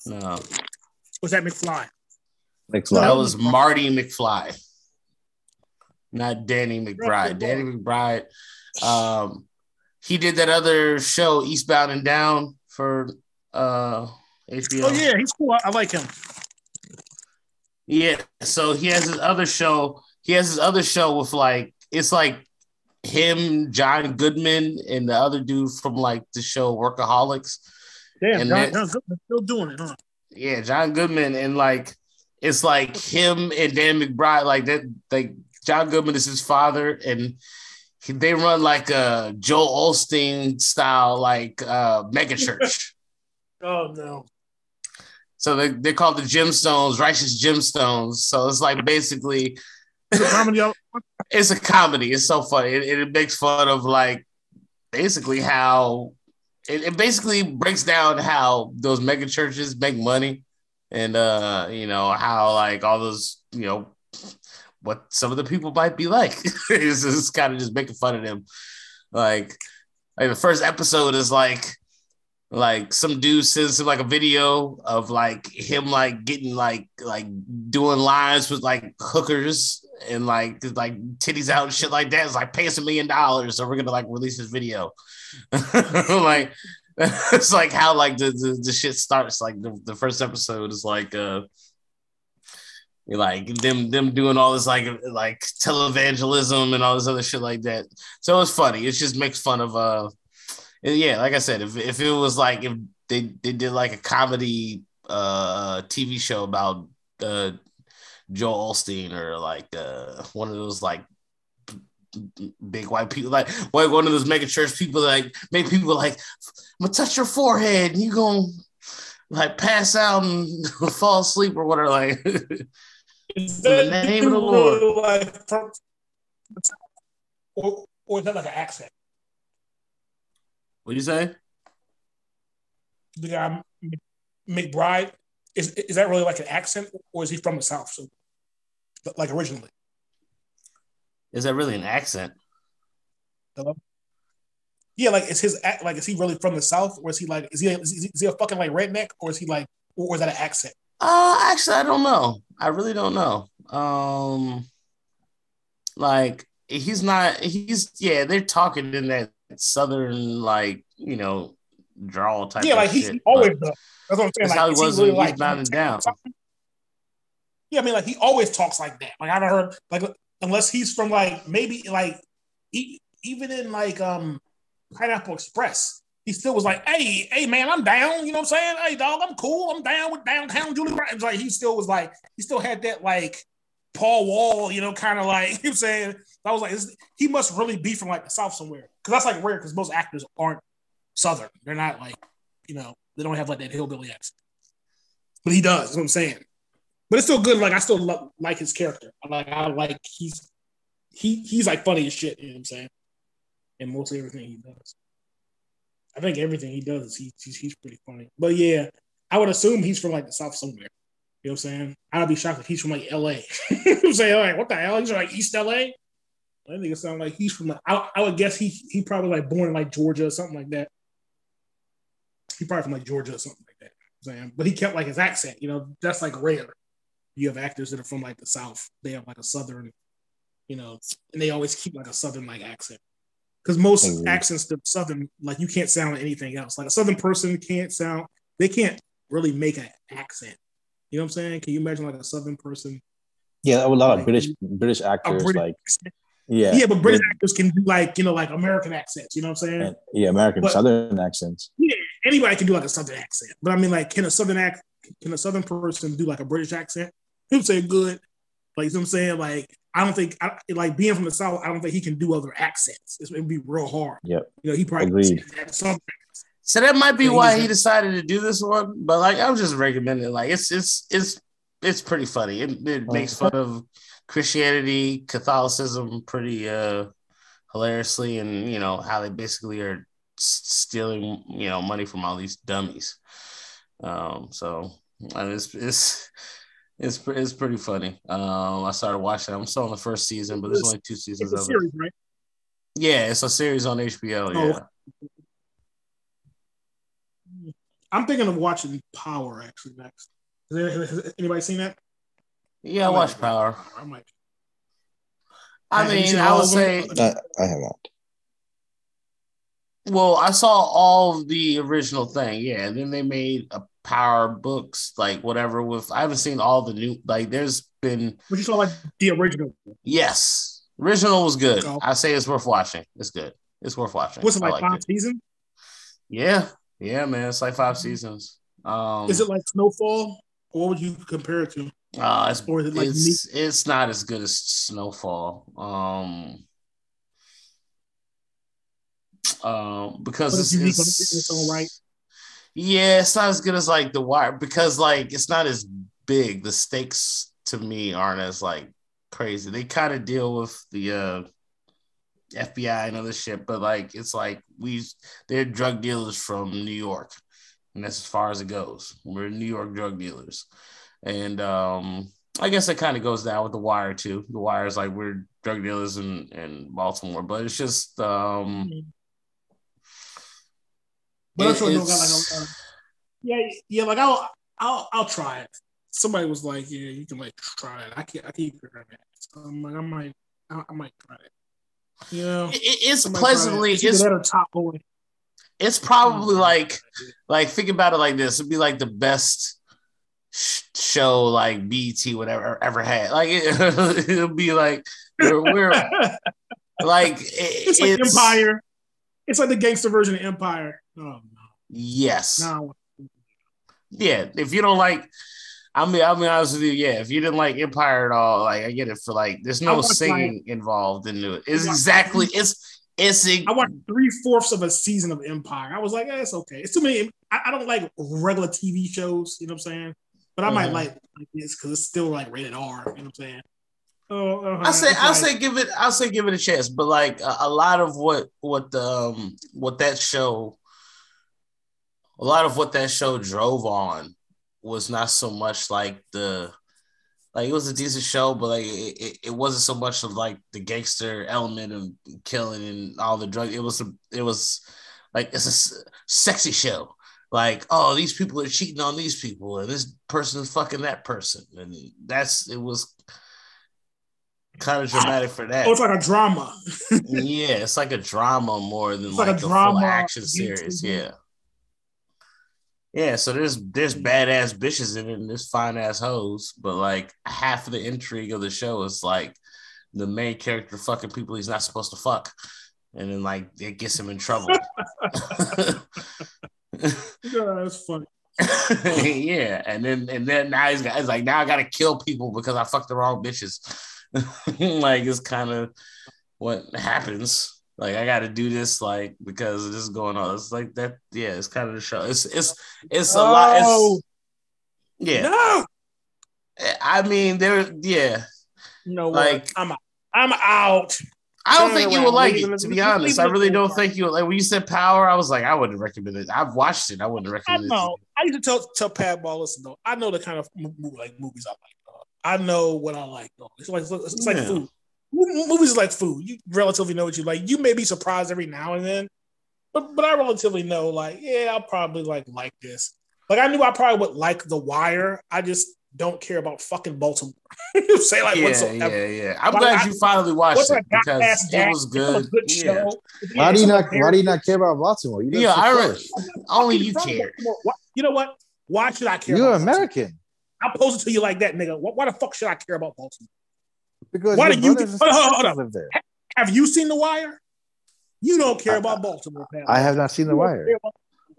No, was that McFly? McFly. That was Marty McFly, not Danny McBride. Danny McBride. Um, he did that other show, Eastbound and Down, for uh HBO. Oh yeah, he's cool. I, I like him. Yeah, so he has his other show. He has his other show with like it's like him, John Goodman, and the other dude from like the show Workaholics. Damn, and John, John Goodman still doing it, huh? Yeah, John Goodman, and like it's like him and Dan McBride, like that. Like John Goodman is his father, and he, they run like a Joel Osteen style, like uh, mega church. oh no! So they they're called the Gemstones, Righteous Gemstones. So it's like basically comedy. It's a comedy. It's so funny. It, it makes fun of like basically how it, it, basically breaks down how those mega churches make money and uh you know how like all those you know what some of the people might be like it's just kind of just making fun of them like like the first episode is like like some dude sends him like a video of like him like getting like like doing lines with like hookers and like like titties out and shit like that. It's like pay us a million dollars or we're gonna like release this video. like it's like how like the, the, the shit starts. Like the, the first episode is like uh like them them doing all this like like televangelism and all this other shit like that. So it's funny. It just makes fun of uh yeah, like I said, if if it was like if they they did like a comedy uh TV show about uh Joel Osteen or like uh one of those like big white people like like one of those mega church people like make people like I'm gonna touch your forehead and you gonna like pass out and fall asleep or whatever like in the name of the Lord. Like, or, or is that like an accent? What do you say? The guy McBride is is that really like an accent, or is he from the South? So, like originally, is that really an accent? Hello. Yeah, like is his like is he really from the South, or is he like is he is he, is he a fucking like redneck, or is he like or is that an accent? Uh, actually, I don't know. I really don't know. Um, like he's not. He's yeah. They're talking in that southern like you know drawl type. Yeah, like he's shit, always that's what I'm saying. Like, how he was really like, down down. Yeah, I mean, like he always talks like that. Like I haven't heard like unless he's from like maybe like he, even in like um Pineapple Express, he still was like, "Hey, hey, man, I'm down." You know what I'm saying? Hey, dog, I'm cool. I'm down with downtown Julie. It's like he still was like he still had that like Paul Wall, you know, kind of like you know what I'm saying. I was like, he must really be from like the South somewhere because that's like rare because most actors aren't Southern. They're not like, you know, they don't have like that hillbilly accent. But he does. That's what I'm saying. But it's still good. Like I still love, like his character. Like I like he's he he's like funny as shit. You know what I'm saying? And mostly everything he does. I think everything he does is he, he's he's pretty funny. But yeah, I would assume he's from like the South somewhere. You know what I'm saying? I'd be shocked if he's from like LA. you know I'm saying, like, what the hell? He's from like East LA? I think it sounds like he's from. Like, I, I would guess he he probably like born in like Georgia or something like that. He probably from like Georgia or something like that. Saying, but he kept like his accent. You know, that's like rare. You have actors that are from like the South. They have like a Southern, you know, and they always keep like a Southern like accent. Because most mm-hmm. accents to Southern, like you can't sound anything else. Like a Southern person can't sound. They can't really make an accent. You know what I'm saying? Can you imagine like a Southern person? Yeah, a lot like, of British British actors British like accent yeah. Yeah, but British yeah. actors can do like, you know, like American accents, you know what I'm saying? And, yeah, American but, Southern accents. Yeah, anybody can do like a Southern accent. But I mean, like, can a Southern act can a Southern person do like a British accent? He'll say good. Like, you know what I'm saying? Like, I don't think, I, like, being from the South, I don't think he can do other accents. It's, it'd be real hard. Yep. You know, he probably Agreed. So that might be why he decided to do this one. But like, I'm just recommending. Like, it's it's it's it's pretty funny. It, it makes fun of Christianity, Catholicism pretty uh hilariously, and you know how they basically are stealing you know money from all these dummies. Um, so it's it's it's it's pretty funny. Um, I started watching. I'm still on the first season, but there's only two seasons of series, it. Right? Yeah, it's a series on HBO. Oh. Yeah. I'm thinking of watching Power actually next. Has anybody seen that? Yeah, I, watched Power. I might. I mean, I would say I, I have not. Well, I saw all of the original thing, yeah. And then they made a Power books, like whatever. With I haven't seen all the new, like there's been. But you saw like the original. Yes, original was good. Oh. I say it's worth watching. It's good. It's worth watching. What's it like five seasons? Yeah, yeah, man. It's like five seasons. Um, Is it like Snowfall? What would you compare it to? Uh, it's, or it like it's, it's not as good as Snowfall. Um, um, because it's, it's, it's, it's all right. Yeah, it's not as good as like The Wire because like it's not as big. The stakes to me aren't as like crazy. They kind of deal with the uh FBI and other shit, but like it's like we they're drug dealers from New York, and that's as far as it goes. We're New York drug dealers. And um, I guess it kind of goes down with the wire too. The wire is like we're drug dealers in, in Baltimore, but it's just um, But I'm sure don't got like a, uh, yeah, yeah. Like I'll, I'll, I'll try it. Somebody was like, "Yeah, you can like try it." I can't, I can't figure it out. So I'm like, I might, I, I might try it. You know, it, it's pleasantly, it. it's, top boy. It's probably like, like think about it like this: it'd be like the best show like BT whatever ever had. Like it, will be like we're, we're like it, it's like it's, Empire. It's like the gangster version of Empire. Oh no. Yes. No. Yeah. If you don't like, I mean, I'll be honest with you. Yeah, if you didn't like Empire at all, like I get it for like, there's no singing like, involved in it. It's exactly it's. It's a, I watched three fourths of a season of Empire. I was like, eh, it's okay. It's too many. I, I, don't like regular TV shows. You know what I'm saying? But I might mm-hmm. like, like this because it's still like rated R. You know what I'm saying? Oh, uh-huh. I say I like, say give it I say give it a chance, but like a, a lot of what what the um, what that show, a lot of what that show drove on was not so much like the like it was a decent show, but like it, it, wasn't so much of like the gangster element of killing and all the drug. It was a, it was like it's a sexy show like, oh, these people are cheating on these people, and this person is fucking that person, and that's it was kind of dramatic for that. Oh, it's like a drama. yeah, it's like a drama more than like, like, a, drama action series. Yeah. Yeah, so there's there's mm. badass bitches in it and there's fine ass hoes, but like half of the intrigue of the show is like the main character fucking people he's not supposed to fuck, and then like it gets him in trouble. yeah, that's funny. yeah, and then and then now he's got he's like now I gotta kill people because I fucked the wrong bitches. like it's kind of what happens. Like I got to do this, like because this is going on. It's like that. Yeah, it's kind of the show. It's it's it's a oh. lot. It's, yeah. No. Eh, I mean, there. Yeah. No, like I'm I'm out. I don't think you would like it, to be honest. I really don't think you would like when you said power, I was like, I wouldn't recommend it. I've watched it, I wouldn't recommend I know. it. I used to tell tell Pat Ball, listen though, I know the kind of movie, like movies I like. Dog. I know what I like though. It's like it's like yeah. food. Movies like food. You relatively know what you like. You may be surprised every now and then, but but I relatively know, like, yeah, I'll probably like like this. Like I knew I probably would like The Wire. I just don't care about fucking Baltimore. Say like yeah, whatsoever. Yeah, yeah. I'm but glad I, you finally watched it because it was good. good yeah. Why do you not? Why do you not care about Baltimore? You yeah, I really, only you care. You know what? Why should I care? You're American. I'll pose it to you like that, nigga. What why the fuck should I care about Baltimore? Because why do you? Hold on, hold on. Live there. Have you seen The Wire? You don't care about Baltimore. I have not seen The Wire.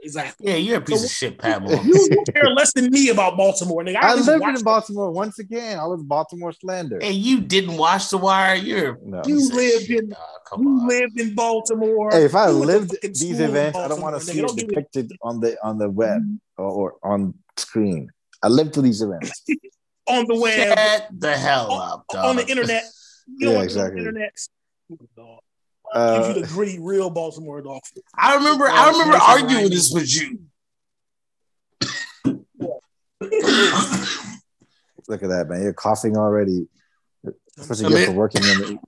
Exactly. Yeah, you're a piece so, of shit, Pablo. You, you, care less than me about Baltimore, nigga. I, I lived in Baltimore it. once again. I was Baltimore slander. And you didn't watch The Wire. You're no. you lived in uh, you on. lived in Baltimore. Hey, if I lived these events, I don't want to see it depicted on the on the web or, or on screen. I lived through these events on the web. Shut the hell up, dog. on the internet. You yeah, exactly. internet. Uh, gives you the gritty, real Baltimore dog. I remember, I remember arguing this with you. Look at that, man! You're coughing already. Especially I mean, for working in the,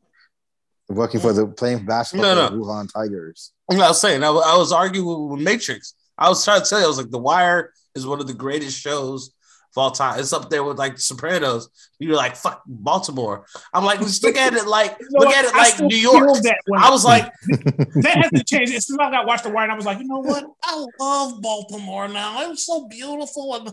working for the playing basketball no, no. Wuhan Tigers. I was saying, I, I was arguing with Matrix. I was trying to tell you, I was like, The Wire is one of the greatest shows of all time. It's up there with like Sopranos. You're like, fuck Baltimore. I'm like, look at it like you know look what? at it like New York. I was like, that has to change. As soon as I watched the wire, and I was like, you know what? I love Baltimore now. It was so beautiful. And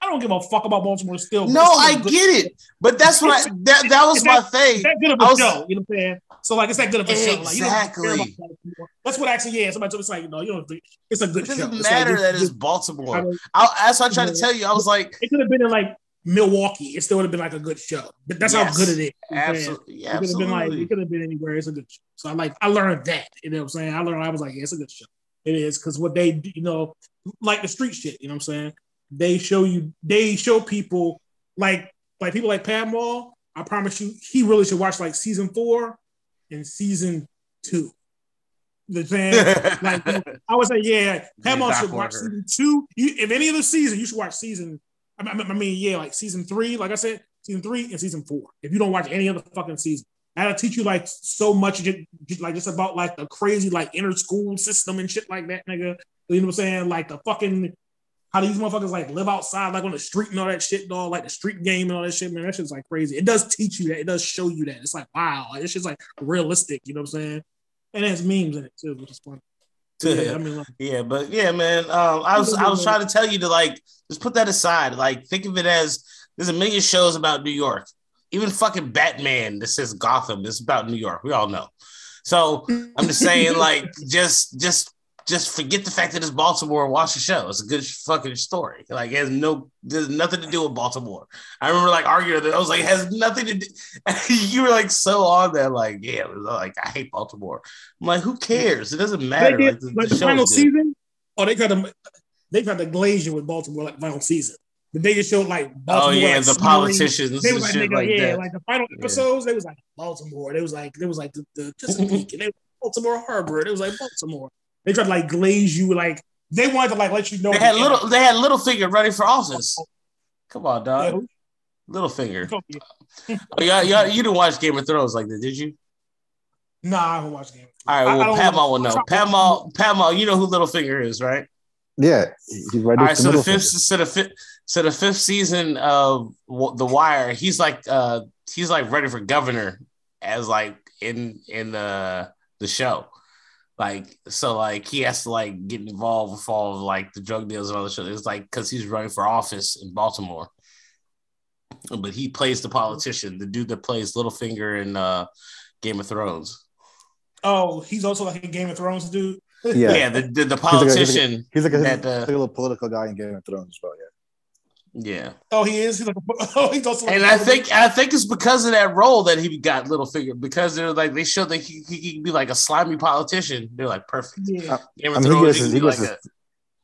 I don't give a fuck about Baltimore still. No, I get it. But that's what I that, that was my thing. That good of a was, show, you know what I'm saying? So like it's that good of a exactly. show. Like, you that's what actually yeah. Somebody told me it's like, you know, you know, it's a good it doesn't matter like, that it's Baltimore. I mean, I, that's what I tried to tell you. I was like, it could have been in like Milwaukee. It still would have been like a good show. But that's yes, how good it is. Absolutely. Yeah, it could have been like it could have been anywhere. It's a good show. So I like I learned that. You know what I'm saying? I learned I was like, yeah, it's a good show. It is because what they you know, like the street shit, you know what I'm saying? They show you they show people like like people like Pat Mall. I promise you, he really should watch like season four and season two. The saying, like I would say, yeah, Pat Mall should watch season two. You, if any of the season, you should watch season I mean, yeah, like season three, like I said, season three and season four. If you don't watch any of the fucking season, that'll teach you like so much, like just about like the crazy like inner school system and shit like that, nigga. You know what I'm saying? Like the fucking how these motherfuckers like live outside, like on the street and all that shit, dog. Like the street game and all that shit, man. That shit's like crazy. It does teach you that. It does show you that. It's like wow, like, this shit's like realistic. You know what I'm saying? And it has memes in it too, which is fun. Yeah, I mean, like, yeah, but yeah, man. Um, I was I was trying to tell you to like just put that aside. Like, think of it as there's a million shows about New York. Even fucking Batman that says Gotham is about New York. We all know. So I'm just saying, like, just just just forget the fact that it's Baltimore and watch the show. It's a good fucking story. Like it has no, there's nothing to do with Baltimore. I remember like arguing that I was like, it has nothing to do. you were like so on that, like, yeah, was like I hate Baltimore. I'm like, who cares? It doesn't matter. Like, the, like the final season, oh, they got to they got to glaze you with Baltimore like final season. But they just showed like oh, Baltimore, oh yeah, like, the politicians. They was like, nigga, like yeah, that. like the final episodes. Yeah. They was like Baltimore. They was like they was like the, the just a peek, and they Baltimore Harbor. It was like Baltimore. They tried to like glaze you, like they wanted to like let you know. They had little. They had little Littlefinger ready for office. Come on, dog. Yeah. Littlefinger. oh, yeah, yeah. You didn't watch Game of Thrones like that, did you? Nah, I haven't watched Game. All right, well, Padma will know. Padma, Padma, you know who Littlefinger is, right? Yeah, he's right. All right, so the fifth, so the fifth, so the fifth season of The Wire, he's like, uh, he's like ready for governor as like in in the the show. Like so, like he has to like get involved with all of like the drug deals and all the shit. It's like because he's running for office in Baltimore, but he plays the politician, the dude that plays Littlefinger in uh, Game of Thrones. Oh, he's also like a Game of Thrones dude. Yeah, yeah, the the, the politician. He's like a, he's like a, that, uh, little political guy in Game of Thrones as well. Yeah. Yeah. Oh, he is. He's like, oh, he's also. Like and I think I think it's because of that role that he got Littlefinger because they're like they showed that he, he could be like a slimy politician. They're like perfect. Yeah. Game of I mean, Thrones, he gets, his, he, gets like his, a,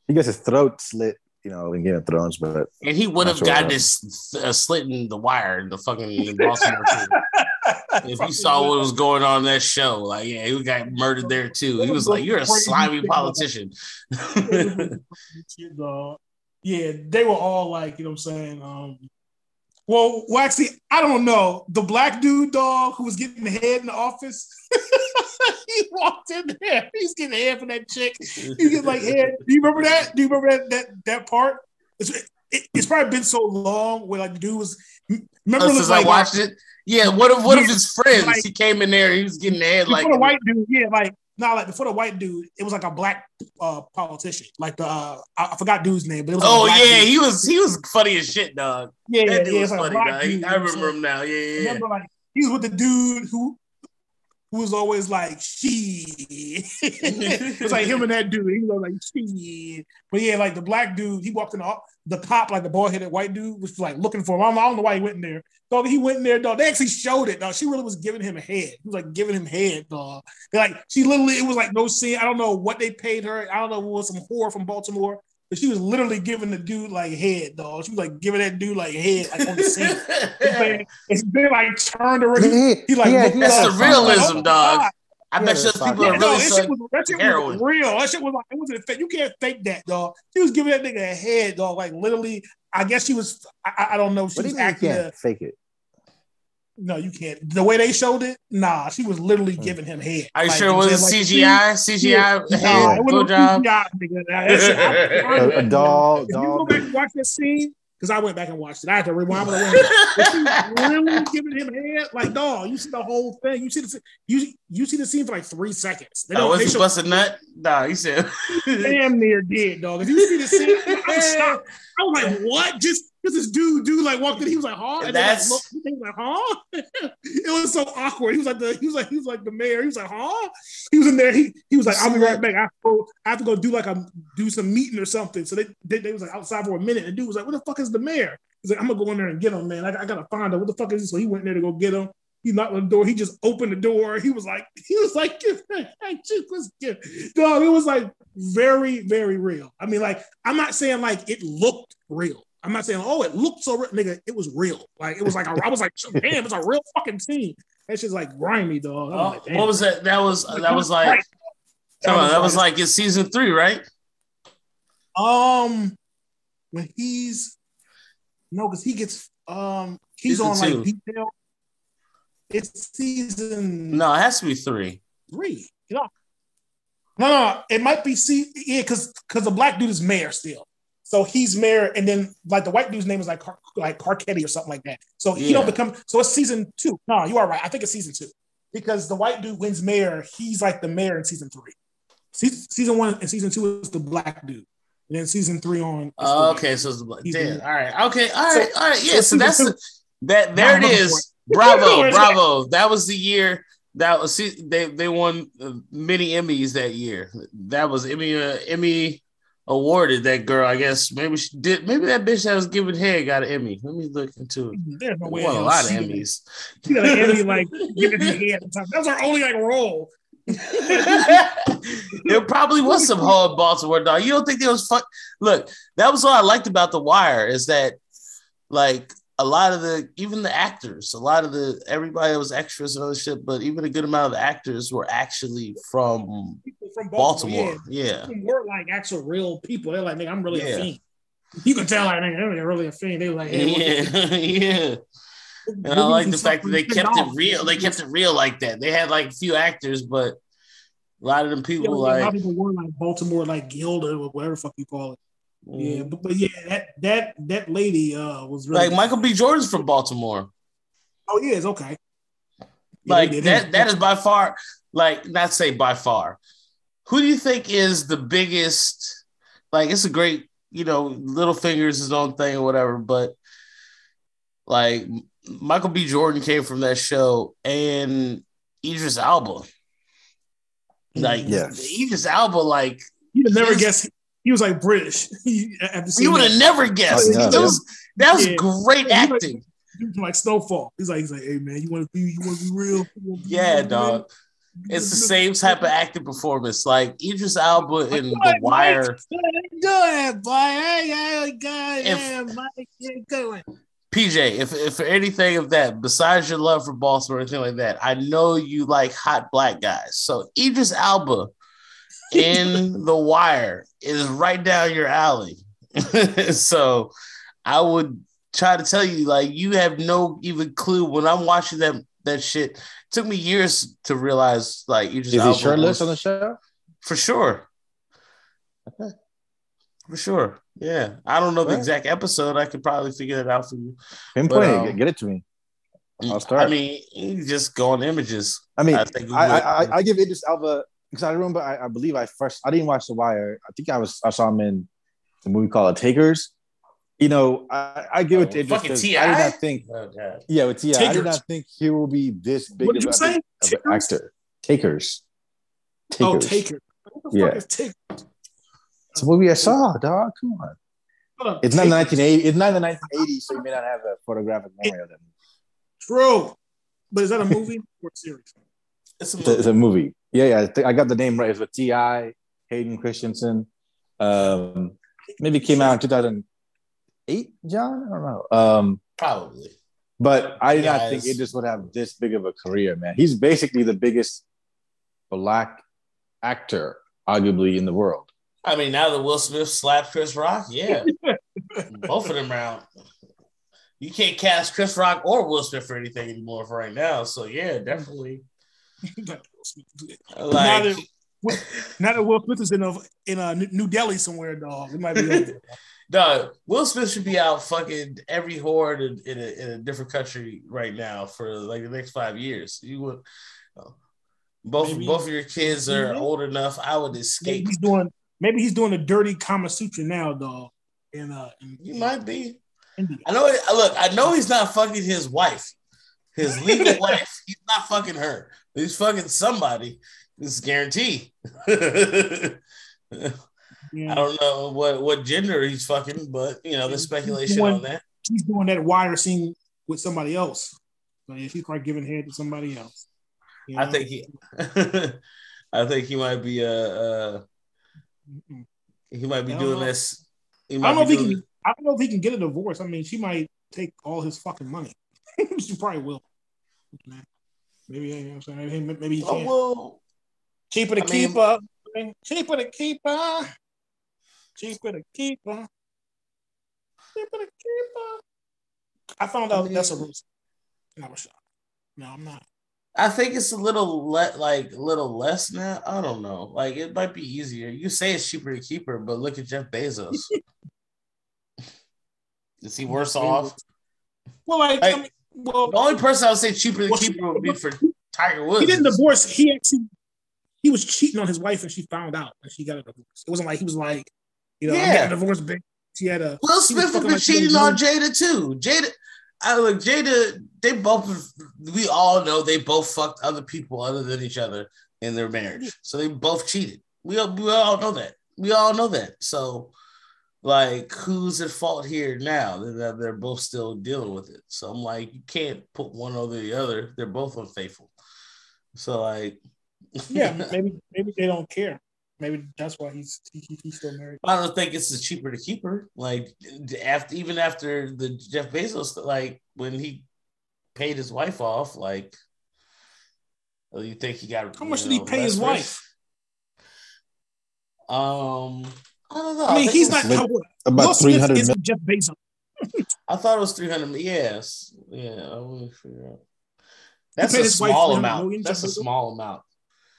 he gets his throat slit, you know, in Game of Thrones, but and he would have sure gotten this uh, slit in the wire the fucking Baltimore. if you saw what was going on in that show, like yeah, he got murdered there too. He was like, "You're a slimy politician." Yeah, they were all like, you know what I'm saying? Um, well, actually, I don't know. The black dude dog who was getting the head in the office, he walked in there. He's getting head from that chick. He get like head. Do you remember that? Do you remember that that that part? It's, it, it's probably been so long where like the dude was. Remember, oh, since like, I watched it. Yeah, what if what if his friends? Like, he came in there. He was getting the head like a white dude. Yeah, like no, like before the white dude, it was like a black uh, politician. Like the uh, I, forgot dude's name, but it was. Like oh yeah, dude. he was he was funny as shit, dog. Yeah, that dude yeah, was funny, dog. Dude, I remember him now. Yeah, yeah. Remember, like he was with the dude who who was always like she. it's like him and that dude. He was like she. But yeah, like the black dude, he walked in the, the cop, like the boy headed white dude, was like looking for him. I don't know why he went in there. Dog, he went in there, dog. They actually showed it, dog. She really was giving him a head. He was like giving him head, dog. They're like she literally, it was like no scene. I don't know what they paid her. I don't know. It was some whore from Baltimore. But she was literally giving the dude like head, dog. She was like giving that dude like head, like on the scene. it's been like turned around. He, he like yeah, that's the realism, like, oh, dog. God. I bet you people yeah, are really no, that shit, was, that shit was real. That shit was like it wasn't fake. You can't fake that, dog. She was giving that nigga a head, dog. Like literally, I guess she was. I, I don't know. She was acting. A, fake it. No, you can't. The way they showed it, nah, she was literally hmm. giving him head. Are you like, sure it was like, CGI? CGI yeah, head? Nah, it was CGI, nigga. That shit, I, I, a, a doll. If doll. you go back and watch that scene, because I went back and watched it. I had to rewind it. really giving him head, like dog. You see the whole thing. You see the you you see the scene for like three seconds. They don't. Oh, was he busting nut? Nah, he said damn near dead, dog. If you see the scene, I'm shocked. I was like, what? Just because this dude, dude, like walked in, he was like, "Huh?" And That's like, he was like, "Huh?" it was so awkward. He was like the, he was like, he was like the mayor. He was like, "Huh?" He was in there. He he was like, "I'll be right back. I have to go, I have to go do like a do some meeting or something." So they, they they was like outside for a minute, and dude was like, "What the fuck is the mayor?" He's like, "I'm gonna go in there and get him, man. I, I gotta find him. What the fuck is this?" So he went in there to go get him. He knocked on the door. He just opened the door. He was like, he was like, dog. It was like very, very real. I mean, like, I'm not saying like it looked real. I'm not saying, oh, it looked so real. Nigga, it was real. Like it was like a, I was like, damn, it's a real fucking scene. That shit's like grimy, dog. Oh, like, what was that? That was that was like that was, that was like in season three, right? Um, when he's no, because he gets um he's season on two. like detail. It's season. No, it has to be three. Three. You know, No, no, it might be C. Yeah, because because the black dude is mayor still. So he's mayor, and then like the white dude's name is like Car- like Carcetti or something like that. So he Yeah. don't become. So it's season two. No, you are right. I think it's season two because the white dude wins mayor. He's like the mayor in season three. Season, season one and season two is the black dude, and then season three on. Oh, okay, so it's the, He's damn. All right. Okay. All right. So, all right. Yeah. so So that's that. There it Nah, I'm looking is. Bravo. Bravo. That was the year. That was see, they they won uh, many Emmys that year. That was Emmy uh, Emmy awarded that girl. I guess maybe she did. Maybe that bitch that was giving head got an Emmy. Let me look into it. Mm-hmm. There's no way. Won a lot of Emmys. She got an Emmy like giving head. at the. That was her only like role. there probably was some hard Baltimore, dog. You don't think there was fun? Look, that was what I liked about The Wire is that, like, a lot of the even the actors, a lot of the everybody that was extras and other shit, but even a good amount of the actors were actually from from Baltimore. yeah. Yeah. People were like actual real people. They're like, nigga, I'm really Yeah. a fiend. You can tell, like, nigga, they're really a fiend. They were like, hey, Yeah, yeah. And I like the fact that they kept it real. They kept it real like that. They had like a few actors, but a lot of them Yeah, people lot like people were like Baltimore, like Gilda or whatever the fuck you call it. Yeah, mm, but, but yeah, that that that lady uh was really like Michael B. Jordan's from Baltimore. Oh yeah, it's okay. Yeah, like they did that him. that is by far like not say by far who do you think is the biggest like it's a great you know little fingers his own thing or whatever but like michael b jordan came from that show and idris elba like Yes. idris elba like You never His- guess he was like British. He- you would have never guessed Oh, yeah. that was that was Yeah. great Yeah, he like- acting He was like Snowfall. He's like, he's like, hey man, you want to be, you want to be real? Be- yeah wanna dog real? it's the same type of acting performance like idris elba in the wire Good, boy. Hey, hey, good. If- Yeah, Mike. Yeah, good one. PJ, if, if for anything of that, besides your love for Baltimore or anything like that, I know you like hot black guys. So Idris Elba in The Wire is right down your alley. so I would try to tell you, like, you have no even clue when I'm watching that that shit. It took me years to realize, like, Idris Is he shirtless on the show? for sure. Okay. For sure. Yeah. I don't know the exact episode. I could probably figure it out for you. Pinpoint But, um, Get- it to me. I'll start. I mean, you just go on images. I mean, I I, I. I, I give Idris Elba because I remember I, I believe I first I didn't watch The Wire. I think I was I saw him in the movie called Takers. You know, I, I give it to Oh, Idris. fucking 'cause T.I.? I did not think. Oh, Yeah, with T.I., I did not think he will be this big What did of, you a- say? of an actor. Takers. Oh, Takers. Taker. What the Yeah. fuck is Taker? It's a movie I saw, dog. Come on. Hold up, It's not the Taker. 1980. It's not the 1980s, so you may not have a photographic memory of it. True. But is that a movie or a series? It's It's a, it's a movie. Yeah, yeah. I, think I got the name right. It's with T.I., Hayden Christensen. Um, maybe came out in 2008, John. I don't know. Um, probably. but I did not Yes. think Idris would have this big of a career, man. He's basically the biggest black actor, arguably, in the world. I mean, now that Will Smith slapped Chris Rock, yeah, both of them are out. You can't cast Chris Rock or Will Smith for anything anymore for right now. So yeah, definitely. now, Like, that, now that Will Smith is in a in a New Delhi somewhere, dog, it might be. no, Will Smith should be out fucking every horde in, in, a, in a different country right now for like the next five years. You would. Both Maybe- both of your kids are Maybe. old enough. I would maybe escape. he's doing. Maybe he's doing a dirty Kama Sutra now, dog. In uh, in, might be. I know. Look, I know he's not fucking his wife, his legal wife. He's not fucking her. He's fucking somebody. This is guaranteed. I don't know what what gender he's fucking, but you know, the speculation on that. He's doing that wire scene with somebody else. So yeah, he's probably giving head to somebody else. You I think he, I think he might be uh, uh he might be doing know. this. I don't know if he doing can. I don't know if he can get a divorce. I mean, she might take all his fucking money. she probably will. Maybe you know what I'm saying. Maybe, maybe he Oh can. well, Cheaper to I keep mean- her. Cheaper to keep her. Cheaper to keep her. Cheaper to keep her. I found out I mean- that's a roost. And I was shocked. No, I'm not. I think it's a little le- like a little less now. I don't know. Like it might be easier. You say it's cheaper to keep her, but look at Jeff Bezos. Is he worse off? Well, like, Hey. I mean, well, The only person I would say cheaper to Well, keep would be for Tiger Woods. he didn't divorce. He actually he was cheating on his wife, and she found out, and she got a divorce. It wasn't like he was like, you know, I'm Yeah. a divorce, bitch. She had a Will Smith has been like cheating on Jada too. Jada, I look, Jada, they both, we all know they both fucked other people other than each other in their marriage. So they both cheated. We all, we all know that. We all know that. So, like, who's at fault here now? That they're both still dealing with it. So I'm like, you can't put one over the other. They're both unfaithful. So like, yeah. Maybe maybe they don't care. Maybe that's why he's he, he- he's still married. I don't think it's cheaper to keep her. Like after even after the Jeff Bezos, like when he paid his wife off, like oh, you think he got How much did he pay his wife? for? Um, I don't know. I mean, think he's not like- how- Will About Smith three hundred isn't Jeff Bezos. I thought it was three hundred. Yes, yeah. I will figure out. That's a small amount. Million, That's Jeff a small amount.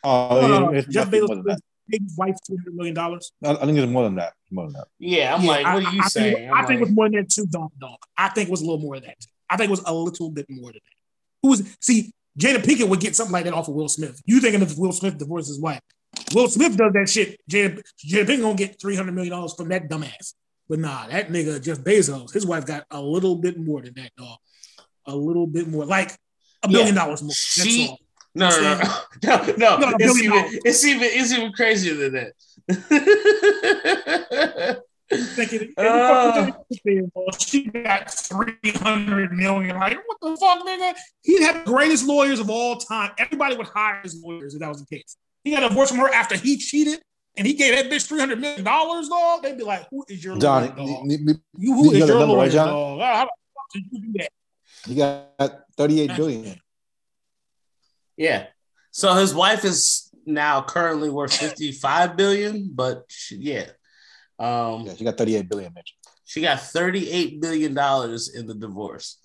Oh, uh, no, no, no. Jeff Bezos paid his wife three hundred million dollars. I I think it's more than that. More than that. Yeah, I'm Yeah, like, I- what are you I, saying? Think, I'm I think it was more than that too, dog. Dog. I think it was a little more than that. I think it was a little bit more than that. Who was see? Jada Pinkett would get something like that off of Will Smith. You thinking if Will Smith divorces his wife? Will Smith does that shit. Jada, Jada Pinkett gonna get three hundred million dollars from that dumbass. But nah, that nigga Jeff Bezos, his wife got a little bit more than that, dog. A little bit more, like a billion dollars more. That's She- all. No, no, no, no, no. No, it's, even, dollars. it's even it's even crazier than that. Thinking, Uh. she got 300 million. Like, what the fuck, nigga? He'd have the greatest lawyers of all time. Everybody would hire his lawyers if that was the case. He got a divorce from her after he cheated and he gave that bitch $300 million, dog. They'd be like, who is your John, lawyer, dog? you, you- You, who you is your number, lawyer, right, John? dog? How the fuck did you do that? you got thirty-eight billion. yeah. So his wife is now currently worth 55 billion, but she, yeah. Um Yeah, she got thirty-eight billion, Mitch. she got 38 billion dollars in the divorce.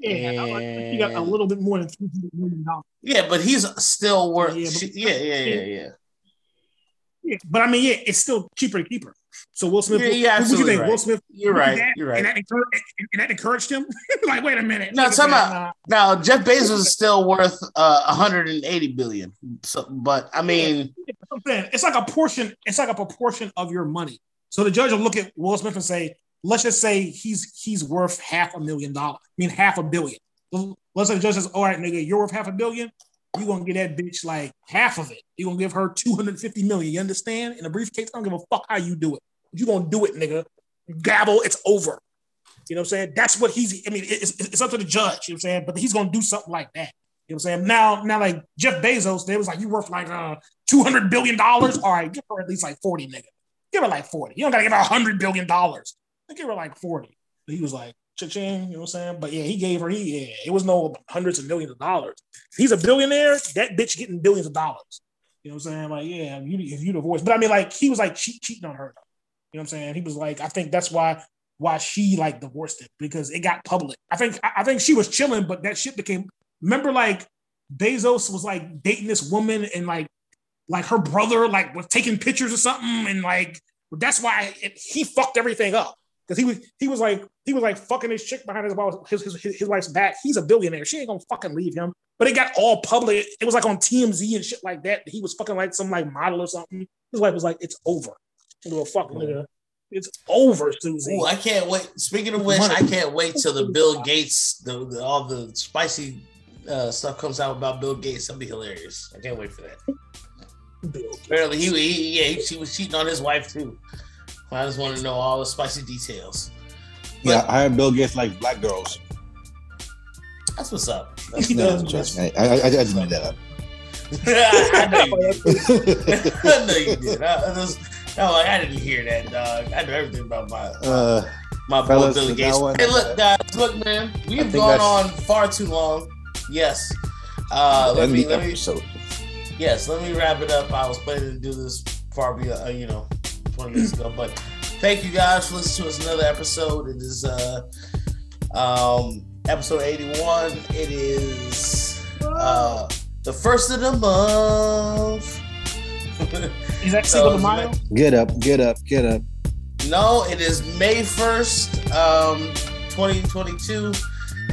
Yeah, think he got a little bit more than $300 million. Yeah, but he's still worth Yeah, but- yeah, yeah, yeah, yeah. Yeah, but I mean, yeah, it's still cheaper to keep her. So Will Smith, Yeah, you're what you absolutely think? right. Will Smith You're right. that, You're And right. that, encouraged, and that encouraged him. like, wait a minute. No, Nigga time said, out. nah. Now Jeff Bezos is still worth uh 180 billion. So but I mean It's like a portion. It's like a proportion of your money. So the judge will look at Will Smith and say, let's just say he's he's worth half a million dollars. I mean, half a billion. Let's say the judge says, all right, nigga, you're worth half a billion. You're gonna get that bitch like half of it. You're gonna give her 250 million. You understand? In a briefcase, I don't give a fuck how you do it. You gonna do it, nigga. Gavel, it's over. You know what I'm saying? That's what he's. I mean, it's, it's up to the judge. You know what I'm saying? But he's gonna do something like that. You know what I'm saying? Now, now, like Jeff Bezos, they was like, you worth like uh two hundred billion dollars. All right, give her at least like forty, nigga. Give her like forty. You don't gotta give her hundred billion dollars. Give her like forty. But he was like, cha-ching, you know what I'm saying? But yeah, he gave her. He yeah, it was no hundreds of millions of dollars. He's a billionaire, that bitch getting billions of dollars. You know what I'm saying? Like, yeah, you, if you divorce, but I mean, like, he was like cheat, cheating on her. You know what I'm saying? He was like, I think that's why why she like divorced him because it got public. I think I I think she was chilling, but that shit became. Remember, like Bezos was like dating this woman and like like her brother like was taking pictures or something and like that's why it, he fucked everything up because he was he was like he was like fucking his chick behind his his, his his his wife's back. He's a billionaire. She ain't gonna fucking leave him. But it got all public. It was like on TMZ and shit like that. He was fucking like some like model or something. His wife was like, "It's over." Little fuck nigga. It's over, Susie. Ooh, I can't wait. Speaking of which, I can't wait till the Bill Gates, the, the all the spicy uh, stuff comes out about Bill Gates. That'll be hilarious. I can't wait for that. Bill. Apparently, he, he yeah, he, she was cheating on his wife too. I just want to know all the spicy details. Yeah, I heard Bill Gates like black girls. That's what's up. That's, No, trust me. I, I, I just made that up. I know you did. I know you did. I, I was, I'm like, I didn't hear that, dog. I know everything about my uh, my boy fellas, Billy with Gates. hey, look, guys, look, man, we've gone on far too long. Yes. Uh, let me, let me, yes, let me wrap it up. I was planning to do this far beyond, uh, you know, 20 minutes ago, but thank you guys for listening to us another episode. It is uh, um, episode 81. It is Uh, the first of the month. Is that Cinco de Mayo? Get up, get up, get up. No, it is May 1st, um, 2022.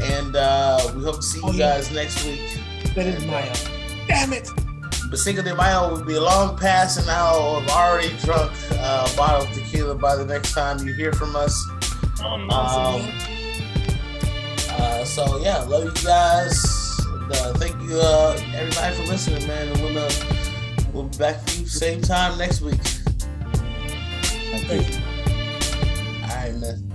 And uh, we hope to see Oh, you yeah. guys next week. That is Mayo. Damn it. But Cinco de Mayo will be long past, and I'll have already drunk uh, a bottle of tequila by the next time you hear from us. Oh, Um, uh, so yeah, love you guys. Uh, thank you, uh, everybody, for listening, man. And we'll, uh, we'll be back for you same time next week. Thank you. All right, man.